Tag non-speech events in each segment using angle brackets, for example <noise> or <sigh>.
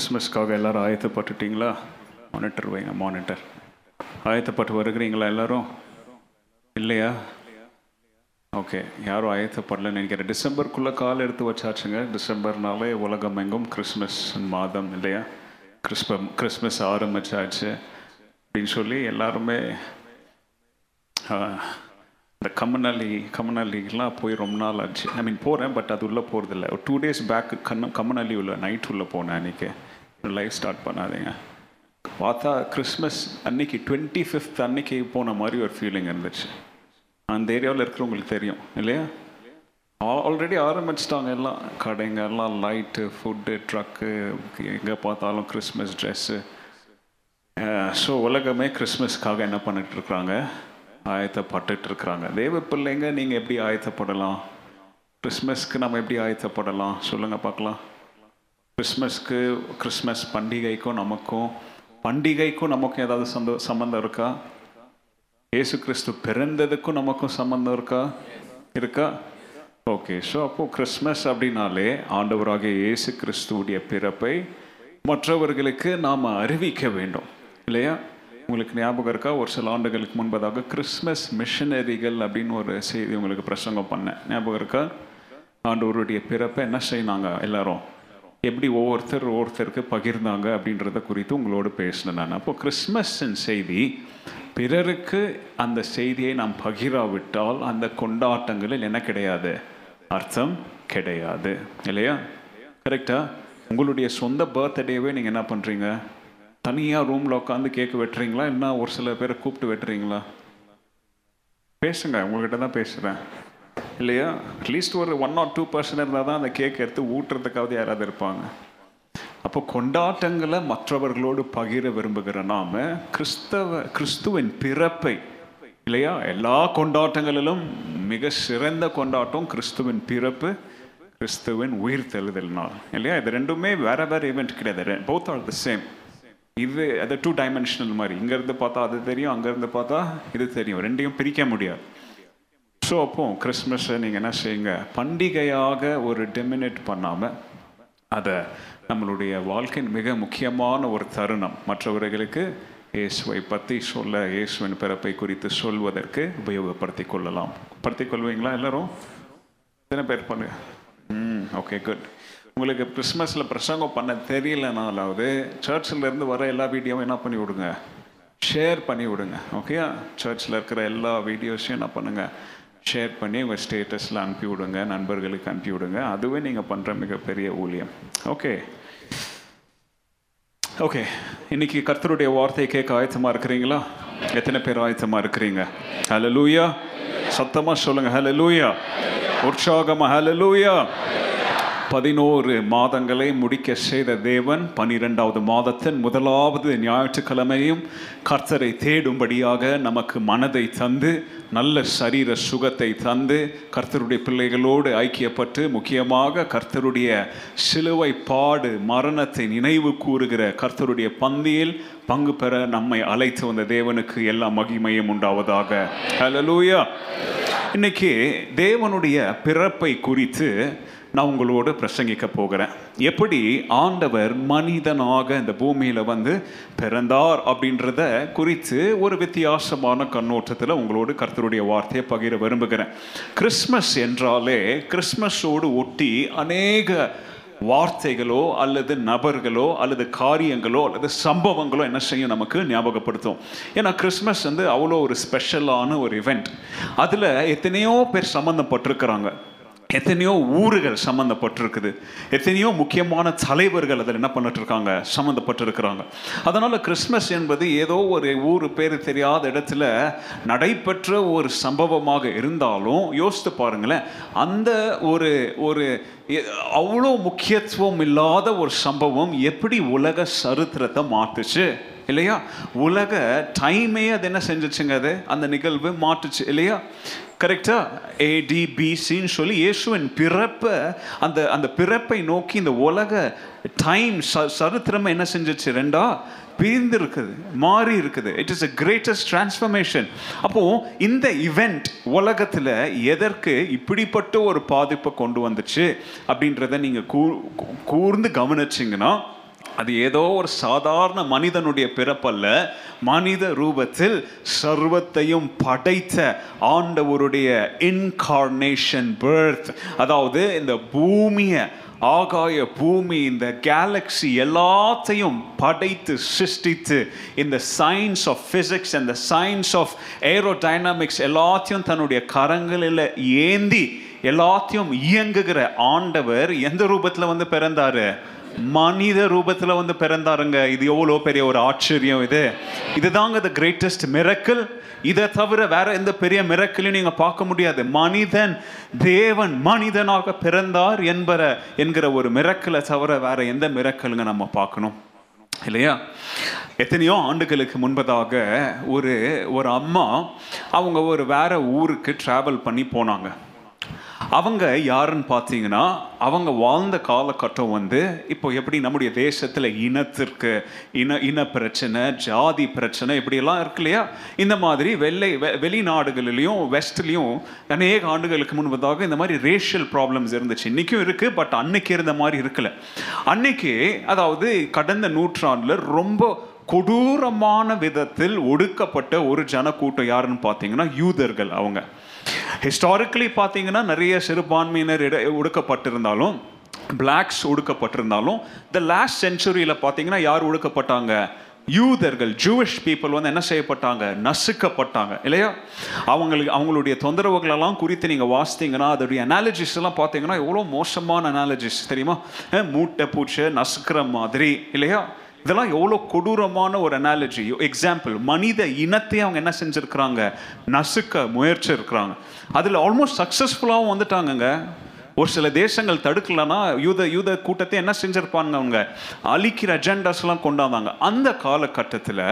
கிறிஸ்மஸ்க்காக எல்லோரும் ஆயத்தப்பட்டுட்டிங்களா? மானிட்டர் வைங்க மானிட்டர் ஆயத்தப்பட்டு வருகிறீங்களா எல்லோரும்? இல்லையா? ஓகே யாரும் ஆயத்தப்படலன்னு நினைக்கிறேன். டிசம்பருக்குள்ளே கால் எடுத்து வச்சாச்சுங்க. டிசம்பர்னாலே உலகம் எங்கும் கிறிஸ்மஸ் மாதம் இல்லையா? கிறிஸ்பம் கிறிஸ்மஸ் ஆரம்பிச்சாச்சு அப்படின்னு சொல்லி எல்லாருமே இந்த கம்மனாலி கம்மனாலிக்கெலாம் போய் ரொம்ப நாள் ஆச்சு. ஐ மீன் போகிறேன் பட் அது உள்ளே போகிறதில்ல ஒரு டூ டேஸ் பேக்கு கண்ணம் கம்மனாலி உள்ள நைட் உள்ளே போனேன் அன்றைக்கி லைஃப் ஸ்டார்ட் பண்ணாதீங்க. பார்த்தா கிறிஸ்மஸ் அன்னைக்கு டுவெண்ட்டி ஃபிஃப்த் அன்னைக்கு போன மாதிரி ஒரு ஃபீலிங் இருந்துச்சு. அந்த ஏரியாவில் இருக்கிறவங்களுக்கு தெரியும் இல்லையா? ஆல்ரெடி ஆரம்பிச்சிட்டாங்க எல்லாம். கடைங்க எல்லாம் லைட்டு ஃபுட்டு ட்ரக்கு எங்கே பார்த்தாலும் கிறிஸ்மஸ் ட்ரெஸ்ஸு ஸோ உலகமே கிறிஸ்மஸ்க்காக என்ன பண்ணிகிட்ருக்குறாங்க இருக்கிறாங்க? தேவ பிள்ளைங்க நீங்கள் எப்படி ஆயத்தப்படலாம்? கிறிஸ்மஸ்க்கு நம்ம எப்படி ஆயத்தப்படலாம்? சொல்லுங்கள் பார்க்கலாம். கிறிஸ்மஸ்க்கு கிறிஸ்மஸ் பண்டிகைக்கும் நமக்கும் பண்டிகைக்கும் நமக்கும் ஏதாவது சந்தோ சம்மந்தம் இருக்கா? ஏசு கிறிஸ்து பிறந்ததுக்கும் நமக்கும் சம்மந்தம் இருக்கா? இருக்கா? ஓகே ஸோ அப்போது கிறிஸ்மஸ் அப்படின்னாலே ஆண்டவராகிய இயேசு கிறிஸ்துவுடைய பிறப்பை மற்றவர்களுக்கு நாம் அறிவிக்க வேண்டும் இல்லையா? உங்களுக்கு ஞாபகம் இருக்கா? ஒரு சில ஆண்டுகளுக்கு முன்பதாக கிறிஸ்மஸ் மிஷனரிகள் அப்படின்னு ஒரு செய்தி உங்களுக்கு பிரசங்கம் பண்ணேன். ஞாபகம் இருக்கா? ஆண்டவருடைய பிறப்பை என்ன செய்யினாங்க எல்லாரும்? எப்படி ஒவ்வொருத்தர் ஒவ்வொருத்தருக்கு பகிர்ந்தாங்க அப்படின்றத குறித்து உங்களோடு பேசினேன் நான். அப்போ கிறிஸ்மஸின் செய்தி பிறருக்கு அந்த செய்தியை நாம் பகிராவிட்டால் அந்த கொண்டாட்டங்களில் என்ன கிடையாது? அர்த்தம் கிடையாது. இல்லையா? கரெக்டா? உங்களுடைய சொந்த பர்த்டேவே நீங்கள் என்ன பண்ணுறீங்க தனியாக ரூமில் உட்காந்து கேக்கு வெட்டுறீங்களா? என்ன ஒரு சில பேரை கூப்பிட்டு வெட்டுறீங்களா? பேசுங்க உங்கள்கிட்ட தான் பேசுகிறேன் இல்லையா? அட்லீஸ்ட் ஒரு ஒன் ஆர் டூ பர்சன்ட் இருந்தால் தான் அந்த கேக் எடுத்து ஊட்டுறதுக்காவது யாராவது இருப்பாங்க. அப்போ கொண்டாட்டங்களை மற்றவர்களோடு பகிர விரும்புகிற நாம கிறிஸ்தவ கிறிஸ்துவின் பிறப்பை இல்லையா? எல்லா கொண்டாட்டங்களிலும் மிக சிறந்த கொண்டாட்டம் கிறிஸ்துவின் பிறப்பு கிறிஸ்துவின் உயிர் தெழுதல் நாள் இல்லையா? இது ரெண்டுமே வேற வேற ஈவெண்ட் கிடையாது. போத் ஆர் த சேம் இது அது டூ டைமென்ஷனல் மாதிரி. இங்கேருந்து பார்த்தா அது தெரியும் அங்கேருந்து பார்த்தா இது தெரியும். ரெண்டையும் பிரிக்க முடியாது. ஸோ அப்போ கிறிஸ்மஸை நீங்கள் என்ன செய்யுங்க? பண்டிகையாக ஒரு டெமினேட் பண்ணாமல் அதை நம்மளுடைய வாழ்க்கையின் மிக முக்கியமான ஒரு தருணம். மற்றவர்களுக்கு இயேசுவை பற்றி சொல்ல இயேசுவின் பிறப்பை குறித்து சொல்வதற்கு உபயோகப்படுத்தி கொள்ளலாம். படுத்தி கொள்வீங்களா எல்லோரும்? எத்தனை பேர் பண்ணுங்க ம் ஓகே குட் உங்களுக்கு கிறிஸ்மஸில் பிரசங்கம் பண்ண தெரியலனாலாவது சர்ச்சில் இருந்து வர எல்லா வீடியோவும் என்ன பண்ணி விடுங்க? ஷேர் பண்ணி விடுங்க ஓகேயா சர்ச்சில் இருக்கிற எல்லா வீடியோஸையும் என்ன பண்ணுங்கள் ஷேர் பண்ணி உங்கள் ஸ்டேட்டஸில் அனுப்பி விடுங்க நண்பர்களுக்கு அனுப்பி விடுங்க. அதுவே நீங்கள் பண்ணுற மிகப்பெரிய ஊழியம். ஓகே ஓகே இன்னைக்கு கர்த்தருடைய வார்த்தையை கேட்க ஆயத்தமாக இருக்கிறீங்களா? எத்தனை பேர் ஆயத்தமாக இருக்கிறீங்க? ஹலலூயா சத்தமாக சொல்லுங்க. ஹலலூயா ஹலோ ஹலலூயா பதினோரு மாதங்களை முடிக்க செய்த தேவன் பனிரெண்டாவது மாதத்தின் முதலாவது ஞாயிற்றுக்கிழமையும் கர்த்தரை தேடும்படியாக நமக்கு மனதை தந்து நல்ல சரீர சுகத்தை தந்து கர்த்தருடைய பிள்ளைகளோடு ஐக்கியப்பட்டு முக்கியமாக கர்த்தருடைய சிலுவை பாடு மரணத்தை நினைவு கூறுகிற கர்த்தருடைய பந்தியில் பங்கு பெற நம்மை அழைத்து வந்த தேவனுக்கு எல்லா மகிமையும் உண்டாவதாக. ஹலலூயா இன்னைக்கு தேவனுடைய பிறப்பை குறித்து நான் உங்களோடு பிரசங்கிக்க போகிறேன். எப்படி ஆண்டவர் மனிதனாக இந்த பூமியில் வந்து பிறந்தார் அப்படின்றத குறித்து ஒரு வித்தியாசமான கண்ணோட்டத்தில் உங்களோடு கர்த்தருடைய வார்த்தையை பகிர விரும்புகிறேன். கிறிஸ்மஸ் என்றாலே கிறிஸ்மஸோடு ஒட்டி அநேக வார்த்தைகளோ அல்லது நபர்களோ அல்லது காரியங்களோ அல்லது சம்பவங்களோ என்ன செய்யும் நமக்கு ஞாபகப்படுத்தும். ஏன்னா கிறிஸ்மஸ் வந்து அவ்வளோ ஒரு ஸ்பெஷலான ஒரு இவெண்ட் அதில் எத்தனையோ பேர் சம்மந்தப்பட்டிருக்கிறாங்க எத்தனையோ ஊர்கள் சம்மந்தப்பட்டிருக்குது. எத்தனையோ முக்கியமான தலைவர்கள் அதில் என்ன பண்ணிட்டுருக்காங்க? சம்மந்தப்பட்டிருக்கிறாங்க. அதனால் கிறிஸ்மஸ் என்பது ஏதோ ஒரு ஊர் பேர் தெரியாத இடத்துல நடைபெற்ற ஒரு சம்பவமாக இருந்தாலும் யோசித்து பாருங்களேன் அந்த ஒரு ஒரு எ- அவ்வளோ முக்கியத்துவம் இல்லாத ஒரு சம்பவம் எப்படி உலக சரித்திரத்தை மாற்றுச்சு இல்லையா? உலக டைமே அது என்ன செஞ்சிச்சுங்க அது? அந்த நிகழ்வு மாட்டுச்சு இல்லையா? கரெக்டாக ஏடிபிசின்னு சொல்லி இயேசுவின் பிறப்பை அந்த அந்த பிறப்பை நோக்கி இந்த உலக டைம் ச சரித்திரம் என்ன செஞ்சிச்சு? ரெண்டா? பிரிந்து இருக்குது மாறி இருக்குது it is a greatest transformation அப்போது இந்த இவெண்ட் உலகத்தில் எதற்கு இப்படிப்பட்ட ஒரு பாதிப்பை கொண்டு வந்துச்சு? அப்படின்றத நீங்கள் கூ கூர்ந்து கவனிச்சிங்கன்னா அது ஏதோ ஒரு சாதாரண மனிதனுடைய பிறப்பல்ல. மனித ரூபத்தில் சர்வத்தையும் படைத்த ஆண்டவருடைய இன்கார்னேஷன் பேர்த் அதாவது இந்த பூமியை ஆகாய பூமி இந்த கேலக்ஸி எல்லாத்தையும் படைத்து சிருஷ்டித்து இந்த சயின்ஸ் ஆஃப் ஃபிசிக்ஸ் அந்த சயின்ஸ் ஆஃப் ஏரோடைனாமிக்ஸ் எல்லாத்தையும் தன்னுடைய கரங்களில் ஏந்தி எல்லாத்தையும் இயங்குகிற ஆண்டவர் எந்த ரூபத்தில் வந்து பிறந்தாரு? மனித ரூபத்தில் வந்து பிறந்தாருங்க. இது எவ்வளோ பெரிய ஒரு ஆச்சரியம் இது. இதுதாங்க த கிரேட்டஸ்ட் மிரக்கல் இதை தவிர வேற எந்த பெரிய மிரக்கலையும் நீங்கள் பார்க்க முடியாது. மனிதன் தேவன் மனிதனாக பிறந்தார் என்பற என்கிற ஒரு மிரக்கலை தவிர வேற எந்த மிரக்கலுங்க நம்ம பார்க்கணும். இல்லையா? எத்தனையோ ஆண்டுகளுக்கு முன்பதாக ஒரு ஒரு அம்மா அவங்க ஒரு வேற ஊருக்கு ட்ராவல் பண்ணி போனாங்க. அவங்க யாருன்னு பார்த்தீங்கன்னா அவங்க வாழ்ந்த காலகட்டம் வந்து இப்போ எப்படி நம்முடைய தேசத்தில் இனத்திற்கு இன இன பிரச்சனை ஜாதி பிரச்சனை இப்படியெல்லாம் இருக்கு இல்லையா? இந்த மாதிரி வெள்ளை வெ- வெளிநாடுகளிலையும் வெஸ்ட்லேயும் அநேக ஆண்டுகளுக்கு முன்பதாக இந்த மாதிரி ரேஷியல் ப்ராப்ளம்ஸ் இருந்துச்சு. இன்றைக்கும் இருக்குது பட் அன்னைக்கு இருந்த மாதிரி இருக்கல. அன்னைக்கு அதாவது கடந்த நூற்றாண்டில் ரொம்ப கொடூரமான விதத்தில் ஒடுக்கப்பட்ட ஒரு ஜனக்கூட்டம் யாருன்னு பார்த்தீங்கன்னா யூதர்கள் அவங்க. ஹிஸ்டாரிக்கலி பார்த்தீங்கன்னா நிறைய சிறுபான்மையினர் இட ஒடுக்கப்பட்டிருந்தாலும் பிளாக்ஸ் ஒடுக்கப்பட்டிருந்தாலும் த லாஸ்ட் செஞ்சுரியில் பார்த்தீங்கன்னா யார் ஒடுக்கப்பட்டாங்க? யூதர்கள் ஜூவிஷ் பீப்புள் வந்து என்ன செய்யப்பட்டாங்க? நசுக்கப்பட்டாங்க இல்லையா? அவங்களுக்கு அவங்களுடைய தொந்தரவுகளெல்லாம் குறித்து நீங்கள் வாசித்தீங்கன்னா அதோடைய அனாலஜிஸ் எல்லாம் பார்த்தீங்கன்னா எவ்வளோ மோசமான அனாலஜிஸ் தெரியுமா? மூட்டை பூச்சி நசுக்கிற மாதிரி இல்லையா? இதெல்லாம் எவ்வளோ கொடூரமான ஒரு அனாலஜி எக்ஸாம்பிள் மனித இனத்தை அவங்க என்ன செஞ்சுருக்கிறாங்க? நசுக்க முயற்சி இருக்கிறாங்க அதில் ஆல்மோஸ்ட் சக்ஸஸ்ஃபுல்லாகவும் வந்துட்டாங்கங்க. ஒரு சில தேசங்கள் தடுக்கலன்னா யூத யூத கூட்டத்தை என்ன செஞ்சுருப்பாங்க அவங்க? அழிக்கிற அஜெண்டாஸ்லாம் கொண்டாந்தாங்க. அந்த காலகட்டத்தில்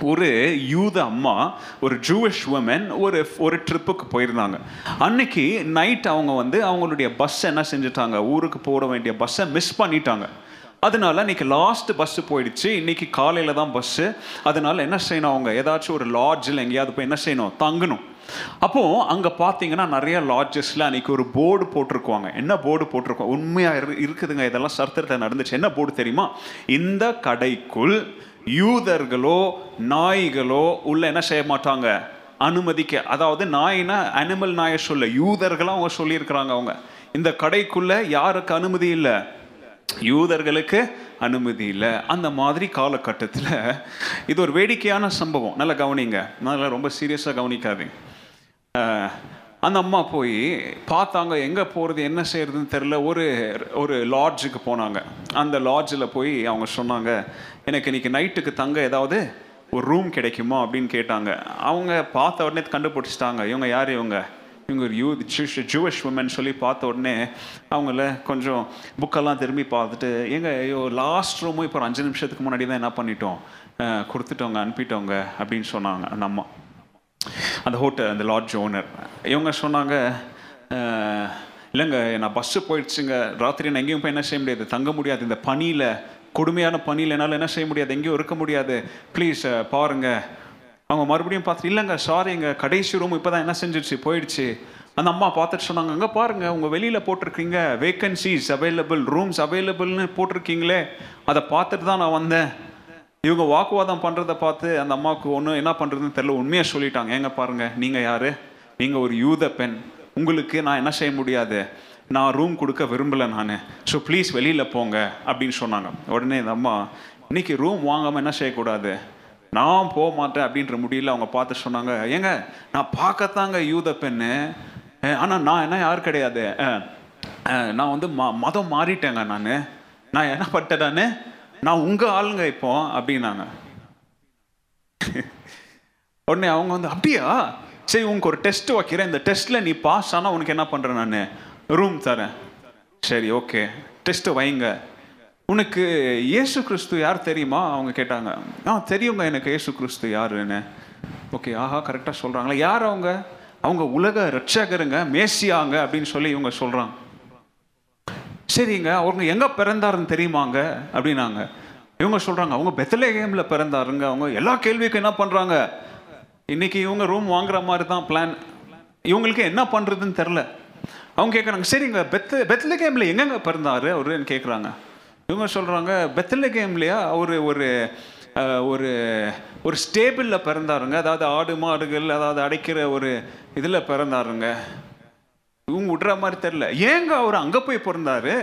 ஒரு யூத அம்மா ஒரு ஜூவிஷ் உமன் ஒரு ஒரு ட்ரிப்புக்கு போயிருந்தாங்க. அன்னைக்கு நைட் அவங்க வந்து அவங்களுடைய பஸ்ஸை என்ன செஞ்சுட்டாங்க? ஊருக்கு போட வேண்டிய பஸ்ஸை மிஸ் பண்ணிட்டாங்க. அதனால இன்னைக்கு லாஸ்ட் பஸ்ஸு போயிடுச்சு. இன்னைக்கு காலையில் தான் பஸ்ஸு அதனால என்ன செய்யணும் அவங்க? ஏதாச்சும் ஒரு லாட்ஜில் எங்கேயாவது போய் என்ன செய்யணும்? தங்கணும். அப்போ அங்க பார்த்தீங்கன்னா நிறைய லாட்ஜஸ்ல அன்னைக்கு ஒரு போர்டு போட்டிருக்குவாங்க. என்ன போர்டு போட்டிருக்கோம்? உண்மையா இரு- இருக்குதுங்க. இதெல்லாம் சர்த்தத்தில் நடந்துச்சு. என்ன போர்டு தெரியுமா? இந்த கடைக்குள் யூதர்களோ நாய்களோ உள்ள என்ன செய்ய மாட்டாங்க? அனுமதிக்க அதாவது நாய்னா அனிமல் நாயை சொல்ல யூதர்களாக அவங்க சொல்லியிருக்கிறாங்க அவங்க. இந்த கடைக்குள்ள யாருக்கு அனுமதி இல்லை? யூதர்களுக்கு அனுமதி இல்லை. அந்த மாதிரி காலகட்டத்தில் இது ஒரு வேடிக்கையான சம்பவம். நல்லா கவனிங்க. நல்லா ரொம்ப சீரியஸாக கவனிக்காதீங்க அந்த அம்மா போய் பார்த்தாங்க எங்கே போகிறது என்ன செய்யறதுன்னு தெரில ஒரு ஒரு லாட்ஜுக்கு போனாங்க. அந்த லாட்ஜில் போய் அவங்க சொன்னாங்க எனக்கு இன்னைக்கு நைட்டுக்கு தங்க ஏதாவது ஒரு ரூம் கிடைக்குமா? அப்படின்னு கேட்டாங்க. அவங்க பார்த்த உடனே கண்டுபிடிச்சிட்டாங்க. இவங்க யார் இவங்க? இவங்க ஒரு யூ ஜூவிஷ் உமன் சொல்லி பார்த்த உடனே அவங்கள கொஞ்சம் புக்கெல்லாம் திரும்பி பார்த்துட்டு எங்க ஐயோ லாஸ்ட் ரூமும் இப்போ ஒரு அஞ்சு நிமிஷத்துக்கு முன்னாடி தான் என்ன பண்ணிட்டோம்? கொடுத்துட்டோங்க அனுப்பிட்டோங்க அப்படின்னு சொன்னாங்க அந்த அம்மா. அந்த ஹோட்டல் அந்த லாட்ஜ் ஓனர் இவங்க சொன்னாங்க இல்லைங்க நான் பஸ்ஸு போயிடுச்சுங்க. ராத்திரி நான் எங்கேயும் போய் என்ன செய்ய முடியாது. தங்க முடியாது. இந்த பனியில் கொடுமையான பனியில் என்னால் என்ன செய்ய முடியாது. எங்கேயும் இருக்க முடியாது. ப்ளீஸ் பாருங்கள் அவங்க மறுபடியும் பார்த்துட்டு இல்லைங்க சாரி எங்கள் கடைசி ரூம் இப்போ தான் என்ன செஞ்சிருச்சு? போயிடுச்சு. அந்த அம்மா பார்த்துட்டு சொன்னாங்க அங்கே பாருங்கள் உங்கள் வெளியில் போட்டிருக்கீங்க வேக்கன்சிஸ் அவைலபிள் ரூம்ஸ் அவைலபிள்னு போட்டிருக்கீங்களே அதை பார்த்துட்டு தான் நான் வந்தேன். இவங்க வாக்குவாதம் பண்ணுறத பார்த்து அந்த அம்மாவுக்கு ஒன்று என்ன பண்ணுறதுன்னு தெரியல உண்மையாக சொல்லிட்டாங்க ஏங்க பாருங்கள் நீங்கள் யார்? நீங்கள் ஒரு யூத பெண். உங்களுக்கு நான் என்ன செய்ய முடியாது? நான் ரூம் கொடுக்க விரும்பலை நான். ஸோ ப்ளீஸ் வெளியில் போங்க அப்படின்னு சொன்னாங்க. உடனே இந்த அம்மா இன்னைக்கு ரூம் வாங்காமல் என்ன செய்யக்கூடாது? நான் போக மாட்டேன் அப்படின்ற முடியல அவங்க பார்த்து சொன்னாங்க ஏங்க நான் பார்க்கத்தாங்க யூத பெண்ணு. ஆனால் நான் என்ன யார் கிடையாது. நான் வந்து ம மதம் மாறிட்டேங்க நான். நான் என்ன பண்ணிட்டேன் நான்? உங்கள் ஆளுங்க இப்போ அப்படின்னாங்க. உடனே அவங்க வந்து அப்படியா? சரி உனக்கு ஒரு டெஸ்ட் வைக்கிறேன். இந்த டெஸ்ட்ல நீ பாஸ் ஆனால் உனக்கு என்ன பண்ணுறேன் நான்? ரூம் தரேன். சரி ஓகே டெஸ்ட்டு வைங்க. உனக்கு இயேசு கிறிஸ்து யார் தெரியுமா? அவங்க கேட்டாங்க. ஆ தெரியுங்க எனக்கு இயேசு கிறிஸ்து யாருன்னு. ஓகே ஆஹா கரெக்டாக சொல்கிறாங்களா யார் அவங்க? அவங்க உலக ரட்சகருங்க மேசியாங்க அப்படின்னு சொல்லி இவங்க சொல்கிறாங்க சரிங்க அவங்க எங்கே பிறந்தாருன்னு தெரியுமாங்க? அப்படின்னாங்க. இவங்க சொல்கிறாங்க அவங்க பெத்தலேகேமில் பிறந்தாருங்க. அவங்க எல்லா கேள்விக்கும் என்ன பண்ணுறாங்க இன்னைக்கு இவங்க ரூம் வாங்குற மாதிரி தான் பிளான் இவங்களுக்கு என்ன பண்ணுறதுன்னு தெரில அவங்க கேட்குறாங்க சரிங்க பெத்த பெத்லகேம்ல எங்கெங்கே பிறந்தாரு? அவருன்னு கேட்குறாங்க இவங்க சொல்கிறாங்க பெத்தல கேம்லையா அவர் ஒரு ஒரு ஒரு ஸ்டேபிளில் பிறந்தாருங்க. அதாவது ஆடு மாடுகள் அதாவது அடைக்கிற ஒரு இதில் பிறந்தாருங்க. இவங்க விடுற மாதிரி தெரில ஏங்க அவர் அங்கே போய் பிறந்தாரு?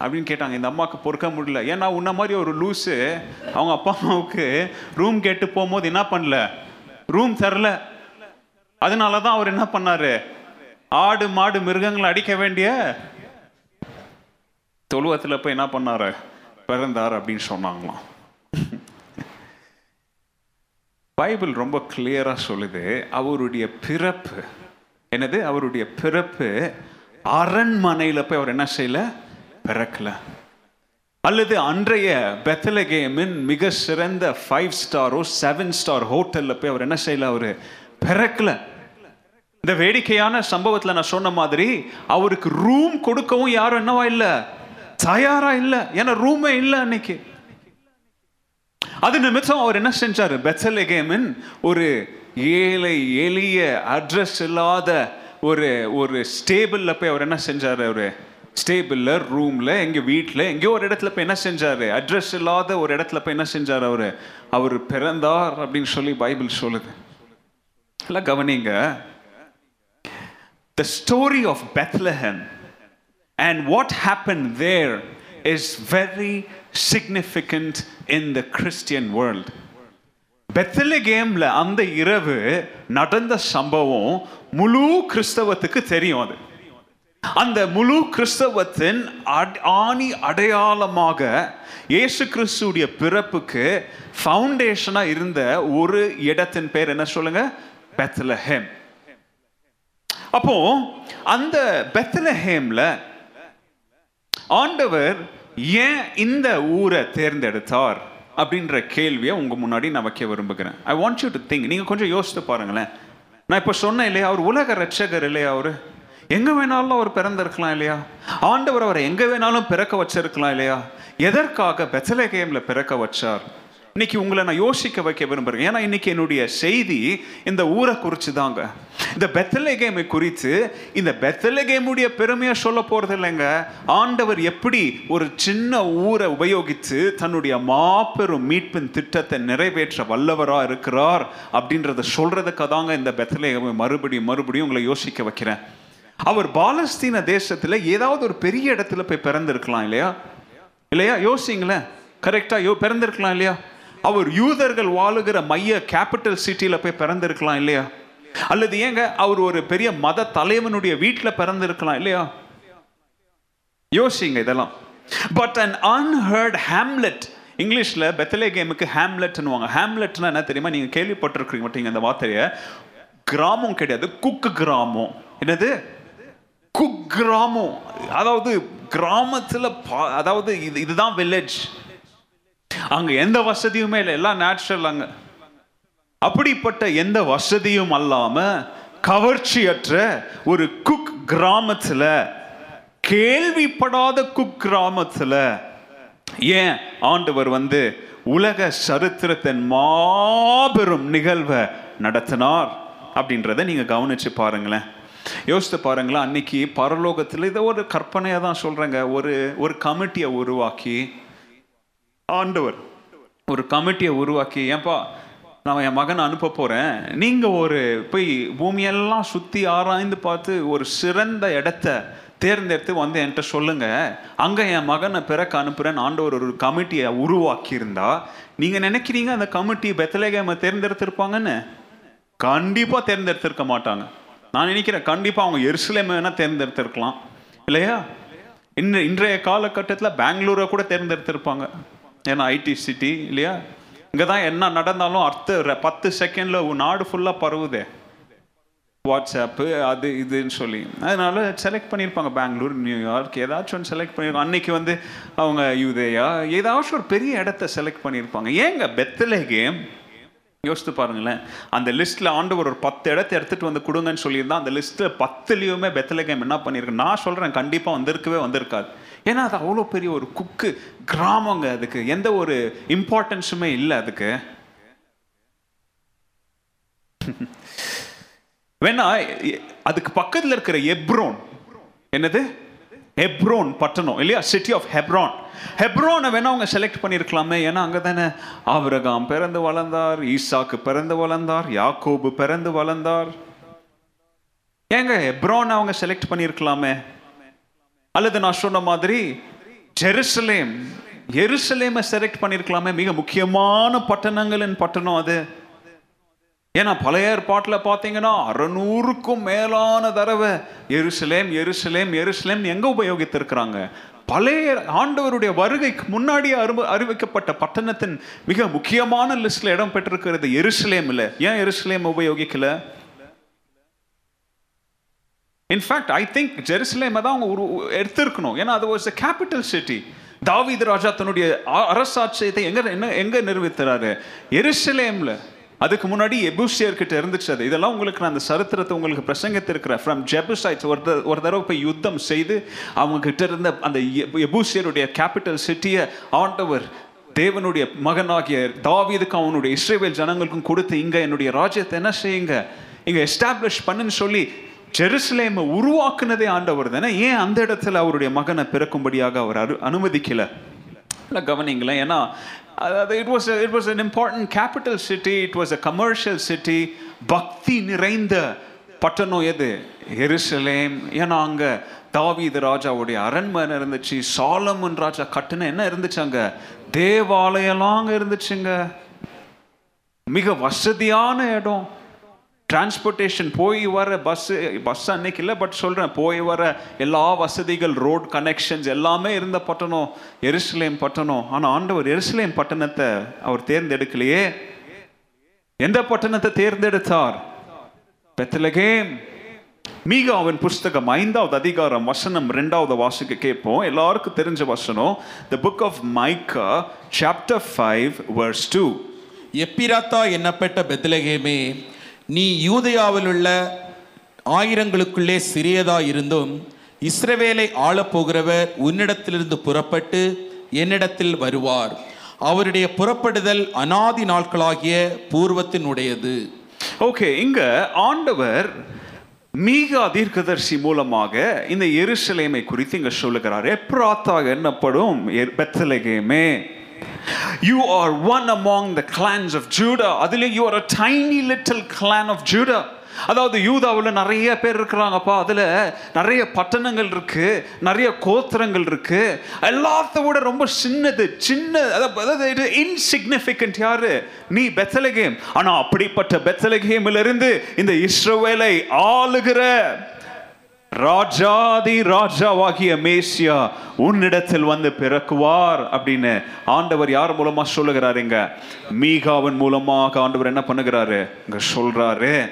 அப்படின்னு கேட்டாங்க. இந்த அம்மாவுக்கு பொறுக்க முடியல. ஏன்னா உன்ன மாதிரி ஒரு லூஸு அவங்க அப்பா அம்மாவுக்கு ரூம் கேட்டு போகும்போது என்ன பண்ணல? ரூம் தரல. அதனால தான் அவர் என்ன பண்ணார்? ஆடு மாடு மிருகங்களை அடிக்க வேண்டிய தொழுவத்தில் போய் என்ன பண்ணார்? பிறந்தார் அப்படின்னு சொன்னாங்களாம். பைபிள் ரொம்ப கிளியராக சொல்லுது அவருடைய பிறப்பு. என்னது? அவருடைய பிறப்பு அரண்மனையில் போய் அவர் என்ன செய்யல? பிறக்கல. அல்லது அன்றைய பெத்தலகேமின் மிக சிறந்த ஃபைவ் ஸ்டாரோ செவன் ஸ்டார் ஹோட்டலில் போய் அவர் என்ன செய்யல? அவரு பிறக்கல. இந்த வேடிக்கையான சம்பவத்தில் நான் சொன்ன மாதிரி அவருக்கு ரூம் கொடுக்கவும் யாரும் என்னவா இல்லை. தயாரா இல்ல. ஏன்னா ரூமே இல்ல அன்னைக்கு. அது நிமித்தம் அவர் என்ன செஞ்சாரு? பெத்தலகேமின் ஒரு ஏழை எளிய அட்ரஸ் இல்லாத ஒரு ஒரு ஸ்டேபிள்ல போய் அவர் என்ன செஞ்சாரு அவரு? ஸ்டேபிள்ல ரூம்ல எங்க வீட்டில் எங்கேயோ ஒரு இடத்துல போய் என்ன செஞ்சாரு? அட்ரஸ் இல்லாத ஒரு இடத்துல போய் என்ன செஞ்சாரு அவரு? அவர் பிறந்தார் அப்படின்னு சொல்லி பைபிள் சொல்லுது. எல்லாம் கவனிங்க. The story of Bethlehem and what happened there is very significant in the Christian world. பெத்தலகேம்ல அந்த இரவு நடந்த சம்பவம் முழு கிறிஸ்தவத்துக்கு தெரியும் அது. அந்த முழு கிறிஸ்தவத்தின் அட்- ஆணி அடையாளமாக இயேசு கிறிஸ்துடைய பிறப்புக்கு ஃபவுண்டேஷனாக இருந்த ஒரு இடத்தின் பேர் என்ன சொல்லுங்க? பெத்லஹேம் அப்போ அந்த பெத்லஹேமில் ஆண்டவர் ஏன் இந்த ஊரை தேர்ந்தெடுத்தார் அப்படின்ற கேள்வியை உங்கள் முன்னாடி நான் வைக்க விரும்புகிறேன். I want you to think நீங்கள் கொஞ்சம் யோசித்து பாருங்களேன். நான் இப்போ சொன்னேன் இல்லையா அவர் உலக ரட்சகர் இல்லையா அவர்? எங்கே வேணாலும் அவர் பிறந்திருக்கலாம் இல்லையா? ஆண்டவர் அவரை எங்கே வேணாலும் பிறக்க வச்சிருக்கலாம் இல்லையா? எதற்காக பெத்தலகேம்ல பிறக்க வச்சார்? இன்னைக்கு உங்களை நான் யோசிக்க வைக்க விரும்புகிறேன் ஏன்னா இன்னைக்கு என்னுடைய செய்தி இந்த ஊரை குறித்து தாங்க இந்த பெத்தலகேமை குறித்து இந்த பெத்தலகேமுடைய பெருமையாக சொல்ல போகிறது இல்லைங்க. ஆண்டவர் எப்படி ஒரு சின்ன ஊரை உபயோகித்து தன்னுடைய மாபெரும் மீட்பின் திட்டத்தை நிறைவேற்ற வல்லவராக இருக்கிறார் அப்படின்றத சொல்கிறதுக்காக தாங்க இந்த பெத்தலகேமை மறுபடியும் மறுபடியும் உங்களை யோசிக்க வைக்கிறேன். அவர் பாலஸ்தீன தேசத்தில் ஏதாவது ஒரு பெரிய இடத்துல போய் பிறந்திருக்கலாம் இல்லையா? இல்லையா? யோசிங்களேன். கரெக்டாக யோ பிறந்திருக்கலாம் இல்லையா? அவர் யூதர்கள் வாழுகிற மைய கேபிட்டல் சிட்டியில் போய் பிறந்திருக்கலாம் இல்லையா? அல்லது ஏங்க அவர் ஒரு பெரிய மத தலைவனுடைய வீட்டில் பிறந்திருக்கலாம் இல்லையா? யோசிங்க இதெல்லாம். பட் அன் அன்ஹர்ட் ஹேம்லெட் இங்கிலீஷில் பெத்தலே கேமுக்கு ஹேம்லெட்னுவாங்க ஹேம்லெட்னா என்ன தெரியுமா? நீங்கள் கேள்விப்பட்டிருக்கீங்க மாட்டீங்க அந்த வார்த்தையை. கிராமம் கிடையாது குக்கு கிராமம். என்னது? குக் கிராமம். அதாவது கிராமத்தில் பா- அதாவது இது இதுதான் வில்லேஜ் அங்கே எந்த வசதியுமே இல்லை. எல்லாம் நேச்சுரல் அங்கே. அப்படிப்பட்ட எந்த வசதியும் அல்லாமல் கவர்ச்சியற்ற ஒரு குக் கிராமத்தில் கேள்விப்படாத குக் கிராமத்தில் ஏன் ஆண்டவர் வந்து உலக சரித்திரத்தின் மாபெரும் நிகழ்வை நடத்தினார் அப்படின்றத நீங்கள் கவனிச்சு பாருங்களேன். யோசித்து பாருங்களேன் அன்னைக்கு பரலோகத்தில் இதை ஒரு கற்பனையாக தான் சொல்கிறேங்க ஒரு ஒரு கமிட்டியை உருவாக்கி ஆண்டவர். ஒரு கமிட்டியை உருவாக்கி ஏன்பா நான் என் மகனை அனுப்ப போகிறேன் நீங்கள் ஒரு போய் பூமியெல்லாம் சுற்றி ஆராய்ந்து பார்த்து ஒரு சிறந்த இடத்த தேர்ந்தெடுத்து வந்து என்கிட்ட சொல்லுங்கள் அங்கே என் மகனை பிறக்க அனுப்புகிறேன் ஆண்டவர் ஒரு கமிட்டியை உருவாக்கியிருந்தா நீங்கள் நினைக்கிறீங்க அந்த கமிட்டி பெத்தலேகேம தேர்ந்தெடுத்திருப்பாங்கன்னு? கண்டிப்பாக தேர்ந்தெடுத்திருக்க மாட்டாங்க. நான் நினைக்கிறேன் கண்டிப்பாக அவங்க எருசலேம் வேணால் தேர்ந்தெடுத்திருக்கலாம். இல்லையா? இன்ன இன்றைய காலகட்டத்தில் பெங்களூரை கூட தேர்ந்தெடுத்திருப்பாங்க. ஏன்னா ஐடி சிட்டி இல்லையா? இங்கே தான் என்ன நடந்தாலும் அடுத்த பத்து செகண்டில் நாடு ஃபுல்லாக பரவுதே. வாட்ஸ்அப்பு அது இதுன்னு சொல்லி. அதனால செலக்ட் பண்ணியிருப்பாங்க பெங்களூர் நியூயார்க் ஏதாச்சும் ஒன்று செலக்ட் பண்ணியிருப்பாங்க அன்னைக்கு வந்து அவங்க யூதேயா ஏதாச்சும் ஒரு பெரிய இடத்த செலக்ட் பண்ணியிருப்பாங்க ஏங்க பெத்தலேகே? கேம் யோசித்து பாருங்களேன். அந்த லிஸ்ட்டில் ஆண்டவர் ஒரு பத்து இடத்த எடுத்துகிட்டு வந்து கொடுங்கன்னு சொல்லியிருந்தா அந்த லிஸ்ட்டில் பத்துலேயுமே பெத்தலேகேம் என்ன பண்ணியிருக்கு? நான் சொல்கிறேன் கண்டிப்பாக வந்திருக்கவே வந்திருக்காது. ஏன்னா அது அவ்வளோ பெரிய ஒரு குக்கு கிராமங்க அதுக்கு. எந்த ஒரு இம்பார்ட்டன்ஸுமே இல்லை அதுக்கு. <laughs> வேணா அதுக்கு பக்கத்தில் இருக்கிற எப்ரோன். என்னது? ஹெப்ரோன் பட்டணம் இல்லையா? சிட்டி ஆஃப் ஹெப்ரான் ஹெப்ரோனை வேணா அவங்க செலக்ட் பண்ணியிருக்கலாமே. ஏன்னா அங்கே தானே ஆபிரகாம் பிறந்து வளர்ந்தார் ஈசாக்கு பிறந்து வளர்ந்தார் யாக்கோபு பிறந்து வளர்ந்தார். ஏங்க ஹெப்ரோன் அவங்க செலக்ட் பண்ணியிருக்கலாமே. அல்லது நான் சொன்ன மாதிரி ஜெருசலேம் எருசலேமை செலக்ட் பண்ணியிருக்கலாமே. மிக முக்கியமான பட்டணங்களின் பட்டணம் அது. ஏன்னா பழைய ஏற்பாட்டில் பார்த்தீங்கன்னா அறநூறுக்கும் மேலான தடவை எருசலேம் எருசலேம் எருசலேம் எங்கே உபயோகித்திருக்கிறாங்க? பழைய ஆண்டவருடைய வருகைக்கு முன்னாடியே அறிவு அறிவிக்கப்பட்ட பட்டணத்தின் மிக முக்கியமான லிஸ்ட்டில் இடம் பெற்றிருக்கிறது இல்லை ஏன் எருசலேம் உபயோகிக்கல? இன்ஃபேக்ட் ஐ திங்க் ஜெருசலேமை தான் அவங்க ஒரு எடுத்திருக்கணும். ஏன்னா அது வாஸ் கேபிட்டல் சிட்டி தாவீது ராஜா தன்னுடைய அரசாட்சியத்தை எங்க என்ன எங்க நிறுவித்துறாரு எருசலேம்ல. அதுக்கு முன்னாடி எபூசியர்கிட்ட இருந்துச்சு அது. இதெல்லாம் உங்களுக்கு நான் அந்த சரித்திரத்தை உங்களுக்கு பிரசங்கத்திருக்கிறேன். ஃப்ரம் ஜெபுசைட்ஸ் ஒரு த- ஒரு தடவை போய் யுத்தம் செய்து அவங்க கிட்ட இருந்த அந்த எபூசியருடைய கேபிட்டல் சிட்டியை ஆண்டவர் தேவனுடைய மகனாகிய தாவீதுக்கு அவனுடைய இஸ்ரேவேல் ஜனங்களுக்கும் கொடுத்து இங்கே என்னுடைய ராஜ்யத்தை என்ன செய்யுங்க? இங்கே எஸ்டாப்ளிஷ் பண்ணுன்னு சொல்லி ஜெருசலேமை உருவாக்குனதே ஆண்டவர் தானே? ஏன் அந்த இடத்துல அவருடைய மகனை பிறக்கும்படியாக அவர் அரு அனுமதிக்கல? இல்லை கவனிங்களேன் ஏன்னா அதாவது it was it was an important capital city it was a commercial city பக்தி நிறைந்த பட்டணம் எது? எருசலேம். ஏன்னா அங்கே தாவீது ராஜாவுடைய அரண்மனை இருந்துச்சு சாலமன் ராஜா கட்டுன என்ன இருந்துச்சு அங்கே? தேவாலயம்லாம் அங்கே இருந்துச்சுங்க. மிக வசதியான இடம். டிரான்ஸ்போர்ட்டேஷன் போய் வர பஸ்ஸு பஸ் அன்னைக்கு இல்லை பட் சொல்கிறேன் போய் வர எல்லா வசதிகள் ரோட் கனெக்ஷன்ஸ் எல்லாமே இருந்த பட்டணம் எருசலேம் பட்டணம். ஆனால் ஆண்டவர் எருசலேம் பட்டணத்தை அவர் தேர்ந்தெடுக்கலையே. எந்த பட்டணத்தை தேர்ந்தெடுத்தார்? பெத்தலகேம் மீகாவின் புஸ்தகம் ஐந்தாவது அதிகாரம் வசனம் ரெண்டாவது வாசிக்க கேட்போம். எல்லாருக்கும் தெரிஞ்ச வசனம் the book of Micah chapter five verse two Ephrathah என்னப்பட்ட பெத்லகேமே? நீ யூதயாவிலுள்ள ஆயிரங்களுக்குள்ளே சிறியதாயிருந்தும் இஸ்ரவேலை ஆளப்போகிறவர் உன்னிடத்திலிருந்து புறப்பட்டு என்னிடத்தில் வருவார். அவருடைய புறப்படுதல் அனாதி நாட்களாகிய பூர்வத்தினுடையது. ஓகே இங்க ஆண்டவர் மீகா தீர்க்கதர்சி மூலமாக இந்த எருசலேமை குறித்து இங்க சொல்லுகிறார். எப்ராத்தாக என்னப்படும்? எர்- You are one among the clans of Judah. அதிலே you are a tiny little clan of Judah. அதாவது யூதாவில் நிறைய பேர் இருக்கிறாங்கப்பா. அதில் நிறைய பட்டணங்கள் இருக்கு. நிறைய கோத்திரங்கள் இருக்கு. எல்லாத்த விட ரொம்ப சின்னது சின்ன அதாவது- அதாவது இது இன்சிக்னிஃபிகண்ட் யாரு? நீ பெத்தலகேம் ஆனால் அப்படிப்பட்ட பெத்தலகேமிலிருந்து இந்த இஸ்ரோவேலை ஆளுகிற ராஜாதி ராஜாவாகிய மேசியா உன்னிடத்தில் வந்து பிறக்குவார் அப்படின்னு ஆண்டவர் யார் மூலமா சொல்லுகிறாருங்க மீகாவின் மூலமாக ஆண்டவர் என்ன பண்ணுகிறாரு? இங்க சொல்றாரு.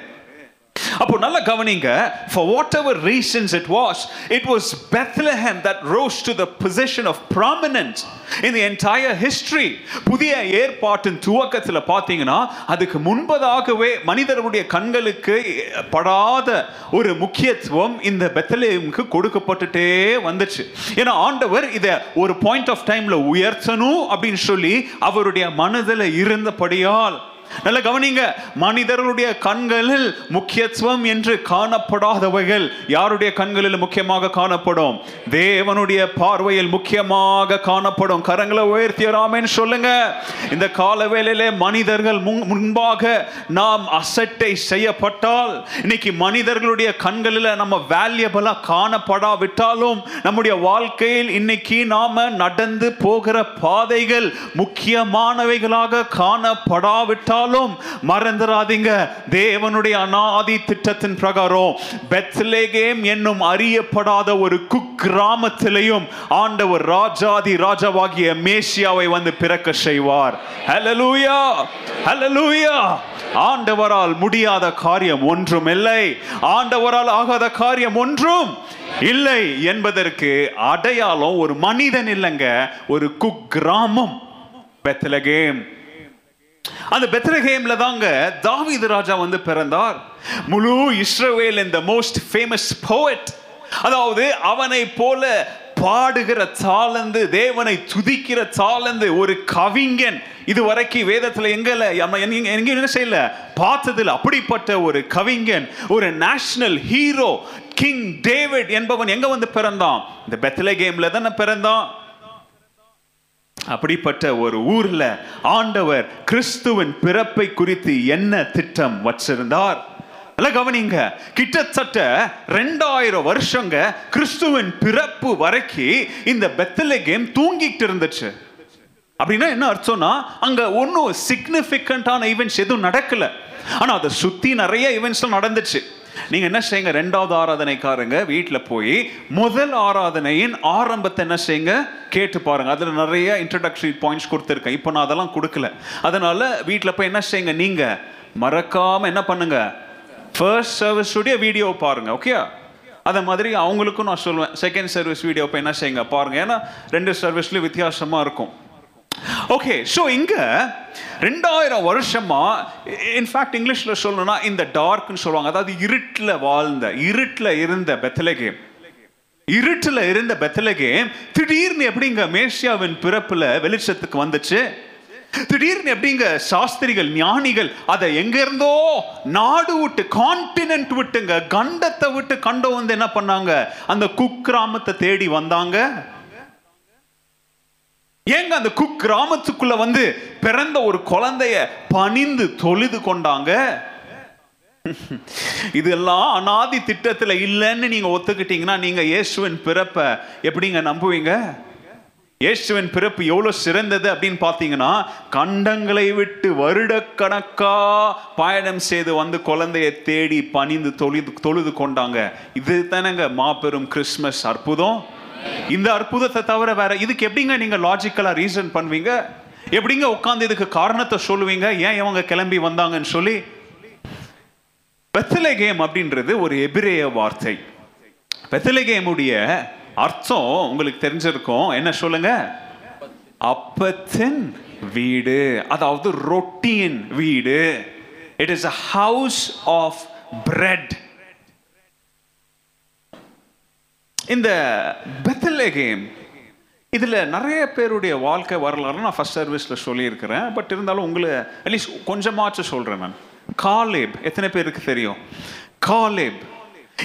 அப்போ நல்ல கவனிங்க for whatever reasons it was it was Bethlehem that rose to the position of prominence இந்த என்டையர் ஹிஸ்டரி புதிய ஏற்பாட்டின் துவக்கத்தில் பார்த்தீங்கன்னா அதுக்கு முன்பதாகவே மனிதர்களுடைய கண்களுக்கு படாத ஒரு முக்கியத்துவம் இந்த பெத்தலேமுக்கு கொடுக்கப்பட்டுட்டே வந்துச்சு. ஏன்னா ஆண்டவர் இதை ஒரு பாயிண்ட் ஆஃப் டைம்ல உயர்த்தணும் அப்படின்னு சொல்லி அவருடைய மனதில் இருந்தபடியால் நல்ல கவனிங்க மனிதர்களுடைய கண்களில் முக்கியத்துவம் என்று காணப்படாதவைகள் யாருடைய கண்களில் முக்கியமாக காணப்படும்? தேவனுடைய பார்வையில் முக்கியமாக காணப்படும். கரங்களை உயர்த்தியராமேன்னு சொல்லுங்க. இந்த கால வேளையிலே மனிதர்கள் முன்- முன்பாக நாம் அசட்டை செய்யப்பட்டால் இன்னைக்கு மனிதர்களுடைய கண்களில் நம்ம வேல்யபிளா காணப்படாவிட்டாலும் நம்முடைய வாழ்க்கையில் இன்னைக்கு நாம நடந்து போகிற பாதைகள் முக்கியமானவைகளாக காணப்படாவிட்டால் இருந்தாலும் மறந்துடாதீங்க தேவனுடைய அனாதி திட்டத்தின் பிரகாரம் பெத்லேகேம் என்னும் அறியப்படாத ஒரு குக்கிராமத்திலையும் ஆண்டவர் ராஜாதி ராஜாவாகிய மேசியாவை வந்து பிறக்க செய்வார். ஹலலூயா ஹலலூயா ஆண்டவரால் முடியாத காரியம் ஒன்றும் இல்லை. ஆண்டவரால் ஆகாத காரியம் ஒன்றும் இல்லை என்பதற்கு அடையாளம் ஒரு மனிதன் இல்லைங்க ஒரு குக்கிராமம். பெத்லகேம் அந்த பெத்லகேம்ல தாங்க தாவீது ராஜா வந்து பிறந்தார். முழு இஸ்ரவேல் இந்த மோஸ்ட் ஃபேமஸ் போயட் அதாவது அவனை போல பாடுகிற தாளந்து தேவனை துதிக்கிற தாளந்து ஒரு கவிஞன். இதுவரைக்கும் வேதத்துல எங்கல நம்ம எங்க என்ன செய்யல? பார்த்ததில் அப்படிப்பட்ட ஒரு கவிஞன் ஒரு நேஷனல் ஹீரோ கிங் டேவிட் என்பவன் எங்க வந்து பிறந்தான்? இந்த பெத்லே கேம்ல தானே பிறந்தான். அப்படிப்பட்ட ஒரு ஊர்ல ஆண்டவர் கிறிஸ்துவின் பிறப்பை குறித்து என்ன திட்டம் வச்சிருந்தார்? நல்லா கவனிங்க. கிட்டத்தட்ட ரெண்டாயிரம் வருஷங்க கிறிஸ்துவின் பிறப்பு வரைக்கும் இந்த பெத்தலே கேம் தூங்கிட்டு இருந்துச்சு. அப்படின்னா என்ன அர்த்தம்னா அங்க ஒன்றும் சிக்னிஃபிகண்டான ஈவெண்ட்ஸ் எதுவும் நடக்கல. ஆனா அதை சுத்தி நிறைய ஈவெண்ட்ஸ் நடந்துச்சு. நீங்க என்ன செய்யுங்க? ரெண்டாவது ஆராதனைக்காரங்க வீட்டில் போய் முதல் ஆராதனையின் ஆரம்பத்தை என்ன செய்யுங்க? கேட்டு பாருங்க. அதில் நிறைய இன்ட்ரடக்டரி பாயிண்ட்ஸ் கொடுத்துருக்கேன். இப்போ நான் அதெல்லாம் கொடுக்கல. அதனால வீட்டில் போய் என்ன செய்யுங்க? நீங்க மறக்காம என்ன பண்ணுங்க? ஃபர்ஸ்ட் சர்வீஸுடைய வீடியோ பாருங்க ஓகே அதை மாதிரி அவங்களுக்கும் நான் சொல்லுவேன் செகண்ட் சர்வீஸ் வீடியோ போய் என்ன செய்யுங்க? பாருங்க. ஏன்னா ரெண்டு சர்வீஸ்லேயும் வித்தியாசமாக இருக்கும். ஓகே ஸோ இங்கே ரெண்டாயிரம் வருஷமா இன்ஃபேக்ட் இங்கிலீஷில் சொல்லணும்னா இந்த டார்க்னு சொல்லுவாங்க. அதாவது இருட்டில் வாழ்ந்த இருட்டில் இருந்த பெத்தலகேம் இருட்டில் இருந்த பெத்தலகேம் திடீர்னு எப்படிங்க மேசியாவின் பிறப்பில் வெளிச்சத்துக்கு வந்துச்சு? திடீர்னு எப்படிங்க சாஸ்திரிகள் ஞானிகள் அதை எங்க இருந்தோ நாடு விட்டு கான்டினென்ட் விட்டுங்க கண்டத்தை விட்டு கண்டம் வந்து என்ன பண்ணாங்க? அந்த குக்கிராமத்தை தேடி வந்தாங்க. ஏங்க அந்த குக் கிராமத்துக்குள்ள வந்து பிறந்த ஒரு குழந்தைய பணிந்து தொழுது கொண்டாங்க? இதெல்லாம் அனாதி திட்டத்துல இல்லைன்னு நீங்க ஒத்துக்கிட்டீங்கன்னா நீங்க இயேசுவின் பிறப்ப எப்படிங்க நம்புவீங்க? இயேசுவின் பிறப்பு எவ்வளவு சிறந்தது அப்படின்னு பார்த்தீங்கன்னா கண்டங்களை விட்டு வருடக்கணக்கா பயணம் செய்து வந்து குழந்தையை தேடி பணிந்து தொழுது தொழுது கொண்டாங்க. இது தானேங்க மாபெரும் கிறிஸ்மஸ் அற்புதம். இந்த அற்புதத்தை தவிர வேற இதுக்கு எப்படிங்க நீங்க லாஜிக்கலா ரீசன் பண்ணுவீங்க? எப்படிங்க உட்காந்து இதுக்கு காரணத்தை சொல்லுவீங்க? ஏன் இவங்க கிளம்பி வந்தாங்கன்னு சொல்லி? பெத்தலகேம் அப்படின்றது ஒரு எபிரேய வார்த்தை. பெத்தலகேமுடைய அர்த்தம் உங்களுக்கு தெரிஞ்சிருக்கும். என்ன சொல்லுங்க? அப்பத்தின் வீடு அதாவது ரொட்டியின் வீடு. It is a house of bread இந்த பெத்தலகேம் இதில் நிறைய பேருடைய வாழ்க்கை வரலாறு நான் ஃபர்ஸ்ட் சர்வீஸில் சொல்லியிருக்கிறேன். பட் இருந்தாலும் உங்களை அட்லீஸ்ட் கொஞ்சமாச்சும் சொல்கிறேன் நான். காலேப் எத்தனை பேருக்கு தெரியும்? காலேப்.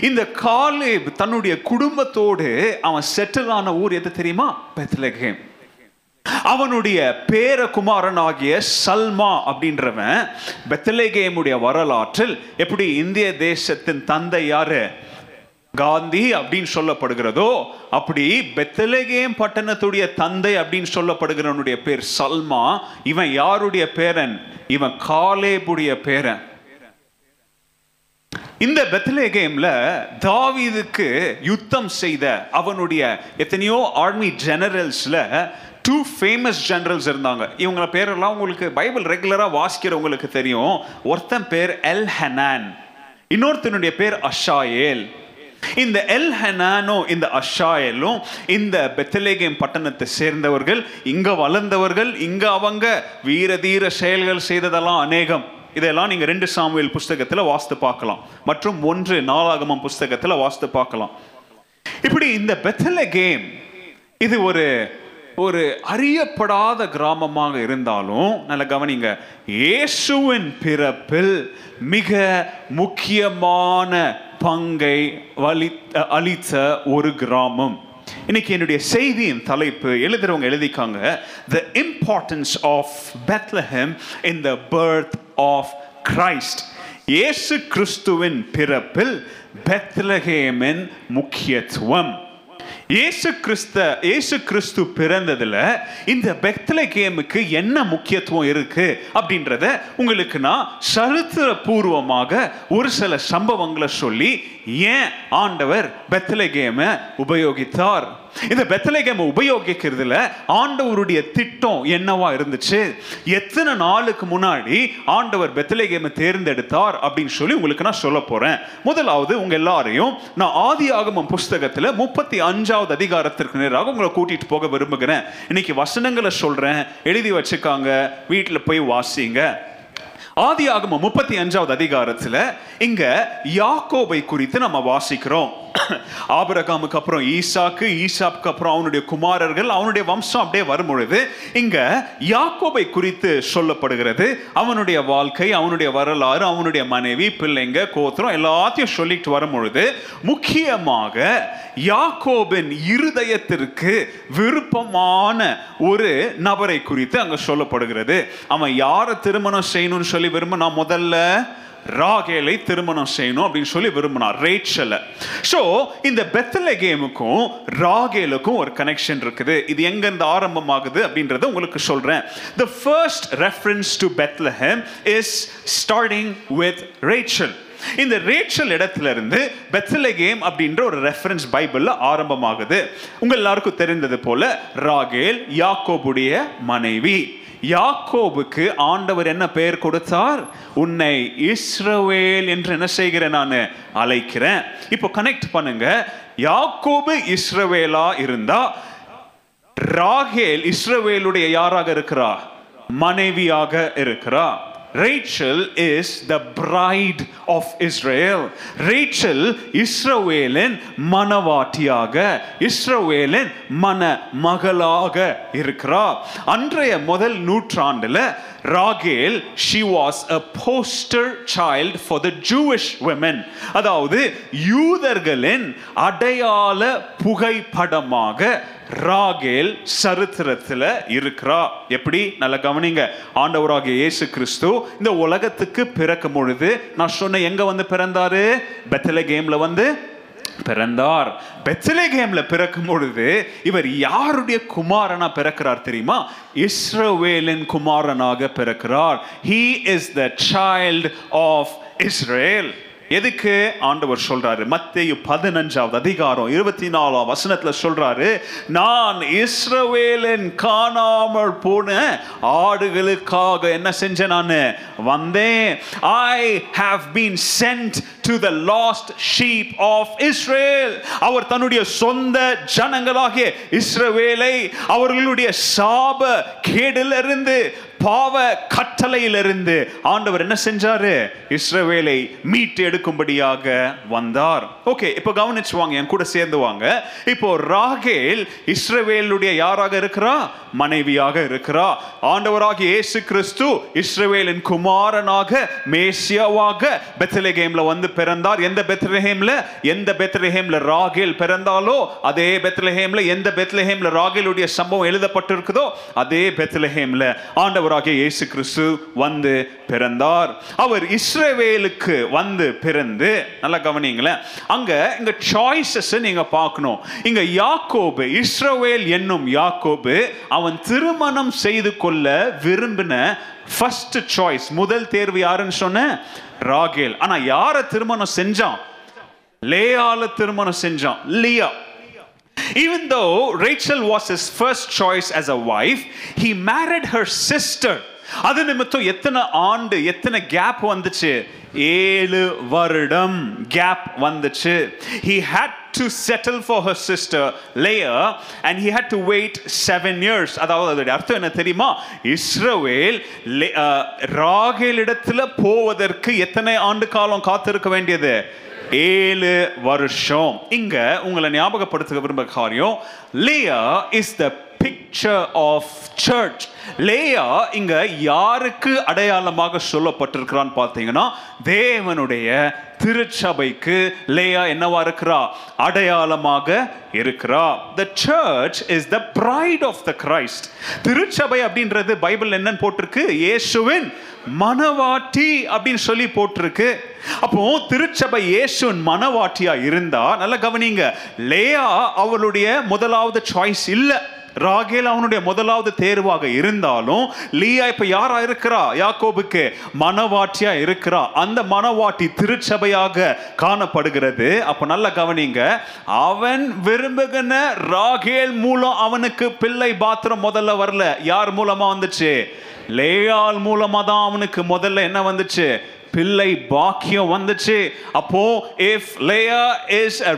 இந்த காலேப் தன்னுடைய குடும்பத்தோடு அவன் செட்டில் ஆன ஊர் எது தெரியுமா? பெத்லகேம் அவனுடைய பேர குமாரன் ஆகிய சல்மா அப்படின்றவன் பெத்தலேகேமுடைய வரலாற்றில் எப்படி இந்திய தேசத்தின் தந்தை யாரு? காந்தி அப்படின்னு சொல்லப்படுகிறதோ அப்படி பெத்தலகேம் பட்டணத்துடைய தந்தை அப்படின்னு சொல்லப்படுகிறவனுடைய பேர் சல்மா. இவன் யாருடைய பேரன்? இவன் காலேபுடைய பேரன். இந்த பெத்லேகேம்ல தாவீதுக்கு யுத்தம் செய்த அவனுடைய எத்தனையோ ஆர்மி ஜெனரல்ஸ்ல டூ ஃபேமஸ் ஜெனரல்ஸ் இருந்தாங்க. இவங்க பேரெல்லாம் உங்களுக்கு பைபிள் ரெகுலராக வாசிக்கிறவங்களுக்கு தெரியும். ஒருத்தன் பேர் எல் ஹனான் இன்னொருத்தனுடைய பேர் அஷாயேல். இந்த எல் ஹனானோ இந்த அஷாயலும் இந்த பெத்தலேகேம் பட்டணத்தை சேர்ந்தவர்கள் இங்க வளர்ந்தவர்கள் இங்க அவங்க வீர தீர செயல்கள் செய்ததெல்லாம் அநேகம். இதெல்லாம் நீங்க ரெண்டு சாமுவேல் புஸ்தகத்துல வாஸ்து பார்க்கலாம். மற்றும் ஒன்று நாளாகமம் புஸ்தகத்துல வாசித்து பார்க்கலாம். இப்படி இந்த பெத்தலகேம் இது ஒரு ஒரு அறியப்படாத கிராமமாக இருந்தாலும் நல்ல கவனிங்க இயேசுவின் பிறப்பில் மிக முக்கியமான பங்கை வலி அளித்த ஒரு கிராமம். இன்னைக்கு என்னுடைய செய்தியின் தலைப்பு எழுதுறவங்க எழுதிக்காங்க the importance of Bethlehem in the birth of Christ இயேசு கிறிஸ்துவின் பிறப்பில் பெத்லஹேமின் முக்கியத்துவம். இயேசு கிறிஸ்த இயேசு கிறிஸ்து பிறந்ததுல இந்த பெத்லகேமுக்கு என்ன முக்கியத்துவம் இருக்கு அப்படின்றத உங்களுக்கு நான் சரித்திர பூர்வமாக ஒரு சில சம்பவங்களை சொல்லி ஏன் ஆண்டவர் பெத்லகேம உபயோகித்தார்? இந்த பெத்லகேம உபயோகிக்கிறதுல ஆண்டவருடைய திட்டம் என்னவா இருந்துச்சு? எத்தனை நாளுக்கு முன்னாடி ஆண்டவர் பெத்லகேம தேர்ந்தெடுத்தார் அப்படின்னு சொல்லி உங்களுக்கு நான் சொல்ல போறேன். முதலாவது உங்க எல்லாரையும் நான் ஆதி ஆகமம் புஸ்தகத்துல முப்பத்தி அஞ்சாவது அதிகாரத்திற்கு நேராக உங்களை கூட்டிட்டு போக விரும்புகிறேன். இன்னைக்கு வசனங்களை சொல்றேன். எழுதி வச்சுக்காங்க. வீட்டில் போய் வாசிங்க. ஆதி ஆகம முப்பத்தி அஞ்சாவது அதிகாரத்துல இங்க யாக்கோபை குறித்து நம்ம வாசிக்கிறோம். <clears throat> ஆபரகாமுக்கு அப்புறம் ஈசாக்கு ஈசாக்கு அப்புறம் அவனுடைய குமாரர்கள் அவனுடைய வம்சம் அப்படியே வரும் பொழுது இங்க யாக்கோபை குறித்து சொல்லப்படுகிறது. அவனுடைய வாழ்க்கை அவனுடைய வரலாறு அவனுடைய மனைவி பிள்ளைங்க கோத்திரம் எல்லாத்தையும் சொல்லிட்டு வரும் பொழுது முக்கியமாக யாக்கோபின் இருதயத்திற்கு விருப்பமான ஒரு நபரை குறித்து அங்க சொல்லப்படுகிறது. அவன் யாரை திருமணம் செய்யணும்னு சொல்லி சொல்லி விரும்பினா முதல்ல ராகேலை திருமணம் செய்யணும் அப்படின்னு சொல்லி விரும்பினார் ரேச்சல. ஸோ இந்த பெத்தலகேமுக்கும் ராகேலுக்கும் ஒரு கனெக்ஷன் இருக்குது. இது எங்கேருந்து ஆரம்பம் ஆரம்பமாகுது அப்படின்றத உங்களுக்கு சொல்றேன். The first reference to Bethlehem is starting with Rachel இந்த ரேச்சல் இடத்துல இருந்து பெத்லகேம் அப்படின்ற ஒரு ரெஃபரன்ஸ் பைபிள்ல ஆரம்பமாகுது. உங்கள் எல்லாருக்கும் தெரிந்தது போல ராகேல் யாக்கோபுடைய மனைவி. யாக்கோபுக்கு ஆண்டவர் என்ன பெயர் கொடுத்தார்? உன்னை இஸ்ரவேல் என்று என்ன செய்கிறேன் நான் அழைக்கிறேன். இப்போ கனெக்ட் பண்ணுங்க. யாக்கோபு இஸ்ரவேலா இருந்தா ராகேல் இஸ்ரவேலுடைய யாராக இருக்கிறா? மனைவியாக இருக்கிறா. Rachel is the bride of Israel Rachel இஸ்ரவேலின் மனவாட்டியாக இஸ்ரவேலின் மன மகளாக இருக்கிறா. அன்றைய முதல் நூற்றாண்டுல ராகேல் she was a poster child for the Jewish women அதாவது யூதர்களின் அடையாள புகைப்படமாக ராகேல் சரித்திரத்தில் இருக்கிறா. எப்படி? நல்ல கவனிங்க. ஆண்டவராகிய இயேசு கிறிஸ்து இந்த உலகத்துக்கு பிறக்கும் பொழுது நான் சொன்ன எங்க வந்து பிறந்தாரு? பெத்தல கேம்ல வந்து பிறந்தார். பெத்லகேம்ல பிறக்கும் பொழுது இவர் யாருடைய குமாரனா பிறக்கிறார் தெரியுமா? இஸ்ரவேலின் குமாரனாக பிறக்கிறார். He is the child of Israel எதுக்கு ஆண்டவர் சொல்றாரு? மத்தேயு பதினஞ்சாவது அதிகாரம் இருபத்தி நாலாம் வசனத்துல சொல்றாரு நான் இஸ்ரவேலின் காணாமல் போன ஆடுகளுக்காக என்ன செஞ்சேன் நான்? வந்தேன். I have been sent to the lost sheep of Israel அவர் தன்னுடைய சொந்த ஜனங்களாகிய இஸ்ரவேலை அவர்களுடைய சாப கேடிலிருந்து பாவ கட்டளையிலிருந்து ஆண்டவர் என்ன செஞ்சாரு? இஸ்ரவேலை மீட்டு எடுக்கும்படியாக வந்தார். ஓகே இப்போ கவனிச்சு வாங்க என் கூட சேர்ந்து வாங்க. இப்போ ராகேல் இஸ்ரவேலுடைய யாராக இருக்கிறா? மனைவியாக இருக்கிறா. ஆண்டவராகிய இயேசு கிறிஸ்து இஸ்ரவேலின் குமாரனாக மேசியாவாக பெத்லகேம்ல வந்து பிறந்தார். எந்த பெத்லஹேம்ல எந்த பெத்லஹேம்ல ராகேல் பிறந்தாலோ அதே பெத்லஹேம்ல எந்த பெத்லஹேம்ல ராகேலுடைய சம்பவம் எழுதப்பட்டிருக்குதோ அதே பெத்லஹேம்ல ஆண்டவராகிய இயேசு கிறிஸ்து வந்து பிறந்தார். அவர் இஸ்ரேவேலுக்கு வந்து பிறந்து நல்லா கவனிங்களேன் அங்க இங்க சாய்ஸஸ் நீங்க பார்க்கணும். இங்க யாக்கோபு இஸ்ரவேல் என்னும் யாக்கோபு அவன் திருமணம் செய்து கொள்ள விரும்பின ஃபர்ஸ்ட் சாய்ஸ் முதல் தேர்வு யாருன்னு சொன்ன? ராகேல். ஆனா யாரை திருமணம் செஞ்சான்? லேயால திருமணம் செஞ்சான். லியா. Even though Rachel was his first choice as a wife, he married her sister. அது நிமித்தம் எத்தனை ஆண்டு எத்தனை கேப் வந்துச்சு ஏழு வருடம் கேப் வந்துச்சு he had to settle for her sister Leah and he had to wait seven years அதாவது அதோடைய அர்த்தம் என்ன தெரியுமா இஸ்ரோவேல் ராகேலிடத்தில் போவதற்கு எத்தனை ஆண்டு காலம் காத்திருக்க வேண்டியது ஏழு வருஷம். இங்க உங்களை ஞாபகப்படுத்த விரும்ப காரியம் Leah is the picture of church Leah இங்க யாருக்கு அடையாளமாக சொல்லப்பட்டிருக்கிறான்னு பார்த்தீங்கன்னா தேவனுடைய திருச்சபைக்கு லேயா என்னவா இருக்கிறா? அடையாளமாக இருக்கிறா. The church is the bride of the Christ திருச்சபை அப்படின்றது பைபிள் என்னன்னு போட்டிருக்கு? இயேசுவின் மனவாட்டி அப்படின்னு சொல்லி போட்டிருக்கு. அப்போ திருச்சபை இயேசுவின் மனவாட்டியா இருந்தா நல்லா கவனிங்க. லேயா அவளுடைய முதலாவது சாய்ஸ் இல்லை. ராகேல் அவனுடைய முதலாவது தேர்வாக இருந்தாலும் லீயா இப்ப யாரா இருக்கிறா? யாக்கோபுக்கு மனவாட்டியா இருக்கிறா? அந்த மனவாட்டி திருச்சபையாக காணப்படுகிறது. அப்ப நல்லா கவனிங்க. அவன் விரும்புகிற ராகேல் மூலம் அவனுக்கு பிள்ளை பாத்திரம் முதல்ல வரல. யார் மூலமா வந்துச்சு? லேயால் மூலமா தான் அவனுக்கு முதல்ல என்ன வந்துச்சு? பிள்ளை பாக்கியம் வந்துச்சு. அப்போ if Leah is a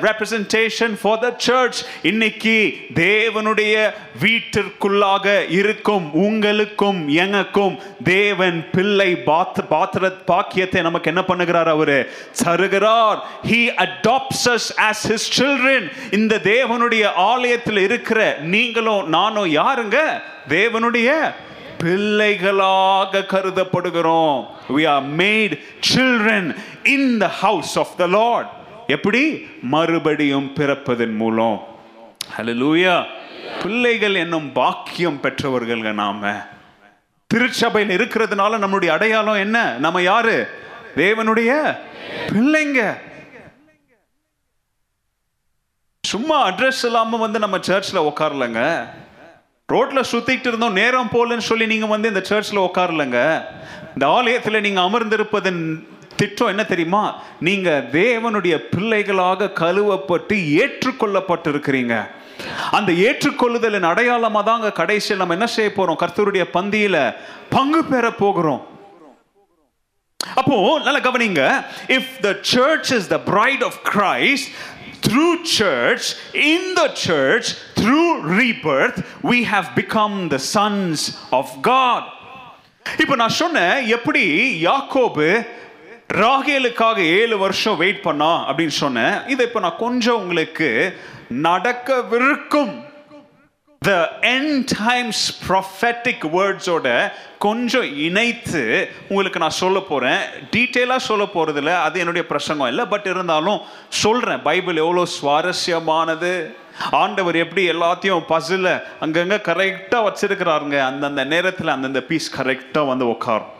for the church இன்னைக்கு தேவனுடைய வீட்டிற்குள்ளாக இருக்கும் உங்களுக்கும் எனக்கும் தேவன் பிள்ளை பாத் பாத்திர பாக்கியத்தை நமக்கு என்ன பண்ணுகிறார் அவரு? தருகிறார். He adopts us as his children இந்த தேவனுடைய ஆலயத்தில் இருக்கிற நீங்களும் நானும் யாருங்க? தேவனுடைய பிள்ளைகளாக கருதப்படுகிறோம். We are made children in the house of the lord. எப்படி? மறுபடியும் பிறப்பதன் மூலம். ஹalleluya பிள்ளைகள் என்னும் பாக்கியம் பெற்றவர்கள் நாம. திருச்சபையில் இருக்கிறதுனால நம்மளுடைய அடையாளம் என்ன? நம்ம யாரு? தேவனுடைய பிள்ளைங்க. சும்மா அட்ரஸ் இல்லாம வந்து நம்ம சர்ச்சில் உட்காரலங்க ரோட்டில் சுற்றிக்கிட்டு இருந்தோம் நேரம் போலன்னு சொல்லி நீங்கள் வந்து இந்த சர்ச்சில் உட்காரலங்க இந்த ஆலயத்தில் நீங்கள் அமர்ந்திருப்பதன் திட்டம் என்ன தெரியுமா? நீங்கள் தேவனுடைய பிள்ளைகளாக கழுவப்பட்டு ஏற்றுக்கொள்ளப்பட்டிருக்கிறீங்க. அந்த ஏற்றுக்கொள்ளுதலின் அடையாளமாக தாங்க கடைசியில் நம்ம என்ன செய்ய போகிறோம் கர்த்தருடைய பந்தியில் பங்கு பெற போகிறோம். அப்போ நல்ல கவனிங்க. If the church is the bride of Christ through church in the church through rebirth we have become the sons of God இப்போ நான் சொன்னேன் எப்படி யாக்கோபு ராகேலுக்காக ஏழு வருஷம் வெயிட் பண்ணா அப்படின்னு சொன்னேன். இதை இப்போ நான் கொஞ்சம் உங்களுக்கு நடக்கவிருக்கும். த என் டைம்ஸ் ப்ரொஃபெட்டிக் வேர்ட்ஸோட கொஞ்சம் இணைத்து உங்களுக்கு நான் சொல்ல போகிறேன் டீட்டெயிலாக சொல்ல போகிறதில்ல அது என்னுடைய பிரசங்கம் இல்லை. பட் இருந்தாலும் சொல்கிறேன் பைபிள் எவ்வளோ சுவாரஸ்யமானது. ஆண்டவர் எப்படி எல்லாத்தையும் பசில் அங்கங்கே கரெக்டாக வச்சிருக்கிறாருங்க. அந்தந்த நேரத்தில் அந்தந்த பீஸ் கரெக்டாக வந்து உட்காரும்.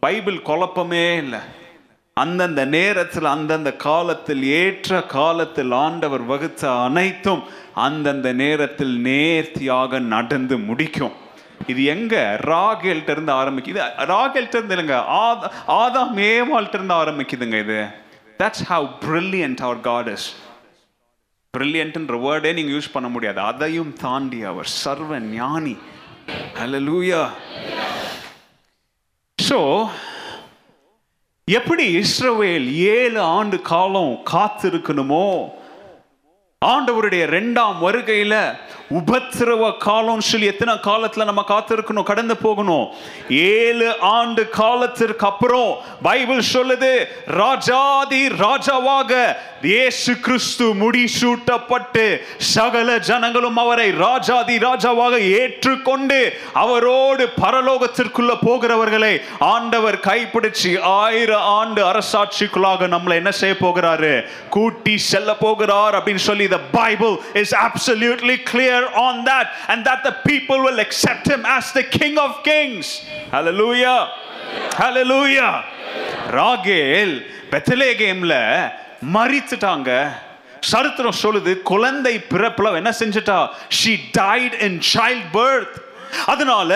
பைபிள் குழப்பமே இல்லை. அந்தந்த நேரத்தில் அந்தந்த காலத்தில் ஏற்ற காலத்தில் ஆண்டவர் வகுத்த அனைத்தும் அந்தந்த நேரத்தில் நேர்த்தியாக நடந்து முடிக்கும். இது எங்க? ராகேல்ட்ட இருந்து ஆரம்பிக்குது. இது ராகேல்ட்ட இருந்து இல்லைங்க. ஆதா ஆதாம் ஏவாள்ட்ட இருந்து ஆரம்பிக்குதுங்க இது. தட்ஸ் ஹவ் பிரில்லியன்ட் அவர் காட் பிரில்லியன்ட்ன்ற வேர்டே நீங்க யூஸ் பண்ண முடியாது. அதையும் தாண்டி அவர் சர்வ ஞானி லூயா ஸோ எப்படி இஸ்ரவேல் ஏழு ஆண்டு காலம் காத்திருக்கணுமோ ஆண்டவருடைய ரெண்டாம் வருகையில் உபத்திரவ காலம் சொல்லி எத்தனை காலத்துல நம்ம காத்திருக்கணும் கடந்து போகணும்? ஏழு ஆண்டு காலத்திற்கு அப்புறம் பைபிள் சொல்லுது ராஜாதி ராஜாவாக இயேசு கிறிஸ்து முடிசூட்டப்பட்டு சகல ஜனங்களும் அவரை ராஜாதி ராஜாவாக ஏற்றுக்கொண்டு அவரோடு பரலோகத்திற்குள்ள போகிறவர்களை ஆண்டவர் கைப்பிடிச்சு ஆயிரம் ஆண்டு அரசாட்சிக்குள்ளாக நம்மளை என்ன செய்ய போகிறாரு? கூட்டி செல்ல போகிறார் அப்படின்னு சொல்லி Bible is absolutely clear prayer on that and that the people will accept him as the King of Kings. Hallelujah. Hallelujah. ராகேல் பெத்தலேகேமில் மறித்துட்டாங்க சரித்திரம் சொல்லுது குழந்தை பிறப்புல என்ன செஞ்சிட்டா she died in child birth அதனால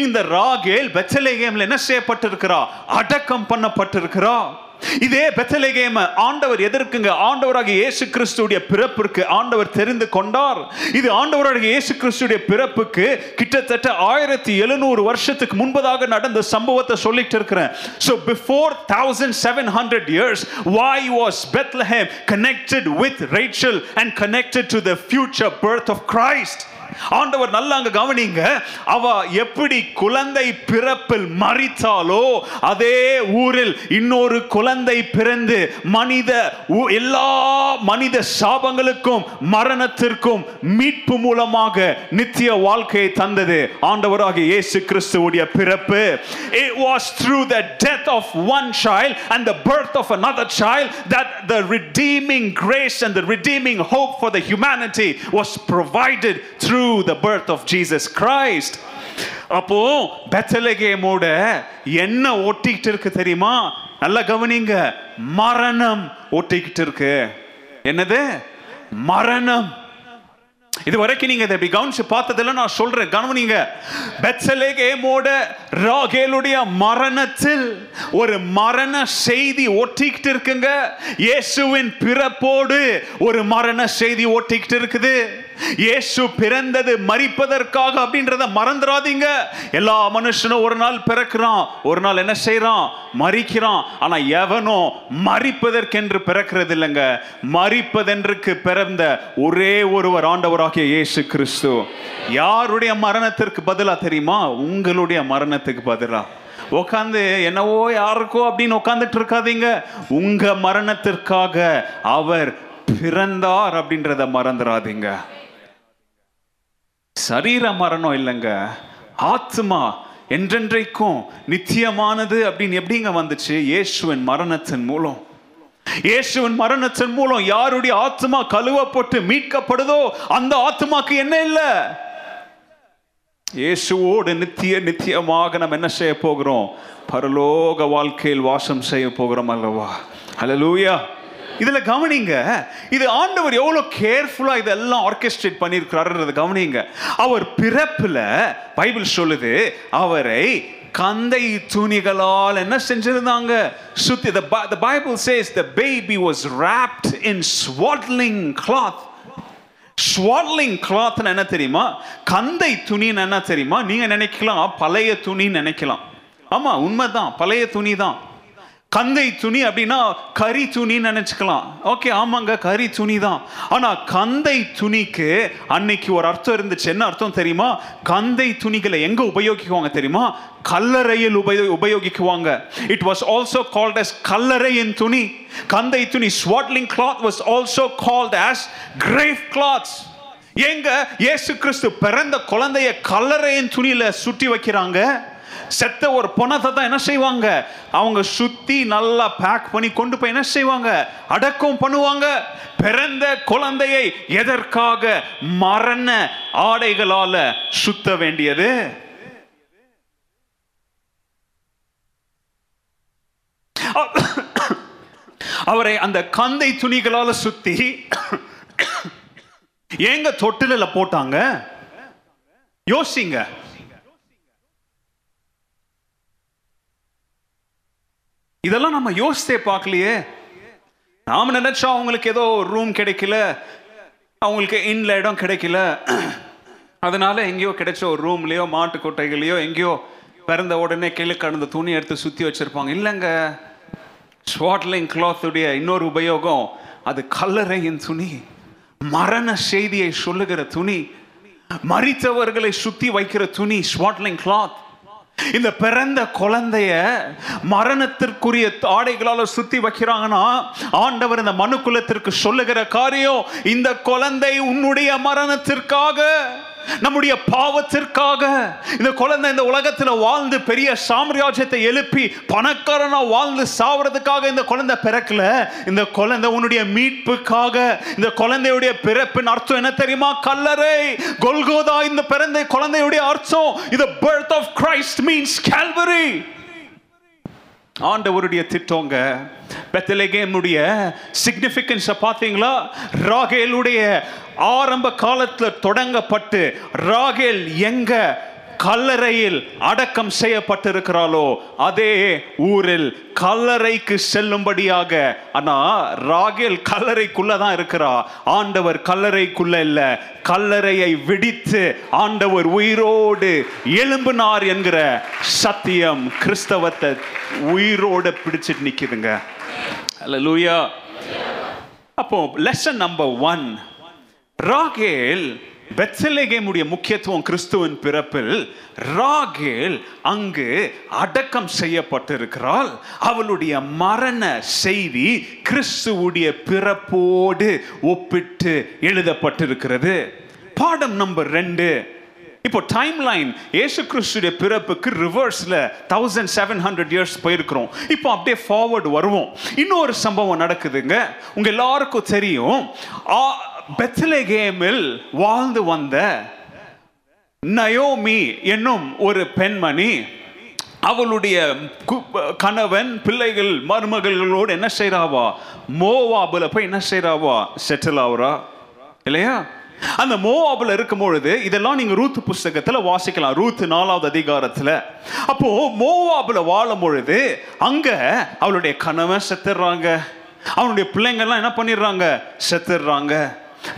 இந்த ராகேல் பெத்தலேகேமில் என்ன செய்யப்பட்டிருக்கிறா அடக்கம் பண்ணப்பட்டிருக்கிறா இதே பெத்தலேகேம ஆண்டவர் எதற்குங்க ஆண்டவராக இயேசு கிறிஸ்துடைய பிறப்பிற்கு ஆண்டவர் தெரிந்து கொண்டார். இது ஆண்டவராக இயேசு கிறிஸ்துடைய பிறப்புக்கு கிட்டத்தட்ட ஆயிரத்தி எழுநூறு வருஷத்துக்கு முன்பதாக நடந்த சம்பவத்தை சொல்லிட்டு இருக்கிறேன். So before 1700 years why was Bethlehem connected with Rachel and connected to the future birth of Christ ஆண்டவர் நல்லா அங்க கவனிங்க அவ எப்படி குழந்தை பிறப்பில் மறித்தாலோ அதே ஊரில் இன்னொரு குழந்தை பிறந்து மனித உ- எல்லா மனித சாபங்களுக்கும் மரணத்திற்கும் மீட்பு மூலமாக நித்திய வாழ்க்கையை தந்தது ஆண்டவராகிய இயேசு கிறிஸ்துவுடைய பிறப்பு it was through the death of one child and the birth of another child that the redeeming grace and the redeeming hope for the humanity was provided through the birth of Jesus Christ. அப்போ பெத்தலகேமோட என்ன ஒட்டிக்கிட்டு இருக்கு தெரியுமா? நல்லா கவனிங்க. மரணம் ஒட்டிக்கிட்டு இருக்கு என்னது? மரணம். இது வரைக்கும் நீங்க இதை கவனிச்சு பார்த்ததில்ல நான் சொல்றேன். கவனிங்க. பெத்சலேகேமோட ராகேலுடைய மரணத்தில் ஒரு மரண செய்தி ஒட்டிக்கிட்டு இருக்குங்க இயேசுவின் பிறப்போடு ஒரு மரண செய்தி ஒட்டிக்கிட்டு இருக்குது இயேசு பிறந்தது மறிப்பதற்காக அப்படின்றத மறந்துடாதீங்க. எல்லா மனுஷனும் ஒரு நாள் பிறக்கிறான் ஒரு நாள் என்ன செய்யறான் மறிக்கிறான் ஆனா எவனோ மறிப்பதற்கென்று பிறக்கிறது இல்லைங்க மரிப்பதென்றுக்கு பிறந்த ஒரே ஒருவர் ஆண்டவராகிய இயேசு கிறிஸ்து. யாருடைய மரணத்திற்கு பதிலா தெரியுமா? உங்களுடைய மரணத்துக்கு பதிலா. உட்காந்து என்னவோ யாருக்கோ அப்படின்னு உட்காந்துட்டு இருக்காதீங்க. உங்க மரணத்திற்காக அவர் பிறந்தார் அப்படின்றத மறந்துடாதீங்க. சரீர மரணம் இல்லைங்க. ஆத்மா என்றென்றைக்கும் நித்தியமானது அப்படின்னு எப்படிங்க வந்துச்சு? இயேசுவின் மரணத்தின் மூலம். இயேசுவின் மரணத்தின் மூலம் யாருடைய ஆத்மா கழுவப்பட்டு மீட்கப்படுதோ அந்த ஆத்மாக்கு என்ன இல்லை? இயேசுவோடு நித்திய நித்தியமாக நம்ம என்ன செய்ய போகிறோம்? பரலோக வாழ்க்கையில் வாசம் செய்ய போகிறோம் அல்லவா? அல்லேலூயா இதில் கவனிங்க இது ஆண்டவர் எவ்வளோ கேர்ஃபுல்லாக இதெல்லாம் ஆர்கெஸ்ட்ரேட் பண்ணியிருக்கிறாருன்றது கவனிங்க. அவர் பிறப்பில் பைபிள் சொல்லுது அவரை கந்தை துணிகளால் என்ன செஞ்சிருந்தாங்க? சுத்தி the Bi- the bible says the baby was wrapped in swaddling cloth. Swaddling கிளாத்னு என்ன தெரியுமா? கந்தை துணின்னு என்ன தெரியுமா? நீங்கள் நினைக்கலாம் பழைய துணின்னு நினைக்கலாம். ஆமாம் உண்மைதான் பழைய துணி தான் கந்தை துணி அப்படின்னா கறி துணின்னு நினைச்சுக்கலாம். ஓகே ஆமாங்க கரி துணி தான் ஆனால் கந்தை துணிக்கு அன்னைக்கு ஒரு அர்த்தம் இருந்துச்சு. என்ன அர்த்தம் தெரியுமா? கந்தை துணிகளை எங்க உபயோகிக்குவாங்க தெரியுமா? கல்லறையில் உபயோ உபயோகிக்குவாங்க. It was also called as கல்லறையின் துணி. கந்தை துணி swaddling cloth was also called as grave cloths எங்க இயேசு கிறிஸ்து பிறந்த குழந்தைய கல்லறையின் துணியில சுட்டி வைக்கிறாங்க? செத்த ஒரு பொணத்தை தான் என்ன செய்வாங்க? அவங்க சுத்தி நல்லா பேக் பண்ணி கொண்டு போய் என்ன செய்வாங்க? அடக்கம் பண்ணுவாங்க. பிறந்த குழந்தையை எதற்காக மரண ஆடைகளால சுத்த வேண்டியது? அவரை அந்த கந்தை துணிகளால சுத்தி ஏங்க தொட்டில போட்டாங்க? யோசிங்க. இதெல்லாம் நம்ம யோசித்தே பார்க்கலையே. நாம் நினைச்சோம் அவங்களுக்கு ஏதோ ரூம் கிடைக்கல. அவங்களுக்கு இன்ல இடம் கிடைக்கல. அதனால எங்கேயோ கிடைச்ச ஒரு ரூம்லேயோ மாட்டு கொட்டைகளையோ எங்கேயோ பிறந்த உடனே கீழே கடந்த துணி எடுத்து சுற்றி வச்சுருப்பாங்க. இல்லைங்க. ஸ்வாட்லிங் கிளாத்துடைய இன்னொரு உபயோகம் அது கல்லறையின் துணி. மரண செய்தியை சொல்லுகிற துணி. மறித்தவர்களை சுற்றி வைக்கிற துணி ஸ்வாட்லிங் கிளாத் இந்த பிறந்த குழந்தைய மரணத்திற்குரிய ஆடைகளால சுத்தி வைக்கிறாங்கன்னா ஆண்டவர் இந்த மனுக்குலத்திற்கு சொல்லுகிற காரியம் இந்த குழந்தை உன்னுடைய மரணத்திற்காக. நம்முடைய பாவத்திற்காக இந்த குழந்தை இந்த உலகத்தில் வாழ்ந்து பெரிய சாம்ராஜ்யத்தை எழுப்பி பணக்காரனா வாழ்ந்து சாவறதுக்காக இந்த குழந்தை பிறக்கல. இந்த குழந்தை உன்னுடைய மீட்புக்காக இந்த குழந்தையுடைய பிறப்பின் அர்த்தம் என்ன தெரியுமா? கல்லறை. கொல்கோதா இந்த பிறந்த குழந்தையுடைய அர்த்தம் இது birth of Christ means Calvary ஆண்டவருடைய திட்டங்க. பெத்தலகேமுடைய சிக்னிஃபிகன்ஸை பார்த்தீங்களா? ராகேலுடைய ஆரம்ப காலத்தில் தொடங்கப்பட்டு ராகேல் எங்கே கல்லறையில் அடக்கம் செய்யப்பட்டிருக்கிறாளோ அதே ஊரில் கல்லறைக்கு செல்லும்படியாக ஆனா ராகேல் கல்லறைக்குள்ள தான் இருக்கிறா. ஆண்டவர் கல்லறைக்குள்ள இல்ல. கல்லறையை விடித்து ஆண்டவர் உயிரோடு எழும்பினார் என்கிற சத்தியம் கிறிஸ்தவத்தை உயிரோட பிடிச்சிட்டு நிக்குதுங்க அல்லேலூயா அப்போ லெசன் நம்பர் ஒன் ராகேல் பெத்சலேகேமுடைய முக்கியத்துவம் கிறிஸ்துவின் பிறப்பில் ராகேல் அங்கு அடக்கம் செய்யப்பட்டிருக்கிறாள். அவளுடைய மரண செய்தி கிறிஸ்துவுடைய பிறப்போடு ஒப்பிட்டு எழுதப்பட்டிருக்கிறது. பாடம் நம்பர் ரெண்டு. இப்போ டைம் லைன் ஏசு கிறிஸ்துடைய பிறப்புக்கு ரிவர்ஸில் தௌசண்ட் செவன் ஹண்ட்ரட் இயர்ஸ் போயிருக்கிறோம். இப்போ அப்படியே ஃபார்வர்டு வருவோம். இன்னொரு சம்பவம் நடக்குதுங்க. உங்கள் எல்லாருக்கும் தெரியும். ஆ- பெத்லகேமில் வாழ்ந்து வந்த நயோமி என்னும் ஒரு பெண்மணி அவளுடைய கு- கணவன் பிள்ளைகள் மருமகள்களோடு என்ன செய்கிறாவா மோவாபுல போய் என்ன செய்கிறாவா செட்டில் ஆகுறா இல்லையா? அந்த மோவாபுல இருக்கும் பொழுது இதெல்லாம் நீங்க ரூத் புஸ்தகத்துல வாசிக்கலாம். ரூத் நாலாவது அதிகாரத்துல. அப்போ மோவாபுல வாழும் பொழுது அங்க அவளுடைய கணவன் செத்துடுறாங்க அவனுடைய பிள்ளைங்கள்லாம் என்ன பண்ணிடுறாங்க? செத்துடுறாங்க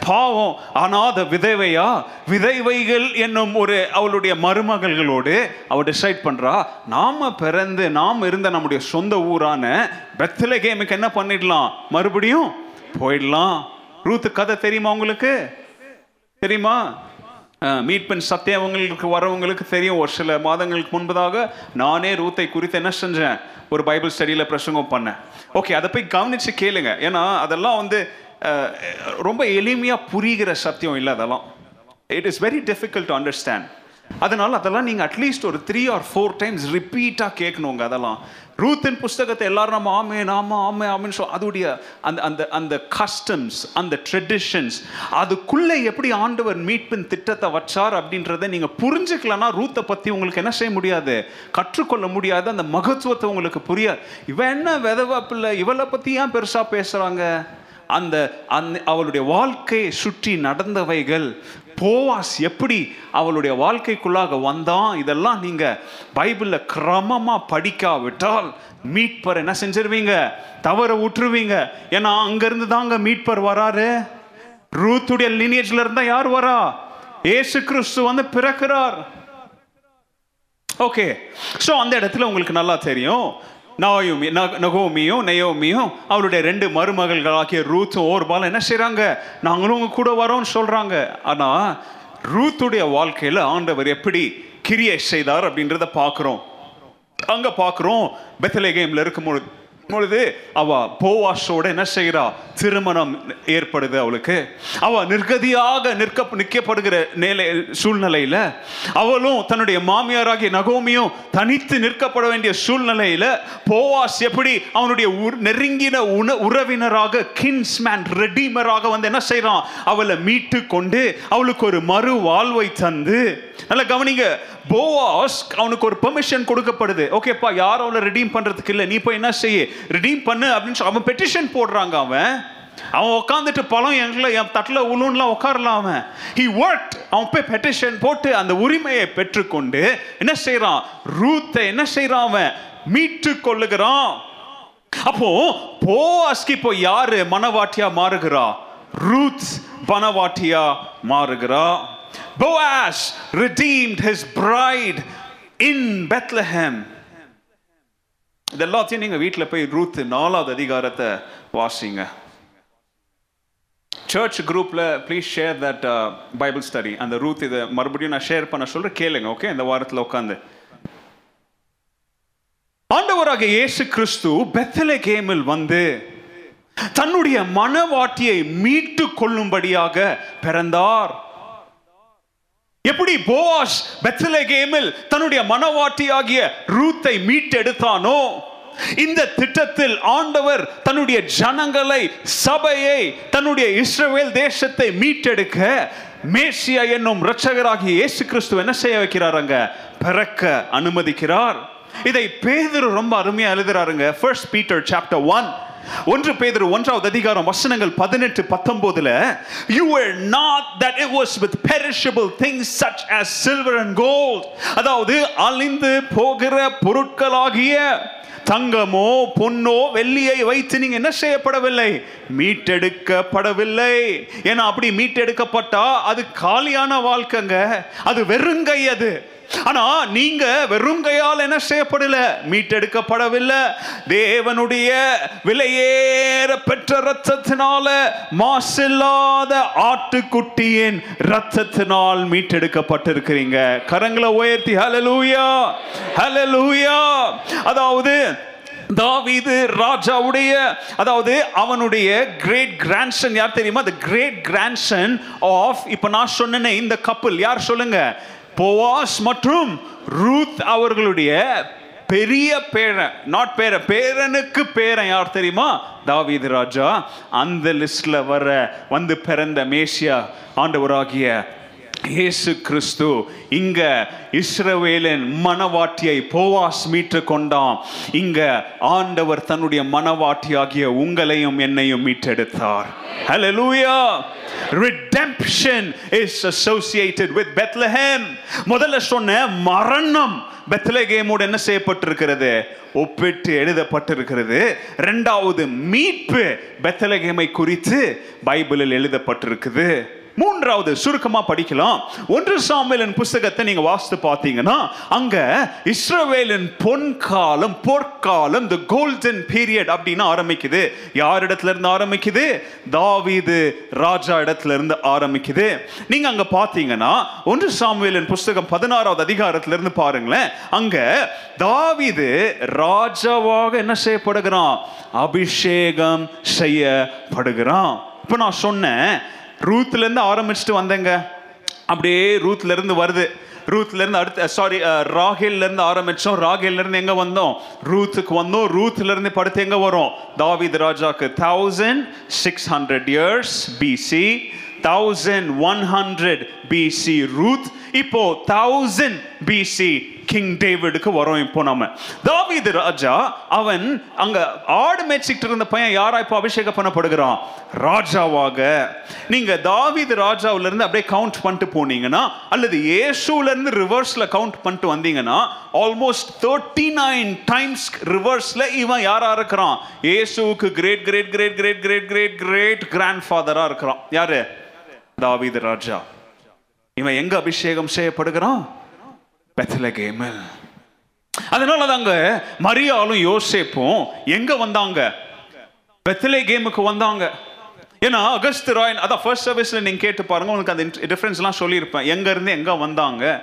பாவம் அனாத விதவையா? விதைவைகள் என்னும் ஒரு அவளுடைய மருமகள்களோடு அவள் டிசைட் பண்ணுறா நாம் பிறந்து நாம் இருந்த நம்முடைய சொந்த ஊரான பெத்லகேமுக்கு என்ன பண்ணிடலாம்? மறுபடியும் போயிடலாம். ரூத்து கதை தெரியுமா உங்களுக்கு? தெரியுமா? மீட்பன் சத்தியம் அவங்களுக்கு வரவங்களுக்கு தெரியும். ஒரு சில மாதங்களுக்கு முன்பதாக நானே ரூத்தை குறித்து என்ன செஞ்சேன்? ஒரு பைபிள் ஸ்டடியில் பிரசங்கம் பண்ணேன். ஓகே அதை போய் கவனித்து கேளுங்க. ஏன்னா அதெல்லாம் வந்து ரொம்ப எளிமையாக புரிகிற சத்தியம் இல்லை அதெல்லாம். It is very difficult to understand அதனால் அதெல்லாம் நீங்கள் அட்லீஸ்ட் ஒரு த்ரீ ஆர் ஃபோர் டைம்ஸ் ரிப்பீட்டாக கேட்கணுங்க அதெல்லாம். ரூத்தின் புஸ்தகத்தை எல்லாரும் நம்ம ஆமே நாம ஆமே ஆமேன்னு சொல் அதோடைய அந்த அந்த அந்த கஸ்டம்ஸ் அந்த ட்ரெடிஷன்ஸ் அதுக்குள்ளே எப்படி ஆண்டவர் மீட்பின் திட்டத்தை வச்சார் அப்படின்றத நீங்கள் புரிஞ்சுக்கலன்னா ரூத்தை பற்றி உங்களுக்கு என்ன செய்ய முடியாது? கற்றுக்கொள்ள முடியாது அந்த மகத்துவத்தை உங்களுக்கு புரியாது இவன் என்ன விதவா பிள்ளை இவளை பற்றி ஏன் பெருசாக பேசுகிறாங்க அந்த அந்த அவளுடைய வாழ்க்கையை சுற்றி நடந்தவைகள். போவாஸ் எப்படி அவளுடைய வாழ்க்கைக்குள்ளாக வந்தான் இதெல்லாம் நீங்கள் பைபிளில் கிரமமாக படிக்காவிட்டால் மீட்பர் என்ன செஞ்சிருவீங்க? தவற விட்டுருவீங்க ஏன்னா அங்கேருந்து தாங்க மீட்பர் வராரு. ரூத்துடைய லினியேஜ்ல இருந்தா யார் வரா? ஏசு கிறிஸ்து வந்து பிறக்கிறார். ஓகே. ஸோ அந்த இடத்துல உங்களுக்கு நல்லா தெரியும். நாயுமி ந- நகோமியும் நயோமியும் அவளுடைய ரெண்டு மருமகள்களாகிய ரூத்தும் ஓர்பால் என்ன செய்கிறாங்க நாங்களும் உங்க கூட வரோம்னு சொல்கிறாங்க ஆனால் ரூத்துடைய வாழ்க்கையில் ஆண்டவர் எப்படி கிரியை செய்தார் அப்படின்றத பார்க்குறோம். அங்கே பார்க்குறோம் பெத்தலேகேமில் இருக்கும் பொழுது அவ போவாஷோட என்ன செய்கிறா? திருமணம் ஏற்படுது அவளுக்கு. அவ நிர்கதியாக நிற்க நிற்கப்படுகிற நிலை சூழ்நிலையில அவளும் தன்னுடைய மாமியாராகிய நகோமியும் தனித்து நிற்கப்பட வேண்டிய சூழ்நிலையில போவாஸ் எப்படி அவனுடைய உர்- நெருங்கின உண உறவினராக கின்ஸ்மேன் ரெடிமராக வந்து என்ன செய்யறான் அவளை மீட்டு கொண்டு அவளுக்கு ஒரு மறு வாழ்வை தந்து நல்லா கவனிங்க போவாஸ் அவனுக்கு ஒரு பெர்மிஷன் கொடுக்கப்படுது. ஓகேப்பா யாரும் அவளை ரிடீம் பண்ணுறதுக்கு இல்லை. நீ போய் என்ன செய்ய? ரிடீம் பண்ணு அப்படின்னு சொல்லி அவன் பெட்டிஷன் போடுறாங்க அவன். அவன் உட்காந்துட்டு பழம் எங்களை என் தட்டில் உளுன்லாம் உட்காரலாம் அவன். ஹி ஒர்க் அவன் போய் பெட்டிஷன் போட்டு அந்த உரிமையை பெற்றுக்கொண்டு என்ன செய்கிறான் ரூத்தை என்ன செய்கிறான் அவன்? மீட்டு கொள்ளுகிறான். அப்போ போவாஸ்க்கு இப்போ யாரு மனவாட்டியா மாறுகிறா? ரூத் மனவாட்டியா மாறுகிறா. Boaz redeemed his bride in Bethlehem. இது எல்லாத்தையும் நீங்க வீட்டில் போய் ரூத் நாலாவது அதிகாரத்தை வாசிங்க. சர்ச் குரூப்ல please share that Bible study அந்த ரூத் இதை மறுபடியும் நான் ஷேர் பண்ண சொல்றேன். கேளுங்க ஓகே இந்த வாரத்தில் உட்காந்து ஆண்டவராக இயேசு கிறிஸ்து பெத்லகேமில் வந்து தன்னுடைய மனவாட்டியை மீட்டு கொள்ளும்படியாக பிறந்தார். எப்படி போவாஸ் பெத்லகேமில் தன்னுடைய மனவாட்டியாகிய ரூத்தை மீட்டெடுத்தானோ? இந்த திட்டத்தில் ஆண்டவர் தன்னுடைய ஜனங்களை சபையை தன்னுடைய இஸ்ரவேல் தேசத்தை மீட்டெடுக்க மேசியா என்னும் இரட்சகராகிய இயேசு கிறிஸ்து என்ன செய்ய வைக்கிறாருங்க பிறக்க அனுமதிக்கிறார். இதை பேதுரு ரொம்ப அருமையா எழுதுறாருங்க. ஃபர்ஸ்ட் பீட்டர் சாப்டர் ஒன் ஒன்று பேதர் ஒன்றாவது அதிகாரம் வசனங்கள் பதினெட்டு பத்தொன்பதுல you were not that it was with perishable things such as silver and gold அதாவது அழிந்து போகிற பொருட்களாகிய தங்கமோ பொன்னோ வெள்ளியை வைத்து நீங்க என்ன செய்யப்படவில்லை? மீட்டெடுக்கப்படவில்லை. ஏன்னா அப்படி மீட்டெடுக்கப்பட்டா அது காலியான வாழ்க்கைங்க. அது வெறுங்கை அது. ஆனா நீங்க வெறும் கையால் என்ன செய்யப்படல? மீட்டெடுக்கப்படவில்லை. தேவனுடைய விலையேற பெற்ற ரத்தத்தினால மாசில்லாத ஆட்டுக்குட்டியின் ரத்தத்தினால் மீட்டெடுக்கப்பட்டிருக்கிறீங்க. கரங்களை உயர்த்தி ஹலலூயா ஹலலூயா அதாவது தாவீது ராஜாவுடைய அதாவது அவனுடைய கிரேட் கிராண்ட்சன் யார் தெரியுமா? த கிரேட் கிராண்ட்சன் ஆஃப் இப்போ நான் சொன்னேனே இந்த கப்பல் யார் சொல்லுங்க? போவாஸ் மற்றும் ரூத் அவர்களுடைய பெரிய பேரன் நாட் பேரன் பேரனுக்கு பேரன் யார் தெரியுமா? தாவீது ராஜா. அந்த லிஸ்ட்ல வர வந்து பிறந்த மேசியா ஆண்டவராகிய இயேசு கிறிஸ்து இங்க இஸ்ரவேலின் மனவாட்டியை போவாஸ் மீட்டு கொண்டான். இங்க ஆண்டவர் தன்னுடைய மனவாட்டியாகிய உங்களையும் என்னையும் மீட்டெடுத்தார். Hallelujah! Redemption is associated with Bethlehem. முதல்ல சொன்ன மரணம் பெத்லகேமோடு என்ன செய்யப்பட்டிருக்கிறது? ஒப்பிட்டு எழுதப்பட்டிருக்கிறது. ரெண்டாவது மீட்பு பெத்லகேமை குறித்து பைபிளில் எழுதப்பட்டிருக்குது. மூன்றாவது சுருக்கமாக படிக்கலாம். ஒன்று சாமியலின் புஸ்தகத்தை நீங்கள் வாசித்து பார்த்தீங்கன்னா அங்கே இஸ்ரவேலின் பொன்காலம் பொற்காலம் த கோல்டன் பீரியட் அப்படின்னு ஆரம்பிக்குது. யார் இடத்துல இருந்து ஆரம்பிக்குது? தாவீது ராஜா இடத்துல இருந்து ஆரம்பிக்குது. நீங்கள் அங்கே பார்த்தீங்கன்னா ஒன்று சாமியலின் புஸ்தகம் பதினாறாவது அதிகாரத்திலிருந்து பாருங்களேன். அங்கே தாவீது ராஜாவாக என்ன செய்யப்படுகிறான்? அபிஷேகம் செய்யப்படுகிறான். இப்போ நான் சொன்னேன் ரூத்லேருந்து ஆரம்பிச்சுட்டு வந்தேங்க. அப்படியே ரூத்லேருந்து வருது. ரூத்லேருந்து அடுத்து சாரி ராகேல்லேருந்து ஆரம்பித்தோம் ராகேல்லேருந்து ராகேல்ல இருந்து வந்தோம்? ரூத்துக்கு வந்தோம். ரூத்லேருந்து படுத்து எங்கே வரும்? தாவீது ராஜாக்கு thousand six hundred years BC thousand one hundred BC Ruth. இப்போ தௌசண்ட் பிசி கிங் டேவிடுக்கு வரோம் இப்போ நம்ம தாவீது ராஜா அவன் அங்க ஆடு மேய்ச்சிக்கிட்டு இருந்த பையன் யாரா இப்போ அபிஷேகம் பண்ணப்படுகிறான்? ராஜாவாக. நீங்க தாவீது ராஜாவுல இருந்து அப்படியே கவுண்ட் பண்ணிட்டு போனீங்கன்னா அல்லது இயேசுல இருந்து ரிவர்ஸ்ல கவுண்ட் பண்ணிட்டு வந்தீங்கன்னா ஆல்மோஸ்ட் தேர்ட்டி நைன் டைம்ஸ் ரிவர்ஸ்ல இவன் யாரா இருக்கிறான்? இயேசுக்கு great great great great great great great grand ஃபாதரா இருக்கிறான். யாரு? தாவீது ராஜா. இவன் எங்க அபிஷேகம் செய்யப்படுகிறான்? பெத்தலகேமல் அதனால தாங்க மரியாளும் யோசேப்பும் எங்க வந்தாங்க? பெத்தலே கேமுக்கு வந்தாங்க. ஏன்னா அகஸ்து ராயன் அதான் ஃபர்ஸ்ட் சர்வீஸ்ல நீங்க கேட்டு பாருங்க உங்களுக்கு அந்த டிஃபரன்ஸ்லாம் சொல்லியிருப்பேன். எங்க இருந்து எங்க வந்தாங்க?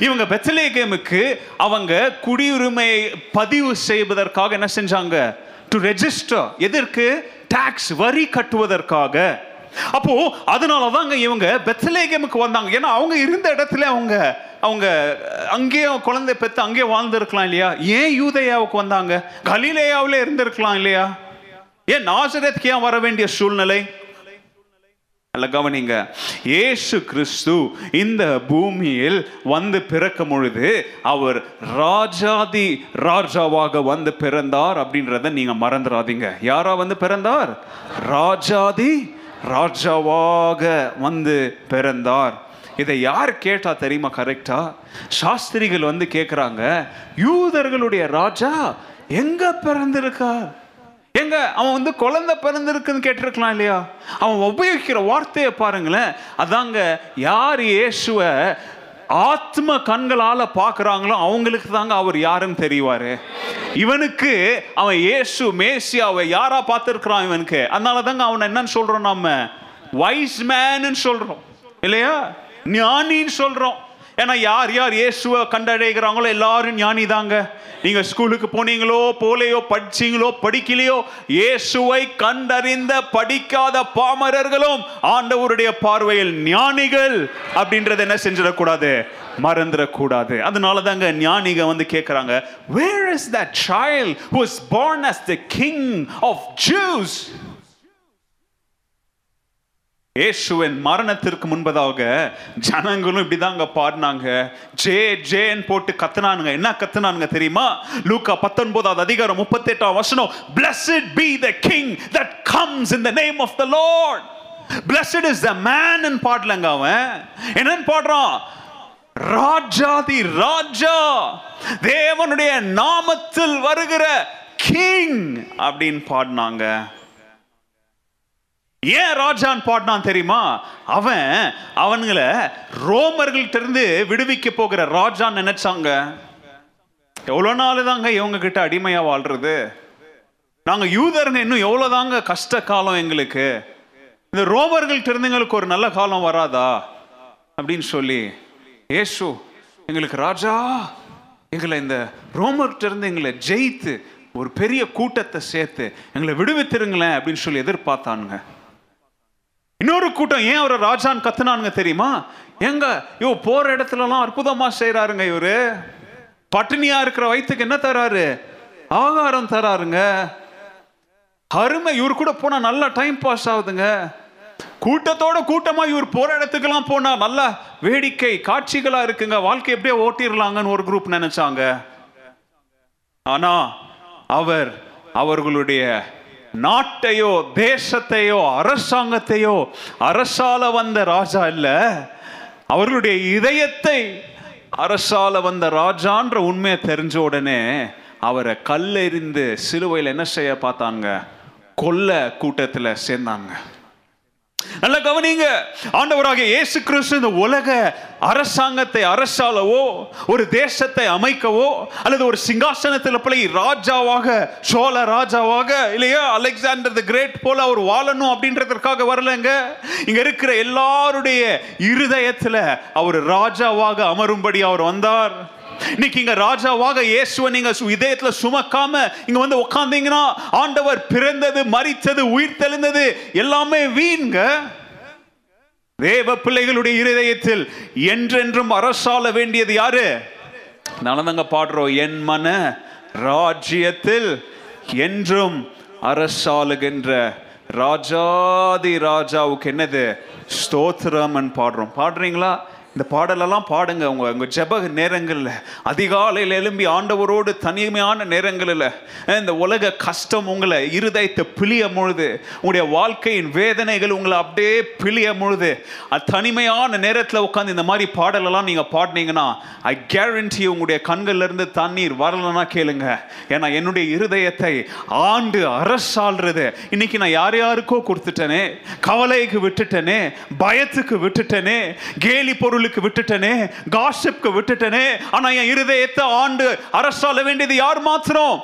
இவங்க பெத்தலே கேமுக்கு அவங்க குடியுரிமையை பதிவு செய்வதற்காக என்ன செஞ்சாங்க? டு ரெஜிஸ்டர் எதற்கு? டாக்ஸ் வரி கட்டுவதற்காக. அப்போ அதனால தாங்க இவங்க பெத்லேகேமுக்கு வந்தாங்க. ஏன்னா அவங்க இருந்த இடத்துல அவங்க அவங்க அங்கேயே குழந்தை பெற்று அங்கேயே வாழ்ந்துருக்கலாம் இல்லையா? ஏன் யூதயாவுக்கு வந்தாங்க? கலிலேயாவிலே இருந்திருக்கலாம் இல்லையா? ஏன் நாசரத்துக்கு ஏன் வர வேண்டிய சூழ்நிலை? அல்ல கவனிங்க. ஏசு கிறிஸ்து இந்த பூமியில் வந்து பிறக்கும் பொழுது அவர் ராஜாதி ராஜாவாக வந்து பிறந்தார் அப்படின்றத நீங்க மறந்துடாதீங்க யாரா வந்து பிறந்தார்? ராஜாதி ராஜாவாக வந்து பிறந்தார். இதை யார் கேட்டா தெரியுமா கரெக்டா சாஸ்திரிகள் வந்து கேட்குறாங்க யூதர்களுடைய ராஜா எங்க பிறந்திருக்கார்? எங்க அவன் வந்து குழந்தை பிறந்திருக்குன்னு கேட்டிருக்கலாம் இல்லையா? அவன் உபயோகிக்கிற வார்த்தையை பாருங்களேன். அதாங்க யார் இயேசுவ ஆத்ம கண்களால் பார்க்குறாங்களோ அவங்களுக்கு தாங்க அவர் யாருன்னு தெரிவார் இவனுக்கு அவன் இயேசு மேசியாவை யாரா பார்த்துருக்கிறான் இவனுக்கு? அதனால தாங்க அவனை என்னன்னு சொல்றோம் நாம? வைஸ் மேனு சொல்றோம். இல்லையா? ஞானின்னு சொல்றோம். ஏன்னா யார் யார் இயேசுவை கண்டடைகிறாங்களோ எல்லாரும் ஞானி தாங்க நீங்க ஸ்கூலுக்கு போனீங்களோ போலையோ படிச்சீங்களோ படிக்கலையோ இயேசுவை கண்டறிந்த படிக்காத பாமரர்களும் ஆண்டவருடைய பார்வையில் ஞானிகள் அப்படின்றத என்ன செஞ்சிடக்கூடாது? மறந்துடக்கூடாது. அதனால தாங்க ஞானிக வந்து கேட்குறாங்க where is that child who is born as the king of Jews இயேசுவின் மரணத்திற்கு முன்பதாக ஜனங்களும் இப்படிதாங்க பாடினாங்க. ஜே ஜேன்னு போட்டு கத்துனானுங்க. என்ன கத்துனானுங்க தெரியுமா? லூக்கா பத்தொன்பதாவது அதிகாரம் முப்பத்தெட்டாம் வசனம். Blessed be the king that comes in the name of the Lord blessed is the man பாடலங்க அவன். என்னன்னு பாடுறான்? ராஜாதி ராஜா தேவனுடைய நாமத்தில் வருகிற கிங் அப்படின்னு பாடினாங்க. ஏன் ராஜான் பாடினான் தெரியுமா? அவன் அவனுங்களை ரோமர்கள்ட்டிருந்து விடுவிக்க போகிற ராஜான்னு நினைச்சாங்க. எவ்வளோ நாள் தாங்க இவங்க கிட்ட அடிமையாக வாழ்றது? நாங்கள் யூதருங்க இன்னும் எவ்வளவுதாங்க கஷ்ட காலம் எங்களுக்கு? இந்த ரோமர்கள்ட்ட இருந்து எங்களுக்கு ஒரு நல்ல காலம் வராதா? அப்படின்னு சொல்லி ஏசு எங்களுக்கு ராஜா எங்களை இந்த ரோமர்கிட்ட இருந்து எங்களை ஜெயித்து ஒரு பெரிய கூட்டத்தை சேர்த்து எங்களை விடுவித்திருங்களேன் அப்படின்னு சொல்லி எதிர்பார்த்தானுங்க. இன்னொரு கூட்டம் ஏன் அவரை ராஜான்னு கத்துனானுங்க தெரியுமா? எங்க இவ போற இடத்துலலாம் அற்புதமா செய்யறாருங்க இவரு. பட்டினியா இருக்கிற வயிற்றுக்கு என்ன தராரு? ஆகாரம் தராருங்க. அருமை இவர் கூட போனா நல்லா டைம் பாஸ் ஆகுதுங்க. கூட்டத்தோட கூட்டமா இவர் போற இடத்துக்கெல்லாம் போனா நல்லா வேடிக்கை காட்சிகளா இருக்குங்க. வாழ்க்கை எப்படியே ஓட்டிடலாங்கன்னு ஒரு குரூப் நினைச்சாங்க. ஆனா அவர் அவர்களுடைய நாட்டையோ தேசத்தையோ அரசாங்கத்தையோ அரசால வந்த ராஜா இல்ல. அவர்களுடைய இதயத்தை அரசால வந்த ராஜான்ற உண்மையை தெரிஞ்ச உடனே அவரை கல்லெறிந்து சிலுவையில் என்ன செய்ய பார்த்தாங்க? கொல்ல கூட்டத்தில் சேர்ந்தாங்க. நல்லா கவனிங்க. ஆண்டவராக இயேசு கிறிஸ்து இந்த உலக அரசாங்கத்தை அரசாலவோ ஒரு தேசத்தை அமைக்கவோ அல்லது ஒரு சிங்காசனத்தில் பிள்ளை ராஜாவாக சோழ ராஜாவாக இல்லையா? அலெக்சாண்டர் த கிரேட் போல அவர் வாழணும் அப்படின்றதற்காக வரலங்க. இங்க இருக்கிற எல்லாருடைய இருதயத்துல அவர் ராஜாவாக அமரும்படி அவர் வந்தார். இன்னைக்கு இங்க ராஜாவாக இயேசுவை நீங்க சு- இதயத்துல சுமக்காம இங்க வந்து உட்கார்ந்தீங்கன்னா ஆண்டவர் பிறந்தது மரித்தது உயிர் தெளிந்தது எல்லாமே வீண்க. தேவ பிள்ளைகளுடைய இருதயத்தில் என்றென்றும் அரசாள வேண்டியது யாரு? நலந்தங்க பாடுறோம். என் மன ராஜ்யத்தில் என்றும் அரசாளுகின்ற ராஜாதி ராஜாவுக்கு என்னது? ஸ்தோத்திரம்னு பாடுறோம். பாடுறீங்களா? இந்த பாடலெல்லாம் பாடுங்க உங்க உங்க ஜப நேரங்களில். அதிகாலையில் எழும்பி ஆண்டவரோடு தனிமையான நேரங்களில் இந்த உலக கஷ்டம் உங்களை இருதயத்தை பிழிய முழுது உங்களுடைய வாழ்க்கையின் வேதனைகள் உங்களை அப்படியே பிழிய முழுது அது தனிமையான நேரத்தில் உட்காந்து இந்த மாதிரி பாடலெல்லாம் நீங்கள் பாடினீங்கன்னா ஐ கேரண்டி உங்களுடைய கண்கள்லேருந்து தண்ணீர் வரலன்னா கேளுங்க. ஏன்னா என்னுடைய இருதயத்தை ஆண்டு அரசாள்றது. இன்னைக்கு நான் யார் யாருக்கோ கொடுத்துட்டேனே கவலைக்கு விட்டுட்டேனே பயத்துக்கு விட்டுட்டேனே கேலி பொருள் பொருளுக்கு விட்டுட்டனே காஷிப்க்கு விட்டுட்டனே ஆனா என் இருதயத்தை ஆண்டு அரசால வேண்டியது யார் மாத்திரம்?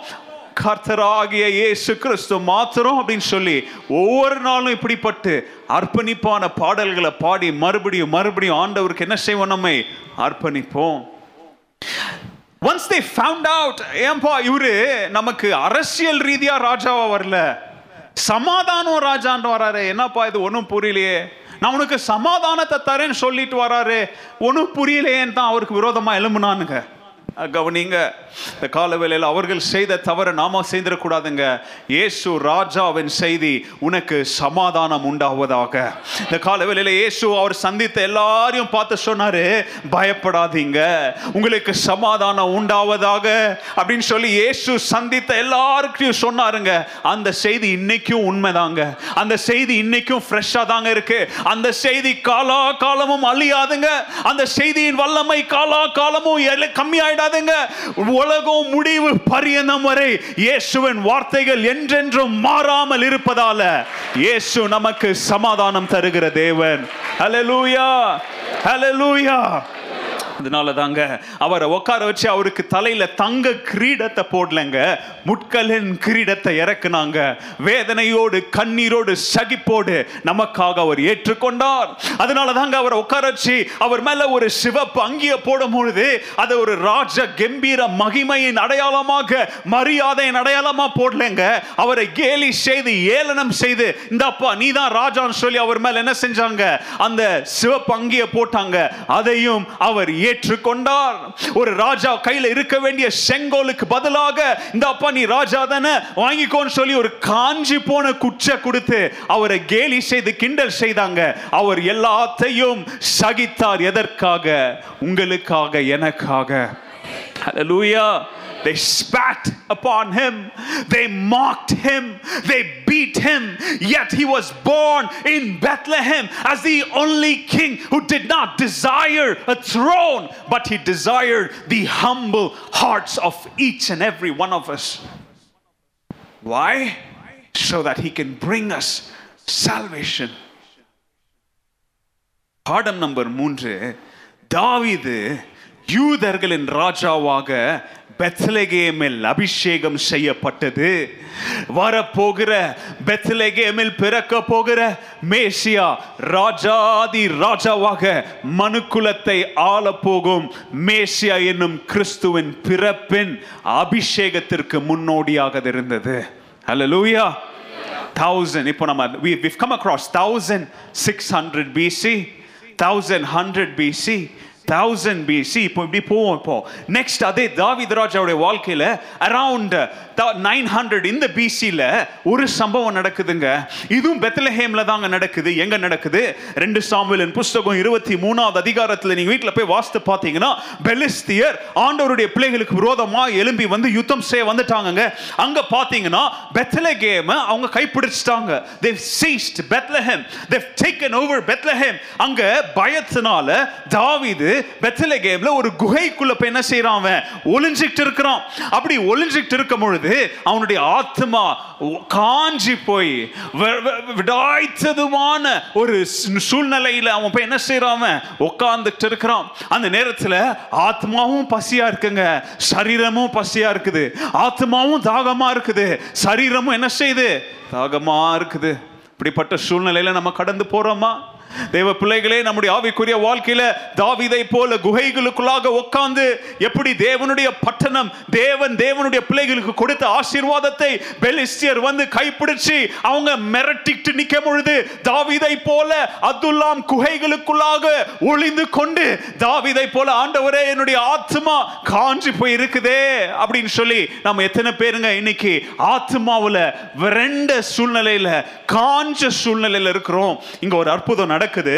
கர்த்தராகிய இயேசு கிறிஸ்து மாத்திரம் அப்படின்னு சொல்லி ஒவ்வொரு நாளும் இப்படிப்பட்டு அர்ப்பணிப்பான பாடல்களை பாடி மறுபடியும் மறுபடியும் ஆண்டவருக்கு என்ன செய்வோம் நம்மை? அர்ப்பணிப்போம். ஒன்ஸ் தே ஃபவுண்ட் அவுட் ஏன்பா இவரு நமக்கு அரசியல் ரீதியா ராஜாவா வரல. சமாதானம் ராஜான்னு வராரு என்னப்பா இது ஒன்றும் புரியலையே. நான் உனக்கு சமாதானத்தை தரேன்னு சொல்லிட்டு வராரு ஒன்றும் புரியலையேன்னு தான் அவருக்கு விரோதமாக எழும்புனானுங்க. கவனிங்க. இந்த கால வேலையில் அவர்கள் செய்த தவறு நாம செய்திடக்கூடாதுங்க. இயேசு ராஜாவின் செய்தி உனக்கு சமாதானம் உண்டாவதாக. இந்த கால வேலையில் இயேசு அவர் சந்தித்த எல்லாரையும் பார்த்து சொன்னாரு பயப்படாதீங்க. உங்களுக்கு சமாதானம் உண்டாவதாக. அப்படின்னு சொல்லி இயேசு சந்தித்த எல்லாருக்கையும் சொன்னாருங்க. அந்த செய்தி இன்னைக்கும் உண்மைதாங்க. அந்த செய்தி இன்னைக்கும் ஃப்ரெஷ்ஷாக தாங்க இருக்கு. அந்த செய்தி காலா காலமும் அழியாதுங்க. அந்த செய்தியின் வல்லமை காலா காலமும் எல்லை- கம்மியாயிடாதுங்க உலகம் முடிவு பரியந்தம் வரை இயேசுவின் வார்த்தைகள் என்றென்றும் மாறாமல் இருப்பதால இயேசு நமக்கு சமாதானம் தருகிற தேவன். ஹலலூயா ஹலலூயா அதனால தாங்க அவரை உட்கார வச்சு அவருக்கு தலையில தங்க கிரீடத்தை போடலங்க. முட்களின் கிரீடத்தை இறக்குனாங்க. வேதனையோடு கண்ணீரோடு சகிப்போடு நமக்காக அவர் ஏற்றுக்கொண்டார். அதனால தாங்க அவரை உட்கார வச்சு அவர் மேல ஒரு சிவப்பு அங்கிய போடும் பொழுது அதை ஒரு ராஜ கம்பீர மகிமையின் அடையாளமாக மரியாதையின் அடையாளமா போடலங்க. அவரை கேலி செய்து ஏளனம் செய்து இந்த அப்பா நீ தான் ராஜான்னு சொல்லி அவர் மேல என்ன செஞ்சாங்க? அந்த சிவப்பு அங்கிய போட்டாங்க. அதையும் அவர் ஏற்றுக்கொண்டார். ஒரு ராஜா கையில இருக்க வேண்டிய செங்கோலுக்கு பதிலாக இந்த அப்பா நீ ராஜா தானே? வாங்கிக்கோன்னு சொல்லி ஒரு காஞ்சி போன குச்சை கொடுத்து அவரை கேலி செய்து கிண்டல் செய்தாங்க. அவர் எல்லாத்தையும் சகித்தார். எதற்காக? உங்களுக்காக எனக்காக. லூயா They spat upon him. They mocked him. They beat him. Yet he was born in Bethlehem as the only king who did not desire a throne, but he desired the humble hearts of each and every one of us. Why? So that he can bring us salvation. பாடம் number மூன்று தாவீது யூதர்களின் ராஜாவாக பெத்லகேமில் அபிஷேகம் செய்யப்பட்டது. வரப்போகிற பெத்லகேமில் பிறக்க போகிற மேசியா ராஜாதி ராஜாவாக மனுக்குலத்தை ஆளப்போகும் மேசியா என்னும் கிறிஸ்துவின் பிறப்பின் அபிஷேகத்திற்கு முன்னோடியாக இருந்தது. இருந்தது லூயா தௌசண்ட் இப்போ நம்ம we come across thousand six hundred BC thousand hundred BC thousand BC இப்போ இப்படி போவோம் இப்போ. நெக்ஸ்ட் அதே தாவிதராஜாவுடைய வாழ்க்கையில் அரவுண்ட் நைன் ஹண்ட்ரட் இந்த பிசியில் ஒரு சம்பவம் நடக்குதுங்க. இதுவும் பெத்தலஹேமில் தாங்க நடக்குது. எங்கே நடக்குது? ரெண்டு சாமுவேலின் புஸ்தகம் இருபத்தி மூணாவது அதிகாரத்தில் நீங்கள் வீட்டில் போய் வாசித்து பார்த்தீங்கன்னா பெலிஸ்தியர் ஆண்டவருடைய பிள்ளைகளுக்கு விரோதமாக எழும்பி வந்து யுத்தம் செய்ய வந்துட்டாங்கங்க. அங்கே பார்த்தீங்கன்னா பெத்லகேம் அவங்க கைப்பிடிச்சிட்டாங்க. They seized Bethlehem they've taken over Bethlehem அங்கே பயத்தினால தாவிது பெத்லகேம்ல ஒரு குகைக்குள்ளே போய் என்ன செய்கிறான் அவன்? ஒளிஞ்சிட்டு இருக்கிறான். அப்படி ஒளிஞ்சிக்கிட்டு இருக்கும் பொழுது அவனுடைய ஆத்மா காஞ்சி போய் விடாய்த்ததுமான ஒரு சூழ்நிலையில் அவன் போய் என்ன செய்யறான் அவன்? உட்கார்ந்துட்டு இருக்கிறான். அந்த நேரத்தில் ஆத்மாவும் பசியா இருக்குங்க. சரீரமும் பசியா இருக்குது. ஆத்மாவும் தாகமா இருக்குது. சரீரமும் என்ன செய்யுது? தாகமா இருக்குது. இப்படிப்பட்ட சூழ்நிலையில நம்ம கடந்து போறோமா? தேவ பிள்ளைகளே நம்முடைய ஆவிக்குரிய வாழ்க்கையில தாவீதை போல குகைகளுக்குள்ளாக உட்கார்ந்து எப்படி தேவனுடைய பட்டணம் தேவன் தேவனுடைய பிள்ளைகளுக்கு கொடுத்த ஆசீர்வாதத்தை பெலிஸ்டியர் வந்து கைப்பிடிச்சு அவங்க மிரட்டிட்டு நிக்க பொழுது தாவிதை போல அதுல்லாம் குகைகளுக்குள்ளாக ஒளிந்து கொண்டு தாவிதை போல ஆண்டவரே என்னுடைய ஆத்மா காஞ்சி போய் இருக்குதே அப்படின்னு சொல்லி நம்ம எத்தனை பேருங்க இன்னைக்கு ஆத்மாவில் விரண்ட சூழ்நிலையில காஞ்ச சூழ்நிலையில இருக்கிறோம். இங்க ஒரு அற்புதம் நடக்குது.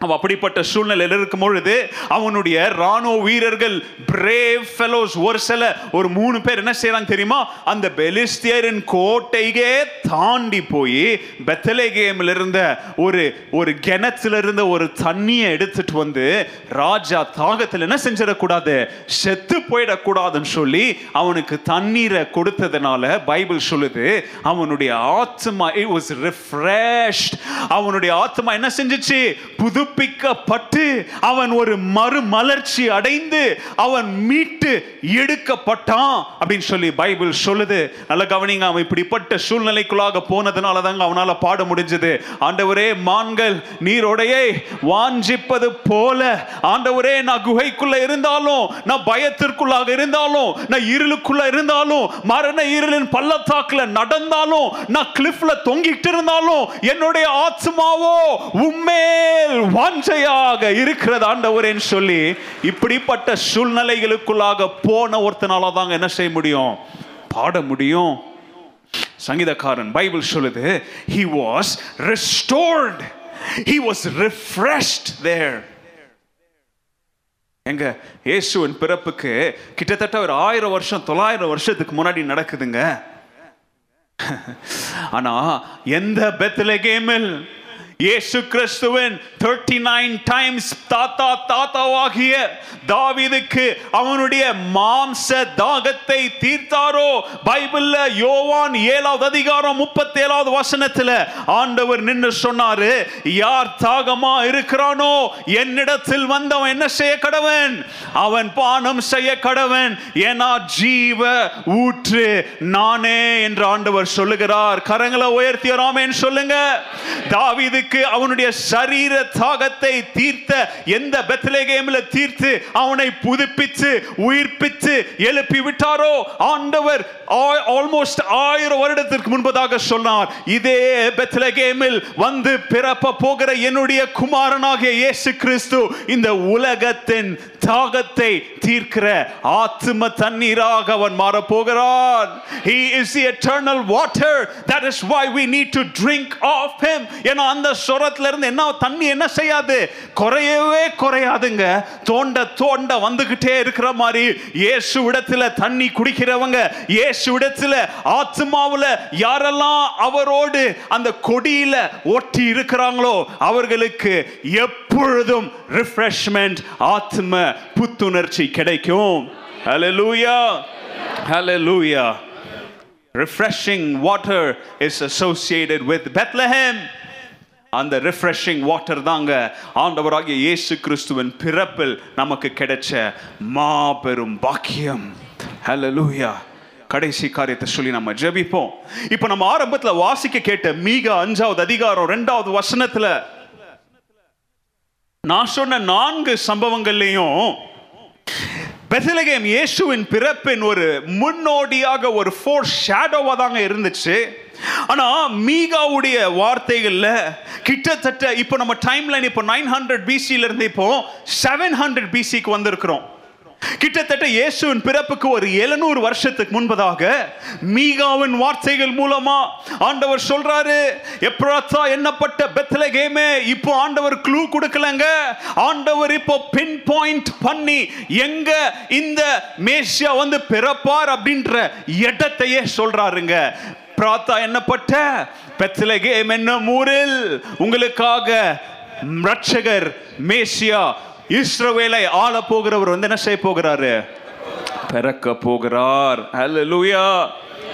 அவன் அப்படிப்பட்ட சூழ்நிலையில் இருக்கும் பொழுது அவனுடைய ராணுவ வீரர்கள் பிரேவ் ஃபெலோஸ் ஒரு சில ஒரு மூணு பேர் என்ன செய்யறாங்க தெரியுமா? அந்த பெலிஸ்தியரின் கோட்டையே தாண்டி போய் பெத்தலேகேமில் இருந்த ஒரு ஒரு கிணத்துல இருந்த ஒரு தண்ணியை எடுத்துட்டு வந்து ராஜா தாகத்தில் என்ன செஞ்சிடக்கூடாது? செத்து போயிடக்கூடாதுன்னு சொல்லி அவனுக்கு தண்ணீரை கொடுத்ததுனால பைபிள் சொல்லுது அவனுடைய ஆத்மா இட் வாஸ் ரிஃப்ரெஷ்ட் அவனுடைய ஆத்மா என்ன செஞ்சிச்சு? புது புதுப்பிக்கப்பட்டு அவன் ஒரு மறுமலர்ச்சி அடைந்து அவன் மீட்டு எடுக்கப்பட்டான் அப்படின்னு சொல்லி பைபிள் சொல்லுது. நல்ல கவனிங்க அவன் இப்படிப்பட்ட சூழ்நிலைக்குள்ளாக போனதுனால தாங்க அவனால பாட முடிஞ்சது. ஆண்டவரே மான்கள் நீரோடையை வாஞ்சிப்பது போல. ஆண்டவரே நான் குகைக்குள்ள இருந்தாலும் நான் பயத்திற்குள்ளாக இருந்தாலும் நான் இருளுக்குள்ள இருந்தாலும் மரண இருளின் பள்ளத்தாக்குல நடந்தாலும் நான் கிளிஃப்ல தொங்கிட்டு இருந்தாலும் என்னுடைய ஆத்மாவோ உம்மேல் வாஞ்சையாக இருக்கிறது ஆண்டவரேன்னு சொல்லி இப்படிப்பட்ட சூழ்நிலைகளுக்குள்ளாக போன ஒருத்தனால தாங்க என்ன செய்ய முடியும்? பாட முடியும். சங்கீதக்காரன் பைபிள் சொல்லுது he was restored he was refreshed there எங்க இயேசுவின் பிறப்புக்கு கிட்டத்தட்ட ஒரு ஆயிரம் வருஷம் தொள்ளாயிரம் வருஷத்துக்கு முன்னாடி நடக்குதுங்க. ஆனா எந்த பெத்லகேமில் இயேசு கிறிஸ்துவின் 39 டைம்ஸ் தாத்தா தாத்தாவாகிய தாவிதுக்கு அவனுடைய மாம்ச தாகத்தை தீர்த்தாரோ? பைபிள்ல யோவான் ஏழாவது அதிகாரம் முப்பத்தேழாவது வசனத்துல ஆண்டவர் நின்று சொன்னாரு யார் தாகமா இருக்கிறானோ? என்னிடத்தில் வந்தவன் என்ன செய்ய கடவன்? அவன் பானம் செய்ய கடவன். ஏனா ஜீவ ஊற்று நானே என்று ஆண்டவர் சொல்லுகிறார். கரங்களை உயர்த்தியராமேன்னு சொல்லுங்க. தாவிதுக்கு அவனுடைய சரீர தாகத்தை தீர்த்த எந்த பெத்லேகேமில் தீர்த்து அவனை புதுப்பித்து உயிர்ப்பித்து எழுப்பி விட்டாரோ ஆண்டவர் ஆல்மோஸ்ட் ஆயிரம் வருடத்திற்கு முன்பதாக சொன்னார் இதே பெத்லகேமில் வந்து பிறப்ப போகிற என்னுடைய குமாரனாகிய இயேசு கிறிஸ்து இந்த உலகத்தின் தாகத்தை தீர்க்கிற ஆத்ம தண்ணீராக அவன் மாற போகிறான் he is the eternal water. That is why we need to drink of him. ஏன்னா அந்த சொரத்துல இருந்து என்ன தண்ணி என்ன செய்யாது? குறையவே குறையாதுங்க. தோண்ட தோண்ட வந்துகிட்டே இருக்கிற மாதிரி இயேசு இடத்துல தண்ணி குடிக்கிறவங்க இயேசு இடத்துல ஆத்மாவுல யாரெல்லாம் அவரோடு அந்த கொடியில ஒட்டி இருக்கிறாங்களோ அவர்களுக்கு எப்பொழுதும் ரிஃப்ரெஷ்மெண்ட் ஆத்ம புத்துணர்ச்சி கிடைக்கும் Hallelujah. Hallelujah. Refreshing water is associated with Bethlehem. அந்த ரிஃப்ரெஷிங் வாட்டர் தாங்க ஆண்டவராகிய இயேசு கிறிஸ்துவின் பிறப்பில் நமக்கு கிடைச்ச மாபெரும் பாக்கியம் ஹலோ லூயா கடைசி காரியத்தை சொல்லி நம்ம ஜெபிப்போம் இப்போ நம்ம ஆரம்பத்தில் வாசிக்க கேட்ட மீக அஞ்சாவது அதிகாரம் ரெண்டாவது வசனத்துல நான் சொன்ன நான்கு சம்பவங்கள்லையும் பெசலகேம் இயேசுவின் பிறப்பின் ஒரு முன்னோடியாக ஒரு ஃபோர் ஷேடோவாக தாங்க இருந்துச்சு. ஆனால் மீகாவுடைய வார்த்தைகளில் கிட்டத்தட்ட இப்போ நம்ம டைம் லைன் இப்போ நைன் ஹண்ட்ரட் பிசியிலேருந்து இப்போ செவன் ஹண்ட்ரட் பிசிக்கு வந்திருக்கிறோம். கிட்டத்தட்ட இயேசுவின் பிறப்புக்கு ஒரு எழுநூறு வருஷத்துக்கு முன்பதாக மீகாவின் வார்த்தைகள் மூலமா ஆண்டவர் சொல்றாரு எப்ராத்தா எண்ணப்பட்ட பெத்லகேமே இப்போ ஆண்டவர் க்ளூ கொடுக்கலங்க. ஆண்டவர் இப்போ பின் பாயிண்ட் பண்ணி எங்க இந்த மேசியா வந்து பிறப்பார் அப்படின்ற இடத்தையே சொல்றாருங்க. பிராத்தா எண்ணப்பட்ட பெத்லகேம் என்ன ஊரில் உங்களுக்காக ரட்சகர் மேசியா இஸ்ரவேலை ஆள போகிறவர் வந்து என்ன செய்ய போகிறாரு? பிறக்க போகிறார். ஹலோ லூயா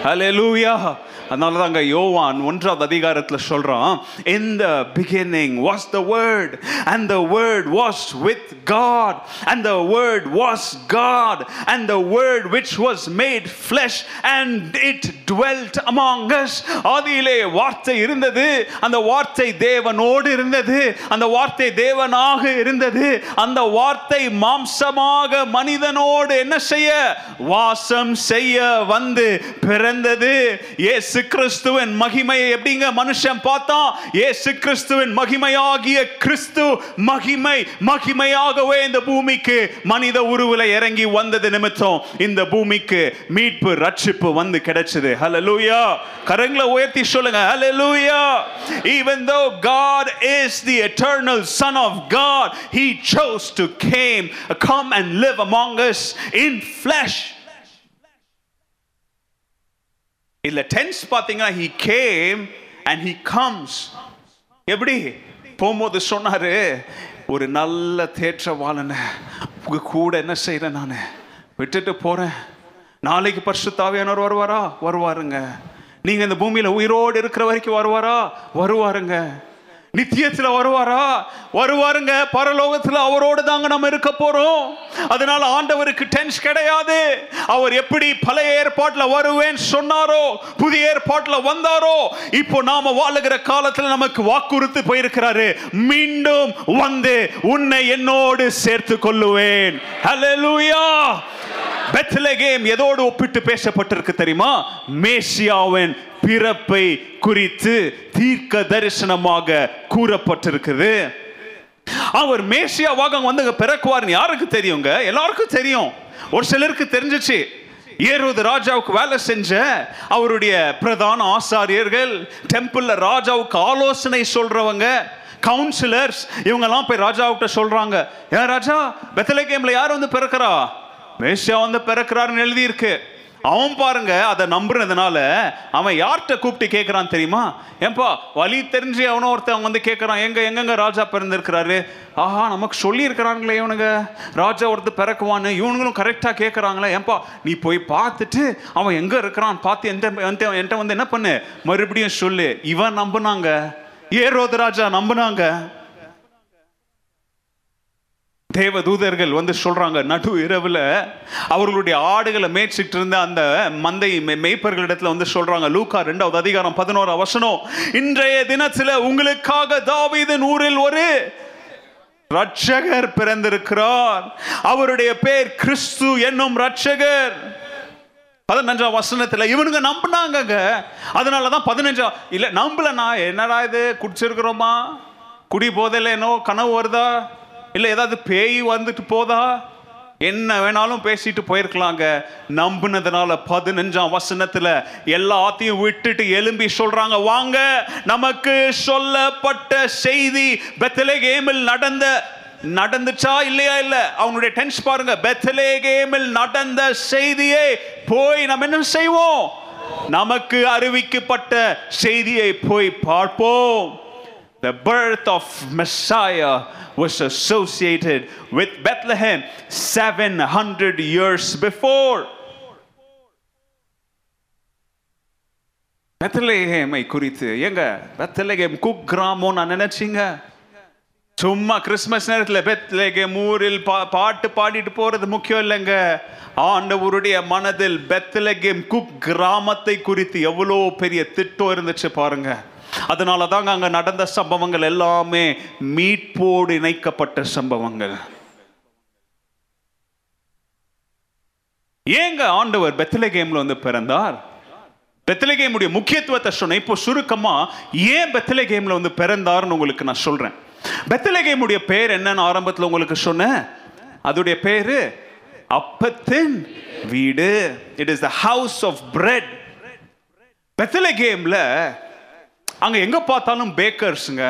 ஹலோ லூயா அதனால தாங்க யோவான் ஒன்றாவது அதிகாரத்தில் சொல்றான் in the beginning was the word and the word was with God and the word was God and the word which was made flesh and it dwelt among us. ஆதியிலே வார்த்தை இருந்தது அந்த வார்த்தை தேவனோடு இருந்தது அந்த வார்த்தை தேவனாக இருந்தது அந்த வார்த்தை மாம்சமாக மனிதனோடு என்ன செய்ய? வாசம் செய்ய வந்து பிறந்தது. இயேசு கிறிஸ்துவின் மகிமையை எப்படிங்க மனுஷன் பார்த்தான் இயேசு கிறிஸ்துவின் மகிமையாகிய கிறிஸ்து மகிமை மகிமையாகவே இந்த பூமிக்கு மனித உருவில இறங்கி வந்தது நிமித்தம் இந்த பூமிக்கு மீட்பு ரட்சிப்பு வந்து கிடைச்சது. ஹalleluya கரங்களை உயர்த்தி சொல்லுங்க. ஹalleluya even though god is the eternal son of god he chose to came come and live among us in flesh. இல்ல டென்ஸ் பாத்தீங்கன்னா he came and he comes எப்படி? போகும்போது சொன்னாரு ஒரு நல்ல தேற்றவாளனை. உங்கள் கூட என்ன செய்யறேன் நான்? விட்டுட்டு போறேன். நாளைக்கு பரிசுத்தாவியானவர் வருவாரா? வருவாருங்க. நீங்க இந்த பூமியில உயிரோடு இருக்கிற வரைக்கும் வருவாரா? வருவாருங்க. நித்தியத்தில் வருவாரா? வருவாருங்க. பரலோகத்தில் அவரோடு தாங்க நம்ம இருக்க போறோம். அதனால ஆண்டவருக்கு டென்ஷன் கிடையாது. அவர் எப்படி பழைய ஏற்பாட்டில் வருவேன் சொன்னாரோ புதிய ஏற்பாட்டில் வந்தாரோ இப்போ நாம வாழுகிற காலத்தில் நமக்கு வாக்குறுத்து போயிருக்கிறாரு. மீண்டும் வந்து உன்னை என்னோடு சேர்த்து கொள்ளுவேன். ஹalleluya பெத்லகேம் எதோடு ஒப்பிட்டு பேசப்பட்டிருக்கு தெரியுமா? மேசியாவின் பிறப்பை குறித்து தீர்க்க தரிசனமாக கூறப்பட்டிருக்குது அவர் மேசியாவாக வந்து பிறக்குவார்னு யாருக்கு தெரியுங்க? எல்லாருக்கும் தெரியும். ஒரு சிலருக்கு தெரிஞ்சிச்சு. ஏறுவது ராஜாவுக்கு வேலை செஞ்ச அவருடைய பிரதான ஆசாரியர்கள் டெம்பிள்ல ராஜாவுக்கு ஆலோசனை சொல்றவங்க கவுன்சிலர்ஸ் இவங்கெல்லாம் போய் ராஜாவுக்கிட்ட சொல்றாங்க. ஏன் ராஜா? பெத்தலேகேம்ல யார் வந்து பிறக்கிறா? மேசியா வந்து பிறக்கிறாருன்னு எழுதியிருக்கு. அவன் பாருங்க அதை நம்புறதுனால அவன் யார்கிட்ட கூப்பிட்டு கேட்குறான் தெரியுமா? ஏன்பா வழி தெரிஞ்சு அவனோ ஒருத்தன் வந்து கேட்குறான் எங்க எங்கெங்க ராஜா பிறந்திருக்கிறாரு? ஆஹா நமக்கு சொல்லியிருக்கிறாங்களே இவனுங்க. ராஜா ஒருத்தர் பிறக்குவான்னு இவனுங்களும் கரெக்டாக கேட்குறாங்களே ஏன்பா நீ போய் பார்த்துட்டு அவன் எங்கே இருக்கிறான்? பார்த்து எந்த என்கிட்ட என்கிட்ட வந்து என்ன பண்ணு? மறுபடியும் சொல்லு. இவன் நம்புனாங்க. ஏ ராஜா நம்புனாங்க. தேவ தூதர்கள் வந்து சொல்றாங்க நடு இரவுல அவர்களுடைய ஆடுகளை மேய்ச்சிட்டு இருந்த அந்த மந்தை மெ- வந்து சொல்றாங்க லூக்கா ரெண்டாவது அதிகாரம் பதினோரு வசனம் இன்றைய தினத்துல உங்களுக்காக தாவீதின் ஊரில் ஒரு ரட்சகர் பிறந்திருக்கிறார். அவருடைய பேர் கிறிஸ்து என்னும் ரட்சகர் பதினஞ்சாம் வசனத்தில் இவனுங்க நம்பினாங்கங்க. அதனாலதான் பதினஞ்சாம் இல்ல நம்பலண்ணா என்னடா இது? குடிச்சிருக்கிறோமா? குடி போதையில என்னோ கனவு வருதா? இல்லை ஏதாவது பேய் வந்துட்டு போதா? என்ன வேணாலும் பேசிட்டு போயிருக்கலாங்க. நம்பினதுனால பதினஞ்சாம் வசனத்துல எல்லாத்தையும் விட்டுட்டு எழும்பி சொல்றாங்க. வாங்க நமக்கு சொல்லப்பட்ட செய்தி பெத்தலேகேமில் நடந்த நடந்துச்சா இல்லையா இல்ல? அவனுடைய டென்ஸ் பாருங்க. பெத்தலேகேமில் நடந்த செய்தியை போய் நம்ம என்ன செய்வோம்? நமக்கு அறிவிக்கப்பட்ட செய்தியை போய் பார்ப்போம். The birth of Messiah was associated with Bethlehem 700 years before. பெத்லகேமை குறித்து எங்க பெத்லகேம் குக் கிராமம் நான் நினைச்சீங்க? சும்மா கிறிஸ்மஸ் நேரத்தில் பெத்லகேம் ஊரில் பா பாட்டு பாடிட்டு போகிறது முக்கியம் இல்லைங்க. ஆண்டவருடைய மனதில் பெத்லகேம் குக் கிராமத்தை குறித்து எவ்வளோ பெரிய திட்டம் இருந்துச்சு பாருங்க. அதனால தாங்க அங்கே நடந்த சம்பவங்கள் எல்லாமே மீட்போடு இணைக்கப்பட்ட சம்பவங்கள். ஏங்க ஆண்டவர் பெத்லகேம்ல வந்து பிறந்தார்? பெத்தலகேமுடைய முக்கியத்துவத்தை சொன்னேன். இப்போ சுருக்கமா ஏன் பெத்லகேம்ல வந்து பிறந்தார்னு உங்களுக்கு நான் சொல்றேன். பெத்தலகேமுடைய பேர் என்னன்னு ஆரம்பத்தில் உங்களுக்கு சொன்னேன். அதோடைய பேரு அப்பத்தின் வீடு. It is the house of bread பெத்லகேம்ல அங்கே எங்கே பார்த்தாலும் பேக்கர்ஸுங்க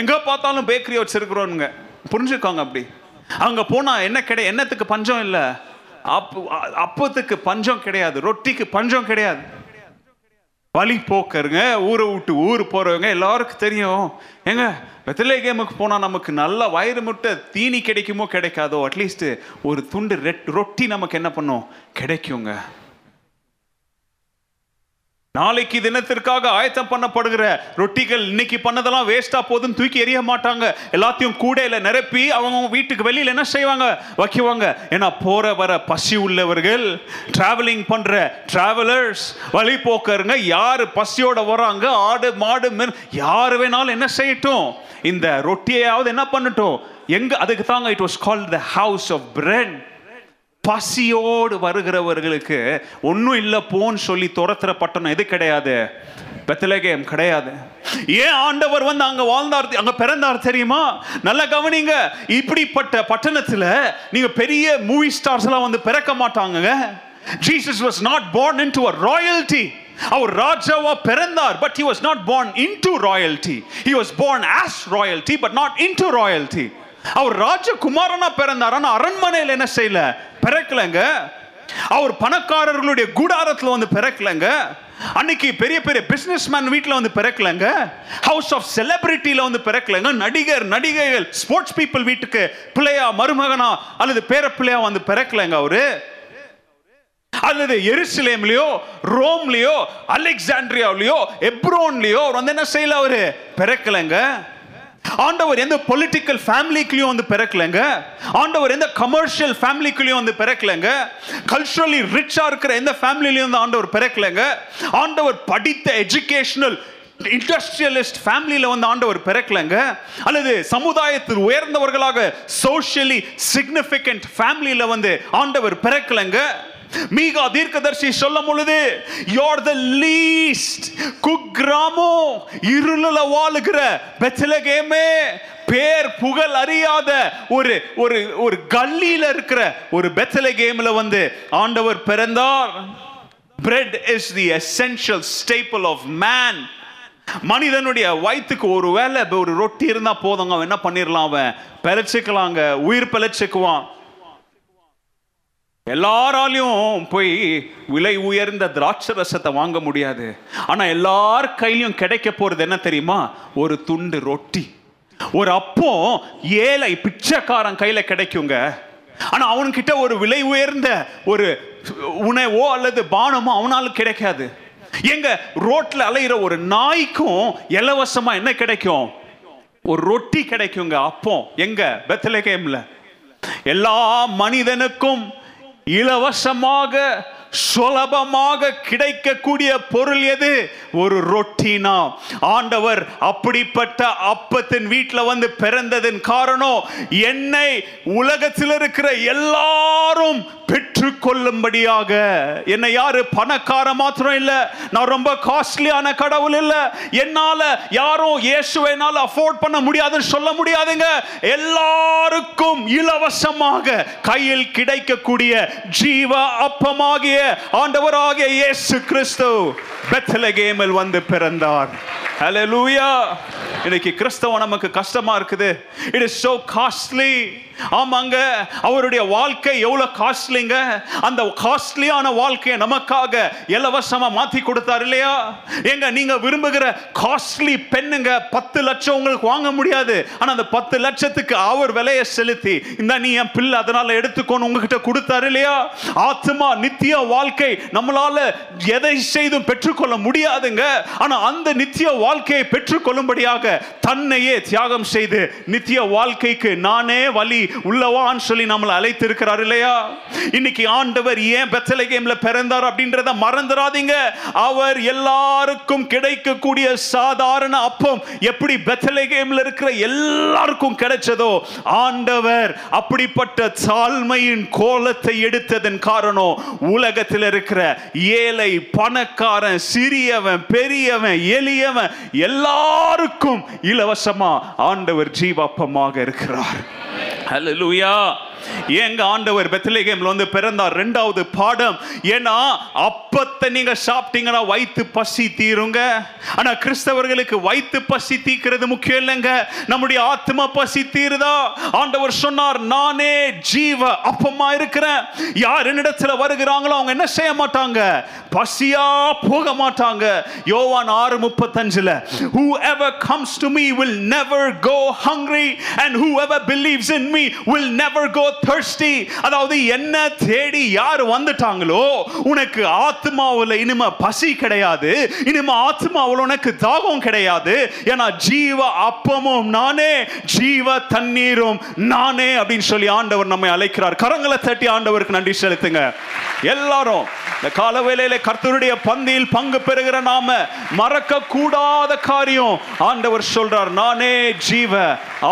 எங்கே பார்த்தாலும் பேக்கரி வச்சுருக்குறோனுங்க புரிஞ்சுக்கோங்க அப்படி. அங்கே போனால் என்ன கிடையாது என்னத்துக்கு பஞ்சம் இல்லை. அப்பு அப்பத்துக்கு பஞ்சம் கிடையாது. ரொட்டிக்கு பஞ்சம் கிடையாது. வழி போக்கருங்க ஊரை விட்டு ஊர் போகிறவங்க எல்லாருக்கும் தெரியும். ஏங்க வெத்திலே கேமுக்கு போனால் நமக்கு நல்ல வயிறு முட்டை தீனி கிடைக்குமோ கிடைக்காதோ அட்லீஸ்ட் ஒரு துண்டு ரெட் ரொட்டி நமக்கு என்ன பண்ணும்? கிடைக்குங்க. நாளைக்கு தினத்திற்காக ஆயத்தம் பண்ணப்படுகிற ரொட்டிகள் இன்னைக்கு பண்ணதெல்லாம் வேஸ்டா போதுன்னு தூக்கி எறிய மாட்டாங்க. எல்லாத்தையும் கூடையில நிரப்பி அவங்க வீட்டுக்கு வெளியில என்ன செய்வாங்க? வைக்குவாங்க. ஏன்னா போற வர பசி உள்ளவர்கள் டிராவலிங் பண்ற டிராவலர்ஸ் வழி போக்கருங்க யாரு பசியோட வராங்க ஆடு மாடு மென் யாரு வேணாலும் என்ன செய்யட்டும். இந்த ரொட்டியாவது என்ன பண்ணட்டும்? எங்க அதுக்கு தாங்க it was called the house of bread பசியோடு வருகிறவர்களுக்கு ஒன்றும் இல்லை போன்னு சொல்லி துரத்துற பட்டணம் எது கிடையாது? பெத்தலகேம் கிடையாது. ஏன் ஆண்டவர் வந்து அங்க வாழ்ந்தார் அங்க பிறந்தார் தெரியுமா? நல்லா கவனிங்க இப்படிப்பட்ட பட்டணத்துல நீங்க பெரிய மூவி ஸ்டார்ஸ் எல்லாம் வந்து பிறக்க மாட்டாங்க Jesus was not born into a royalty அவர் ராஜாவா பிறந்தார் but he was not born into royalty he was born as royalty but not into royalty அவர் ராஜகுமாரனா பிறந்தார் ஆனால் அரண்மனையில் என்ன செய்யல? பிறக்கலங்க. அவர் பணக்காரர்களுடைய கூடாரத்தில் வந்து பிறக்கலங்க. அன்னைக்கு பெரிய பெரிய பிசினஸ் மேன் வீட்டில் வந்து பிறக்கலங்க. ஹவுஸ் ஆஃப் செலிபிரிட்டியில் வந்து பிறக்கலங்க. நடிகர் நடிகைகள் ஸ்போர்ட்ஸ் பீப்புள் வீட்டுக்கு பிள்ளையா மருமகனா அல்லது பேர பிள்ளையா வந்து பிறக்கலங்க அவரு. அல்லது எருசலேம்லயோ ரோம்லயோ அலெக்சாண்ட்ரியாவிலயோ எப்ரோன்லயோ அவர் வந்து என்ன செய்யல அவரு? பிறக்கலங்க. ஆண்டவர் எந்த பொலிட்டிக்கல் ஃபேமிலிக்குள்ளேயும் வந்து பிறக்கலைங்க. ஆண்டவர் எந்த கமர்ஷியல் ஃபேமிலிக்குள்ளேயும் வந்து பிறக்கலைங்க. கல்ச்சுரலி ரிச்சாக இருக்கிற எந்த ஃபேமிலிலையும் வந்து ஆண்டவர் பிறக்கலைங்க. ஆண்டவர் படித்த எஜுகேஷனல் இண்டஸ்ட்ரியலிஸ்ட் ஃபேமிலியில் வந்து ஆண்டவர் பிறக்கலைங்க. அல்லது சமுதாயத்தில் உயர்ந்தவர்களாக சோஷியலி சிக்னிஃபிகண்ட் ஃபேமிலியில் வந்து ஆண்டவர் பிறக்கலங்க. மீகா தீர்க்கதர்சி சொல்லும் பொழுது யோர் த லீஸ்ட் குக்ராமோ இருளல வாழுகிற பெச்சலகேமே பேர் புகழ் அறியாத ஒரு ஒரு ஒரு கல்லியில இருக்கிற ஒரு பெத்லகேம்ல வந்து ஆண்டவர் பிறந்தார். Bread is the essential staple of man மனிதனுடைய வயிற்றுக்கு ஒரு வேளை ஒரு ரொட்டி இருந்தால் போதுங்க. அவன் என்ன பண்ணிடலாம் அவன்? பிழைச்சிக்கலாங்க. உயிர் பிழைச்சிக்குவான். எல்லாராலையும் போய் விலை உயர்ந்த திராட்சை ரசத்தை வாங்க முடியாது. ஆனால் எல்லார் கையிலையும் கிடைக்க போகிறது என்ன தெரியுமா? ஒரு துண்டு ரொட்டி. ஒரு அப்போ ஏழை பிச்சைக்காரன் கையில் கிடைக்குங்க. ஆனால் அவன்கிட்ட ஒரு விலை உயர்ந்த ஒரு உணவோ அல்லது பானமோ அவனாலும் கிடைக்காது. எங்க ரோட்ல அலையிற ஒரு நாய்க்கும் இலவசமா என்ன கிடைக்கும்? ஒரு ரொட்டி கிடைக்குங்க அப்போ. எங்க? பெத்லகேம்ல. எல்லா மனிதனுக்கும் இலவசமாக சுலபமாக கிடைக்கக்கூடிய பொருள் எது? ஒரு ரொட்டினா ஆண்டவர் அப்படிப்பட்ட அப்பத்தின் வீட்டில் வந்து பிறந்ததன் காரணம் என்னை உலகத்தில் இருக்கிற எல்லாரும் பெற்றுக்கொள்ளும்படியாக. என்னை யாரு? பணக்கார மாத்திரம் இல்ல. நான் ரொம்ப காஸ்ட்லியான கடவுள் இல்ல. என்னால யாரும் இயேசுவைனால அஃபோர்ட் பண்ண முடியாதுன்னு சொல்ல முடியாதுங்க. எல்லாருக்கும் இலவசமாக கையில் கிடைக்கக்கூடிய ஜீவ அப்பமாகிய ஆண்டவராகிய இயேசு கிறிஸ்து. பெத்தலகேமில் வந்து பிறந்தார். ஹலலூயா இன்னைக்கு கிறிஸ்தவம் நமக்கு கஷ்டமா இருக்குது. இட் இஸ் ஸோ காஸ்ட்லி ஆமாங்க அவருடைய வாழ்க்கை எவ்வளவு காஸ்ட்லிங்க அந்த காஸ்ட்லியான வாழ்க்கையை நமக்காக இலவசமாக மாற்றி கொடுத்தார் இல்லையா? எங்க நீங்க விரும்புகிற காஸ்ட்லி பெண்ணுங்க பத்து லட்சம் உங்களுக்கு வாங்க முடியாது. ஆனா அந்த பத்து லட்சத்துக்கு அவர் விலையை செலுத்தி இந்த நீ என் பிள்ளை அதனால எடுத்துக்கோன்னு உங்ககிட்ட கொடுத்தாரு இல்லையா? ஆத்மா நித்திய வாழ்க்கை நம்மளால எதை செய்தும் பெற்றுக்கொள்ள முடியாதுங்க. ஆனா அந்த நித்திய வாழ்க்கையை பெற்றுக்கொள்ளும்படியாக தன்னையே தியாகம் செய்து நித்திய வாழ்க்கைக்கு நானே வழி உள்ளவான்னு சொல்லி நம்மளை அழைத்திருக்கிறார் இல்லையா? இன்னைக்கு ஆண்டவர் ஏன் பெத்தலகேம்ல பிறந்தார் அப்படின்றத மறந்துடாதீங்க. அவர் எல்லாருக்கும் கிடைக்கக்கூடிய சாதாரண அப்பம் எப்படி பெத்தலகேம்ல இருக்கிற எல்லாருக்கும் கிடைச்சதோ ஆண்டவர் அப்படிப்பட்ட தாழ்மையின் கோலத்தை எடுத்ததன் காரணம் உலகத்தில் இருக்கிற ஏழை பணக்காரன் சிறியவன் பெரியவன் எளியவன் எல்லாருக்கும் இலவசமா ஆண்டவர் ஜீவாப்பமாக இருக்கிறார். ஹalleluya ஏங்க ஆண்டவர் பெத்லகேம்ல வந்து பிறந்தார் ரெண்டாவது பாடம் ஏன்னா அப்பத்தை நீங்க சாப்பிட்டீங்கன்னா வயிற்று பசி தீருங்க. ஆனா கிறிஸ்தவர்களுக்கு வயிற்று பசி தீக்கிறது முக்கியம் இல்லைங்க. நம்முடைய ஆத்மா பசி தீருதா? ஆண்டவர் சொன்னார் நானே ஜீவ அப்பமா இருக்கிறேன். யார் என்னிடத்துல வருகிறாங்களோ அவங்க என்ன செய்ய மாட்டாங்க? பசியா போக மாட்டாங்க. யோவான் ஆறு முப்பத்தஞ்சுல whoever comes to me will never go hungry and whoever believes in me will never go thirsty. அதாவது என்ன தேடி யார் வந்துட்டாங்களோ உனக்கு ஆத்மாவில் இனிமே பசி கிடையாது. இனிமே ஆத்மாவில் உனக்கு தாகம் கிடையாது. ஏன்னா ஜீவ அப்பமும் நானே ஜீவ தண்ணீரும் நானே அப்படின்னு சொல்லி ஆண்டவர் நம்மை அழைக்கிறார். கரங்களை தட்டி ஆண்டவருக்கு நன்றி செலுத்துங்க. எல்லாரும் இந்த கால வேலையில கர்த்தருடைய பந்தியில் பங்கு பெறுகிற நாம மறக்க கூடாத காரியம் ஆண்டவர் சொல்றார். நானே ஜீவ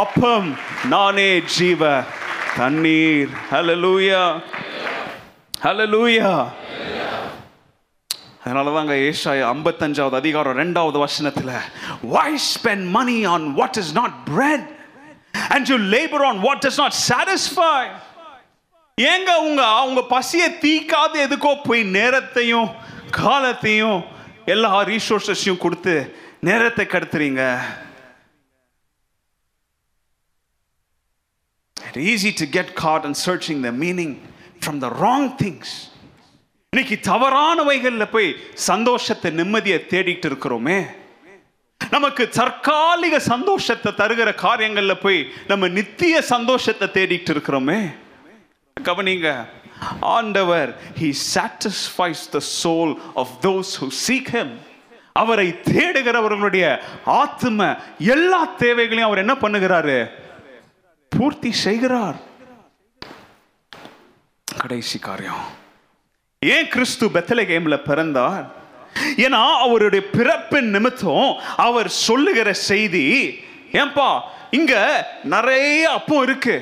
அப்பம் நானே ஜீவ தண்ணீர். ஹலலூயா ஹலலூயா அதனால தாங்க ஏஷாய ஐம்பத்தஞ்சாவது அதிகாரம் ரெண்டாவது வசனத்தில் why spend money on what is not bread and you labour on what is not satisfy ஏங்க உங்க அவங்க பசியை தீக்காது எதுக்கோ போய் நேரத்தையும் காலத்தையும் எல்லா ரீசோர்ஸஸையும் கொடுத்து நேரத்தை கடத்துறீங்க. Easy to get get caught in searching the meaning from the wrong things. இன்னைக்கு தவறானவைகளில் போய் சந்தோஷத்தை நிம்மதியை தேடிட்டு இருக்கிறோமே. நமக்கு தற்காலிக சந்தோஷத்தை தருகிற காரியங்களில் போய் நம்ம நித்திய சந்தோஷத்தை தேடிட்டு இருக்கிறோமே. கவனிங்க ஆண்டவர் he satisfies the soul of those who seek him அவரை தேடுகிறவர்களுடைய ஆத்ம எல்லா தேவைகளையும் அவர் என்ன பண்ணுகிறாரு? பூர்த்தி செய்கிறார். கடைசி காரியம். ஏன் கிறிஸ்து பெத்தலகேம்ல பிறந்தார்? ஏன்னா அவருடைய பிறப்பின் நிமித்தம் அவர் சொல்லுகிற செய்தி ஏன்பா இங்க நிறைய அப்பம் இருக்கு.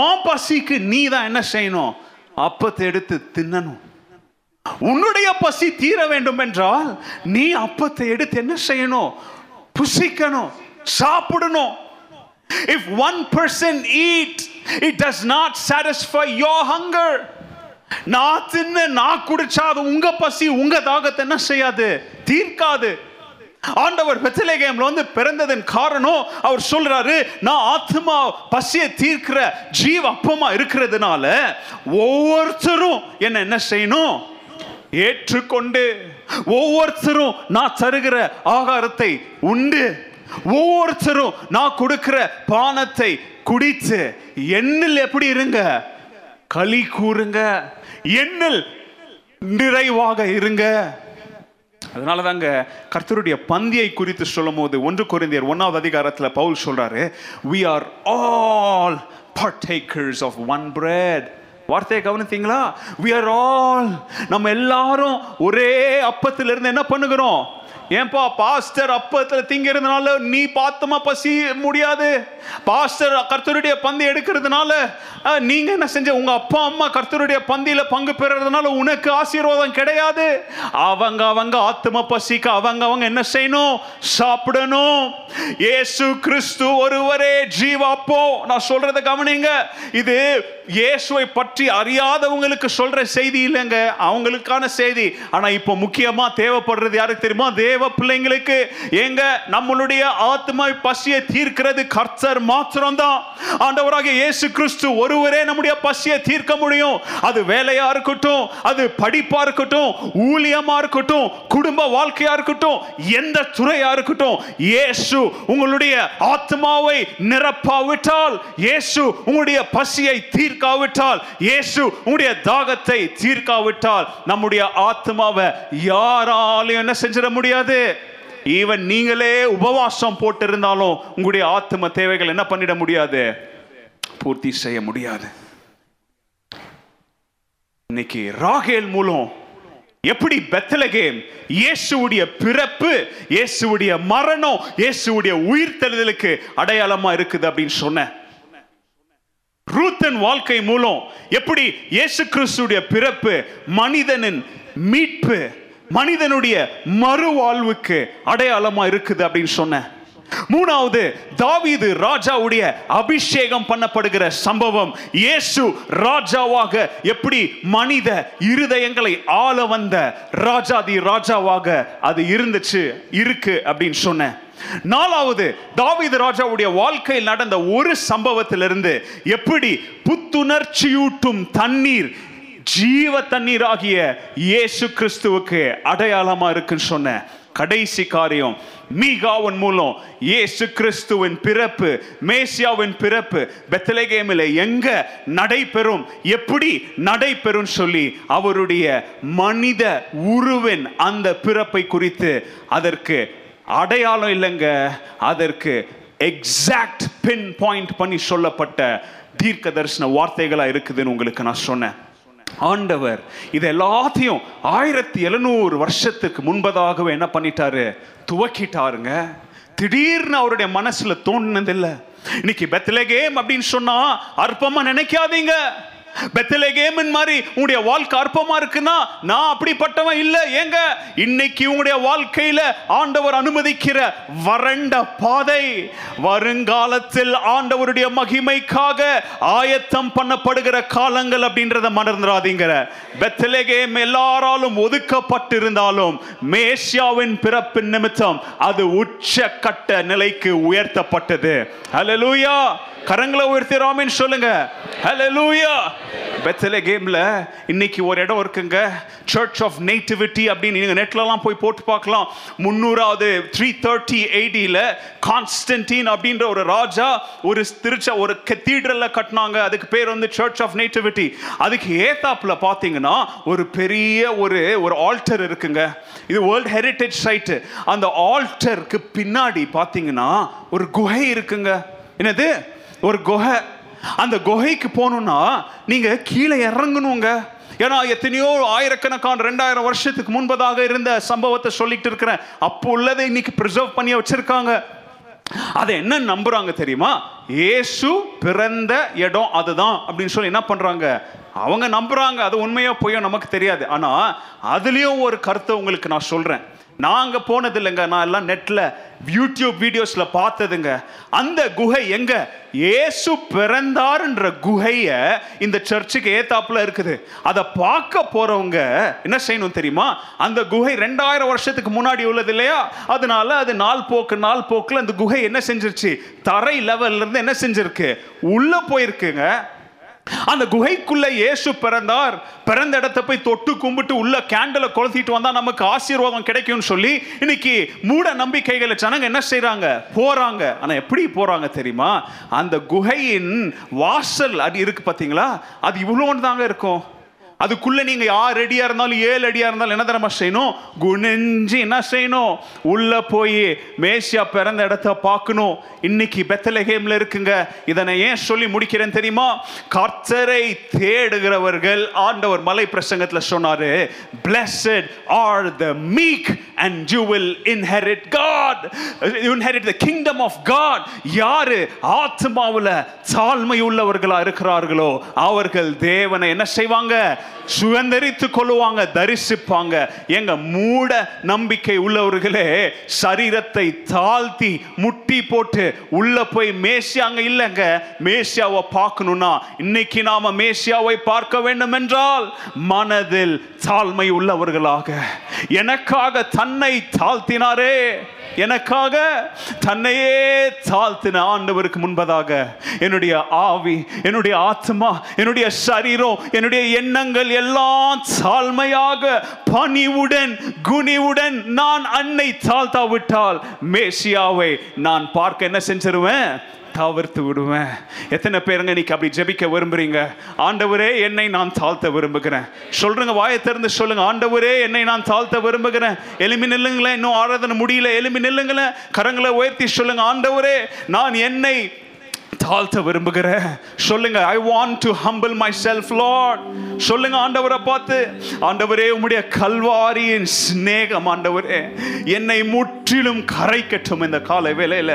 உன் பசிக்கு நீ தான் என்ன செய்யணும்? அப்பத்தை எடுத்து தின்னணும். உன்னுடைய பசி தீர வேண்டும் என்றால் நீ அப்பத்தை எடுத்து என்ன செய்யணும்? புசிக்கணும் சாப்பிடணும். If one person eat, it does not satisfy your hunger. நான் தின்னு நான் குடிச்சா அது உங்க பசி உங்க தாகத்தை என்ன செய்யாது? தீர்க்காது. ஆண்டவர் பெத்தலேகேம்ல வந்து பிறந்ததன் காரணம் அவர் சொல்றாரு நான் ஆத்மா பசியை தீர்க்கிற ஜீவ அப்பமா இருக்கிறதுனால ஒவ்வொருத்தரும் என்ன என்ன செய்யணும்? ஏற்றுக்கொண்டு. ஒவ்வொருத்தரும் நான் தருகிற ஆகாரத்தை உண்டு. ஒவ்வொருத்தரும் நான் கொடுக்கிற பானத்தை குடித்து எண்ணில் எப்படி இருங்க? களி கூறுங்க. எண்ணில் நிறைவாக இருங்க. அதனால தாங்க கர்த்தருடைய பந்தியை குறித்து சொல்லும் போது ஒன்று குறைந்தியர் ஒன்னாவது அதிகாரத்தில் பவுல் சொல்றாரு we are all partakers of one bread. வார்த்தையை கவனித்தீங்களா? வி ஆர் ஆல் நம்ம எல்லாரும் ஒரே அப்பத்திலிருந்து என்ன பண்ணுகிறோம்? ஏன்பா பாஸ்டர் அப்பத்துல திங்கிறதுனால நீ பார்த்தமா பசி முடியாது? பாஸ்டர் கர்த்தருடைய பந்தி எடுக்கிறதுனால நீங்க என்ன செஞ்ச? உங்க அப்பா அம்மா கர்த்தருடைய பந்தியில பங்கு பெறதுனால உனக்கு ஆசீர்வாதம் கிடையாது. அவங்க அவங்க ஆத்ம பசிக்கு அவங்க அவங்க என்ன செய்யணும்? சாப்பிடணும். ஏசு கிறிஸ்து ஒருவரே ஜீவாப்போ. நான் சொல்றத கவனிங்க. இது இயேசுவை பற்றி அறியாதவங்களுக்கு சொல்ற செய்தி இல்லைங்க. அவங்களுக்கான செய்தி. ஆனா இப்போ முக்கியமா தேவைப்படுறது யாருக்கு தெரியுமா? தேவ பிள்ளைங்களுக்கு ஏங்க நம்மளுடைய ஆத்மா பசியை தீர்க்கிறது கர்த்தர் மாத்திரம்தான். ஆண்டவராக இயேசு கிறிஸ்து ஒருவரே நம்முடைய பசியை தீர்க்க முடியும். அது வேலையா இருக்கட்டும் அது படிப்பா இருக்கட்டும் ஊழியமா இருக்கட்டும் குடும்ப வாழ்க்கையா இருக்கட்டும் எந்த துறையா இருக்கட்டும் இயேசு உங்களுடைய ஆத்மாவை நிரப்பாவிட்டால் இயேசு உங்களுடைய பசியை தீர்க்காவிட்டால் இயேசு உங்களுடைய தாகத்தை தீர்க்காவிட்டால் நம்முடைய ஆத்மாவை யாராலையும் என்ன செஞ்சிட முடியாது. ஈவன் நீங்களே உபவாசம் போட்டு இருந்தாலும் உங்களுடைய ஆத்ம தேவைகள் என்ன பண்ணிட முடியாது? பூர்த்தி செய்ய முடியாது. இன்னைக்கு ராகேல் மூலம் எப்படி பெத்தலகேம் இயேசுடைய பிறப்பு இயேசுடைய மரணம் இயேசுடைய உயிர்த்தெழுதலுக்கு அடையாளமா இருக்குது அப்படின்னு சொன்ன ரூத்தன் வாழ்க்கை மூலம் எப்படி இயேசு கிறிஸ்துடைய பிறப்பு மனிதனின் மீட்பு மனிதனுடைய மறுவாழ்வுக்கு அடையாளமா இருக்குது அப்படின்னு சொன்னேன் மூணாவது தாவீது ராஜாவுடைய அபிஷேகம் பண்ணப்படுகிற சம்பவம். இயேசு ராஜாவாக எப்படி மனித இருதயங்களை ஆள வந்த ராஜாதி ராஜாவாக அது இருந்துச்சு இருக்கு அப்படின்னு சொன்னேன் நாலாவது தாவீது ராஜாவுடைய வாழ்க்கையில் நடந்த ஒரு சம்பவத்திலிருந்து எப்படி புத்துணர்ச்சியூட்டும் தண்ணீர் ஜீவ தண்ணீர் ஆகிய இயேசு கிறிஸ்துவுக்கு அடையாளமா இருக்குன்னு சொன்ன கடைசி காரியம். மீகாவின் மூலம் இயேசு கிறிஸ்துவின் பிறப்பு மேசியாவின் பிறப்பு பெத்தலகேமில் எங்க நடைபெறும் எப்படி நடைபெறும் சொல்லி அவருடைய மனித உருவின் அந்த பிறப்பை குறித்து அதற்கு அடையாளம் இல்லைங்க. அதற்கு எக்ஸாக்ட் பின் பாயிண்ட் பண்ணி சொல்லப்பட்ட தீர்க்க தரிசன வார்த்தைகளாக இருக்குதுன்னு உங்களுக்கு நான் சொன்னேன். ஆண்டவர் இது எல்லாத்தையும் ஆயிரத்தி எழுநூறு வருஷத்துக்கு முன்பதாகவே என்ன பண்ணிட்டாரு? துவக்கிட்டாருங்க. திடீர்னு அவருடைய மனசுல தோணுனதில்லை. இன்னைக்கு பெத்லகேம் அப்படின்னு சொன்னா அற்பமா நினைக்காதீங்க. பெத்தலேகேமின் மாதிரி உங்களுடைய வாழ்க்கை அற்பமா இருக்குன்னா நான் அப்படிப்பட்டவன் இல்ல. ஏங்க? இன்னைக்கு உங்களுடைய வாழ்க்கையில ஆண்டவர் அனுமதிக்கிற வறண்ட பாதை வருங்காலத்தில் ஆண்டவருடைய மகிமைக்காக ஆயத்தம் பண்ணப்படுகிற காலங்கள் அப்படின்றத மணர்ந்துடாதீங்கிற பெத்தலேகேம் எல்லாராலும் ஒதுக்கப்பட்டிருந்தாலும் மேசியாவின் பிறப்பின் நிமித்தம் அது உச்ச கட்ட நிலைக்கு உயர்த்தப்பட்டது. ஹalleluya கரங்களை உயர்த்தி ஹலோ லூயா பெத்தலே கேமில் இன்னைக்கு ஒரு இடம் இருக்குங்க. சர்ச் ஆஃப் நேட்டிவிட்டி அப்படின்னு நீங்க நெட்லலாம் போய் போட்டு பார்க்கலாம். முந்நூறாவது த்ரீ தேர்ட்டி எயிட்டியில் கான்ஸ்டன்டீன் அப்படின்ற ஒரு ராஜா ஒரு திருச்ச ஒரு கத்தீட்ரலில் கட்டினாங்க. அதுக்கு பேர் வந்து சர்ச் ஆஃப் நேட்டிவிட்டி அதுக்கு ஏத்தாப்பில் பார்த்தீங்கன்னா ஒரு பெரிய ஒரு ஒரு ஆல்டர் இருக்குங்க. இது வேர்ல்ட் ஹெரிட்டேஜ் சைட்டு அந்த ஆல்டருக்கு பின்னாடி பார்த்தீங்கன்னா ஒரு குகை இருக்குங்க. என்னது? ஒரு குகை. அந்த குகைக்கு போகணும்னா நீங்க கீழே இறங்கணுங்க. ஏன்னா எத்தனையோ ஆயிரக்கணக்கான ரெண்டாயிரம் வருஷத்துக்கு முன்பதாக இருந்த சம்பவத்தை சொல்லிட்டு இருக்கிறேன். அப்போ உள்ளதை இன்னைக்கு ப்ரிசர்வ் பண்ணி வச்சிருக்காங்க. அதை என்ன நம்புறாங்க தெரியுமா? ஏசு பிறந்த இடம் அதுதான் அப்படின்னு சொல்லி என்ன பண்றாங்க? அவங்க நம்புறாங்க. அது உண்மையா பொய்யோ நமக்கு தெரியாது. ஆனா அதுலயும் ஒரு கருத்தை உங்களுக்கு நான் சொல்றேன். நாங்க போனது இல்லைங்க நான் எல்லாம் நெட்ல யூடியூப் வீடியோஸ்ல பார்த்ததுங்க. அந்த குகை எங்க? ஏசு பிறந்தாருன்ற குகைய இந்த சர்ச்சுக்கு ஏத்தாப்புல இருக்குது. அதை பார்க்க போறவங்க என்ன செய்யணும் தெரியுமா? அந்த குகை ரெண்டாயிரம் வருஷத்துக்கு முன்னாடி உள்ளது இல்லையா? அதனால அது நாள் போக்கு நாள் போக்குல அந்த குகை என்ன செஞ்சிருச்சு? தரை லெவல்ல இருந்து என்ன செஞ்சிருக்கு? உள்ள போயிருக்குங்க. அந்த குகைக்குள்ள இயேசு பிறந்தார். பிறந்த இடத்த போய் தொட்டு கும்பிட்டு உள்ள கேண்டலை கொளுத்திட்டு வந்தா நமக்கு ஆசீர்வாதம் கிடைக்கும்னு சொல்லி இன்னைக்கு மூட நம்பிக்கைகளை ஜனங்க என்ன செய்றாங்க? போறாங்க. ஆனா எப்படி போறாங்க தெரியுமா? அந்த குகையின் வாசல் அது இருக்கு பாத்தீங்களா? அது இவ்வளோன்னு தாங்க இருக்கும். அதுக்குள்ள நீங்க யார் அடியா இருந்தாலும் ஏழு அடியா இருந்தாலும் என்ன தரமா செய்யணும்? குனிஞ்சு என்ன செய்யணும்? உள்ள போய் மேசியா பிறந்த இடத்த பார்க்கணும். இன்னைக்கு பெத்தலகேம்ல இருக்குங்க. இதை நான் ஏன் சொல்லி முடிக்கிறேன் தெரியுமா? கர்த்தரை தேடுகிறவர்கள் ஆண்டவர் மலை பிரசங்கத்துல சொன்னாரு blessed are the meek and you will inherit God. You inherit the kingdom of God. யாரு? ஆத்மாவுல தாழ்மை உள்ளவர்களா இருக்கிறார்களோ அவர்கள் தேவனை என்ன செய்வாங்க? சுதந்திரித்து கொள்ளுவாங்க தரிசிப்பாங்க. எங்க மூட நம்பிக்கை உள்ளவர்களே சரீரத்தை தாழ்த்தி முட்டி போட்டு உள்ள போய் மேசியாங்க இல்லைங்க. மேசியாவை பார்க்கணும்னா இன்னைக்கு நாம மேசியாவை பார்க்க வேண்டும் என்றால் மனதில் தாழ்மை உள்ளவர்களாக எனக்காக தன்னை தாழ்த்தினாரே. எனக்காக தன்னையே தாழ்த்தின ஆண்டவருக்கு முன்பதாக என்னுடைய ஆவி என்னுடைய ஆத்மா என்னுடைய சரீரம் என்னுடைய எண்ணங்கள் எல்லாம் தாழ்மையாக பணிவுடன் குனிவுடன் நான் அன்னை தாழ்த்தாவிட்டால் மேசியாவை நான் பார்க்க என்ன செஞ்சிருவேன்? தவிர்த்து விடுவேன். எத்தனை பேருங்க இன்னைக்கு அப்படி ஜெபிக்க விரும்புறீங்க? ஆண்டவரே என்னை நான் தாழ்த்த விரும்புகிறேன். சொல்றேங்க வாயை திறந்து சொல்லுங்க. ஆண்டவரே என்னை நான் தாழ்த்த விரும்புகிறேன். எலும்பி நில்லுங்களேன். இன்னும் ஆராதனை முடியல. எலும்பி நில்லுங்களேன். கரங்களை உயர்த்தி சொல்லுங்க ஆண்டவரே நான் என்னை தாழ்த்த விரும்புகிறேன். சொல்லுங்க I want to humble myself Lord சொல்லுங்க ஆண்டவரை பார்த்து ஆண்டவரே உம்முடைய கல்வாரியின் சிநேகம் ஆண்டவரே என்னை முற்றிலும் கரைக்கட்டும் இந்த காலை வேலையில்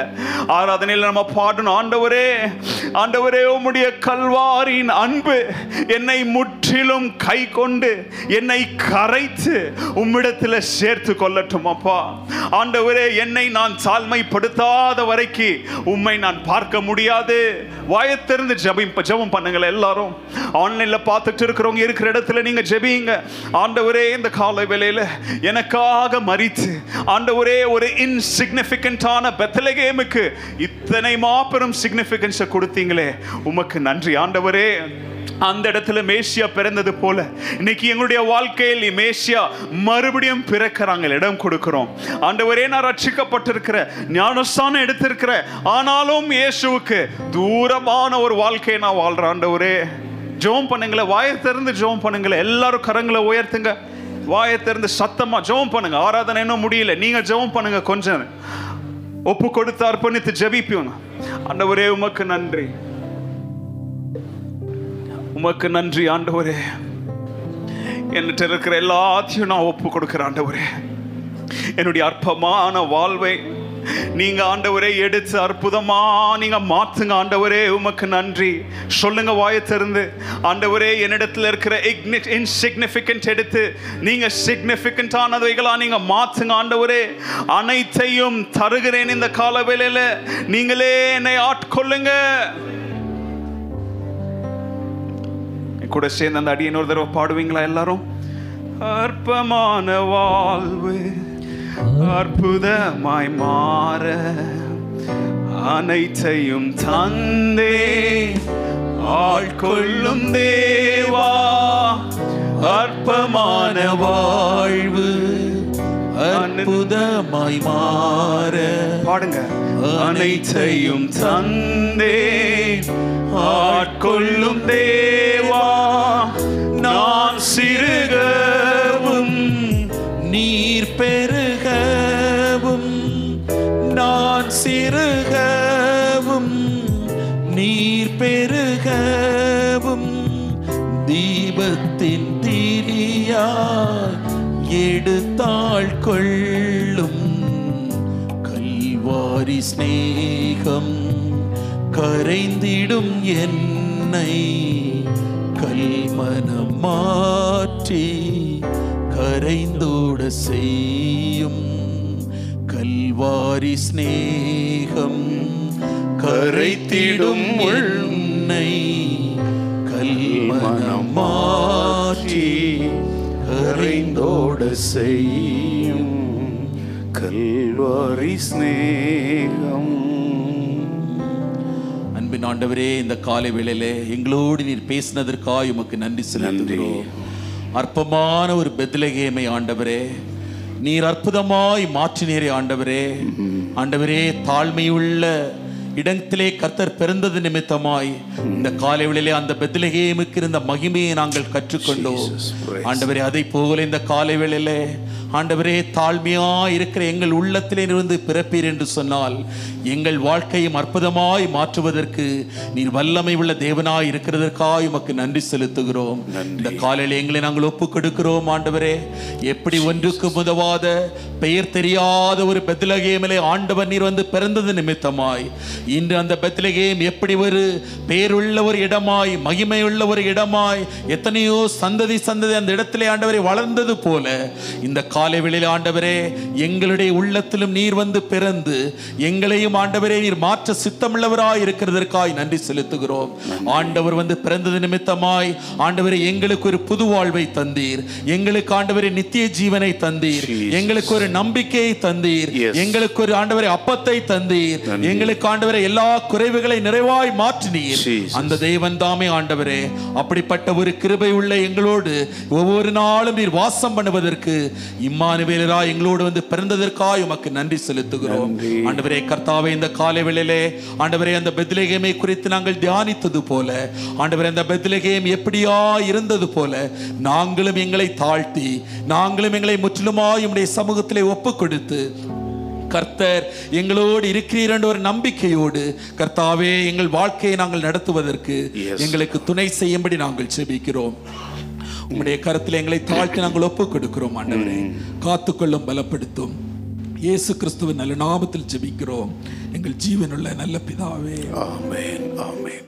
ஆராதனையில் நம்ம பாடணும் ஆண்டவரே ஆண்டவரே உம்முடைய கல்வாரியின் அன்பு என்னை முற்றிலும் கை கொண்டு என்னை கரைத்து உம்மிடத்தில் சேர்த்து கொள்ளட்டும் அப்பா. ஆண்டவரே என்னை நான் சால்மைப்படுத்தாத வரைக்கு உம்மை நான் பார்க்க முடியாது. வாயத்திறந்து ஜெபம் ஜெபம் பண்ணுங்களேன் எல்லாரும். ஆன்லைனில் பார்த்துட்டு இருக்கிறவங்க இருக்கிற இடத்துல நீங்கள் ஜெபிங்க ஆண்டவரே இந்த காலை வேலையில் எனக்காக மறித்து ஆண்டவரே ஒரு இன்சிக்னிஃபிகண்டான பெத்தலகேமுக்கு இத்தனை மாபெரும் சிக்னிஃபிகன்ஸை கொடுத்தீங்களே. உமக்கு நன்றி ஆண்டவரே. அந்த இடத்துல மேசியா பிறந்தது போல இன்னைக்கு எங்களுடைய வாழ்க்கையில் மேசியா மறுபடியும் பிறக்கிறாங்க இடம் கொடுக்கிறோம். ஆண்டவரே நான் ரட்சிக்கப்பட்டிருக்கிற ஞானஸ்தானம் எடுத்திருக்கிற ஆனாலும் இயேசுவுக்கு தூரமான ஒரு வாழ்க்கையை நான் வாழ்றேன் ஆண்டவரே. ஜெபம் பண்ணுங்களேன் வாயை திறந்து ஜெபம் பண்ணுங்களேன். எல்லாரும் கரங்களை உயர்த்துங்க. வாயை திறந்து சத்தமாக ஜெபம் பண்ணுங்க. ஆராதனை இன்னும் முடியல. நீங்கள் ஜெபம் பண்ணுங்க கொஞ்சம் ஒப்பு கொடுத்து அர்ப்பணித்து அந்த ஒரே உமக்கு நன்றி. உமக்கு நன்றி ஆண்டவரே. என்கிட்ட இருக்கிற எல்லாத்தையும் நான் ஒப்பு கொடுக்குறேன் ஆண்டவரே. என்னுடைய அற்பமான வாழ்வை நீங்க ஆண்டவரே எடுத்து அற்புதமா நீங்க மாத்துங்க ஆண்டவரே. உமக்கு நன்றி. சொல்லுங்க வாயை திறந்து. ஆண்டவரே என்னிடத்துல இருக்கிற இன்சிக்னிஃபிகண்ட் எடுத்து நீங்க சிக்னிஃபிகண்ட் ஆனவைகளா நீங்க மாத்துங்க ஆண்டவரே. அனைத்தையும் தருகிறேன் இந்த கால வேளையில நீங்களே என்னை ஆட்கொள்ளுங்க. கூட சேர்ந்து அந்த அடி ஒரு தடவை பாடுவீங்களா எல்லாரும்? அற்பமான வாழ்வு அற்புதமாய் மாற அனைத்தையும் தந்தே. ஆட்கொள்ளும் தேவா அற்பமான வாழ்வு. அற்புதமாய் மாற பாடுங்க. அனைத்தையும் தந்தே ஆட்கொள்ளும் தேவா நான் சிறுகவும் நீர் பெருகவும் நான் சிறுகவும் நீர் பெருகவும் தீபத்தின் திரியாய் எடுத்தாள் கொள்ளும் கல்வாரி ஸ்நேகம் கரைந்திடும் என்னை கல்மனம் மாற்றி கரைந்தோட செய்யும் கல்வாரி ஸ்நேகம் கரைத்திடும் உன்னை கல்மனம் மாற்றி கரைந்தோட செய்யும் கல்வாரி ஸ்நேகம் அன்பின் ஆண்டவரே இந்த காலை வேளையிலே எங்களோடு நீர் பேசினதற்காக உமக்கு நன்றி செலுத்துகிறோம். அற்பமான ஒரு பெத்லகேமை ஆண்டவரே நீர் அற்புதமாய் மாற்றினீரே ஆண்டவரே. ஆண்டவரே தாழ்மையுள்ள இடத்திலே கர்த்தர் பிறந்தது நிமித்தமாய் இந்த காலை வேளையிலே அந்த பெத்லகேமுக்கு இருந்த மகிமையை நாங்கள் கற்றுக்கொண்டோம். ஆண்டவரே அதை போல இந்த காலை வேளையிலே ஆண்டவரே தாழ்மையா இருக்கிற எங்கள் உள்ளத்திலே இருந்து பிறப்பீர் என்று சொன்னால் எங்கள் வாழ்க்கையும் அற்புதமாய் மாற்றுவதற்கு நீர் வல்லமை உள்ள தேவனாய் இருக்கிறதற்காக உமக்கு நன்றி செலுத்துகிறோம். இந்த காலையில் எங்களை நாங்கள் ஒப்புக் கொடுக்கிறோம் ஆண்டவரே. எப்படி ஒன்றுக்கு உதவாத பெயர் தெரியாத ஒரு பெத்லகேமிலே ஆண்டவர் நீர் வந்து பிறந்தது நிமித்தமாய் இன்று அந்த பெத்லகேம் எப்படி ஒரு பேருள்ள ஒரு இடமாய் மகிமையுள்ள ஒரு இடமாய் எத்தனையோ சந்ததி சந்ததி அந்த இடத்திலே ஆண்டவரை வளர்ந்தது போல இந்த காலை வேளையில் ஆண்டவரே எங்களுடைய உள்ளத்திலும் நீர் வந்து பிறந்து எங்களையும் ஆண்டவரே நீர் மாற்ற சித்தமுள்ளவராய் இருக்கிறதற்காய் நன்றி செலுத்துகிறோம். ஆண்டவர் வந்து பிறந்தது நிமித்தமாய் ஆண்டவரே எங்களுக்கு ஒரு புது வாழ்வை தந்தீர். எங்களுக்கு ஆண்டவரே நித்திய ஜீவனை தந்தீர். எங்களுக்கு ஒரு நம்பிக்கையை தந்தீர். எங்களுக்கு ஒரு ஆண்டவரே அப்பத்தை தந்தீர். எங்களுக்கு ஆண்டவரே எல்லா குறைவுகளை நிறைவாய் மாற்றினீர். அந்த தேவன் தாமே ஆண்டவரே அப்படிப்பட்ட ஒரு கிருபை உள்ள எங்களோடு ஒவ்வொரு நாளும் நீர் வாசம் பண்ணுவதற்கு இம்மானுவேலரா எங்களோடு வந்து பிறந்ததற்காக உமக்கு நன்றி செலுத்துகிறோம். ஆண்டவரே கர்த்தாவே இந்த காலை வேளையிலே ஆண்டவரே அந்த பெத்லகேமை குறித்து நாங்கள் தியானித்தது போல ஆண்டவரே அந்த பெத்லகேம் எப்படியா இருந்தது போல நாங்களும் எங்களை தாழ்த்தி நாங்களும் எங்களை முற்றிலுமாய் உம்முடைய சமூகத்திலே ஒப்பு கொடுத்து கர்த்தர் எங்களோடு இருக்கிறீர் என்ற ஒரு நம்பிக்கையோடு கர்த்தாவே எங்கள் வாழ்க்கையை நாங்கள் நடத்துவதற்கு. எங்களுக்கு துணை செய்யும்படி நாங்கள் செபிக்கிறோம். உம்முடைய கருத்தில் எங்களை தாழ்த்தி நாங்கள் ஒப்புக் கொடுக்கிறோம் ஆண்டவரே. காத்துக்கொள்ளும் பலப்படுத்தும். இயேசு கிறிஸ்துவின் நல்ல நாமத்தில் ஜெபிக்கிறோம். எங்கள் ஜீவனுள்ள நல்ல பிதாவே. ஆமென் ஆமென்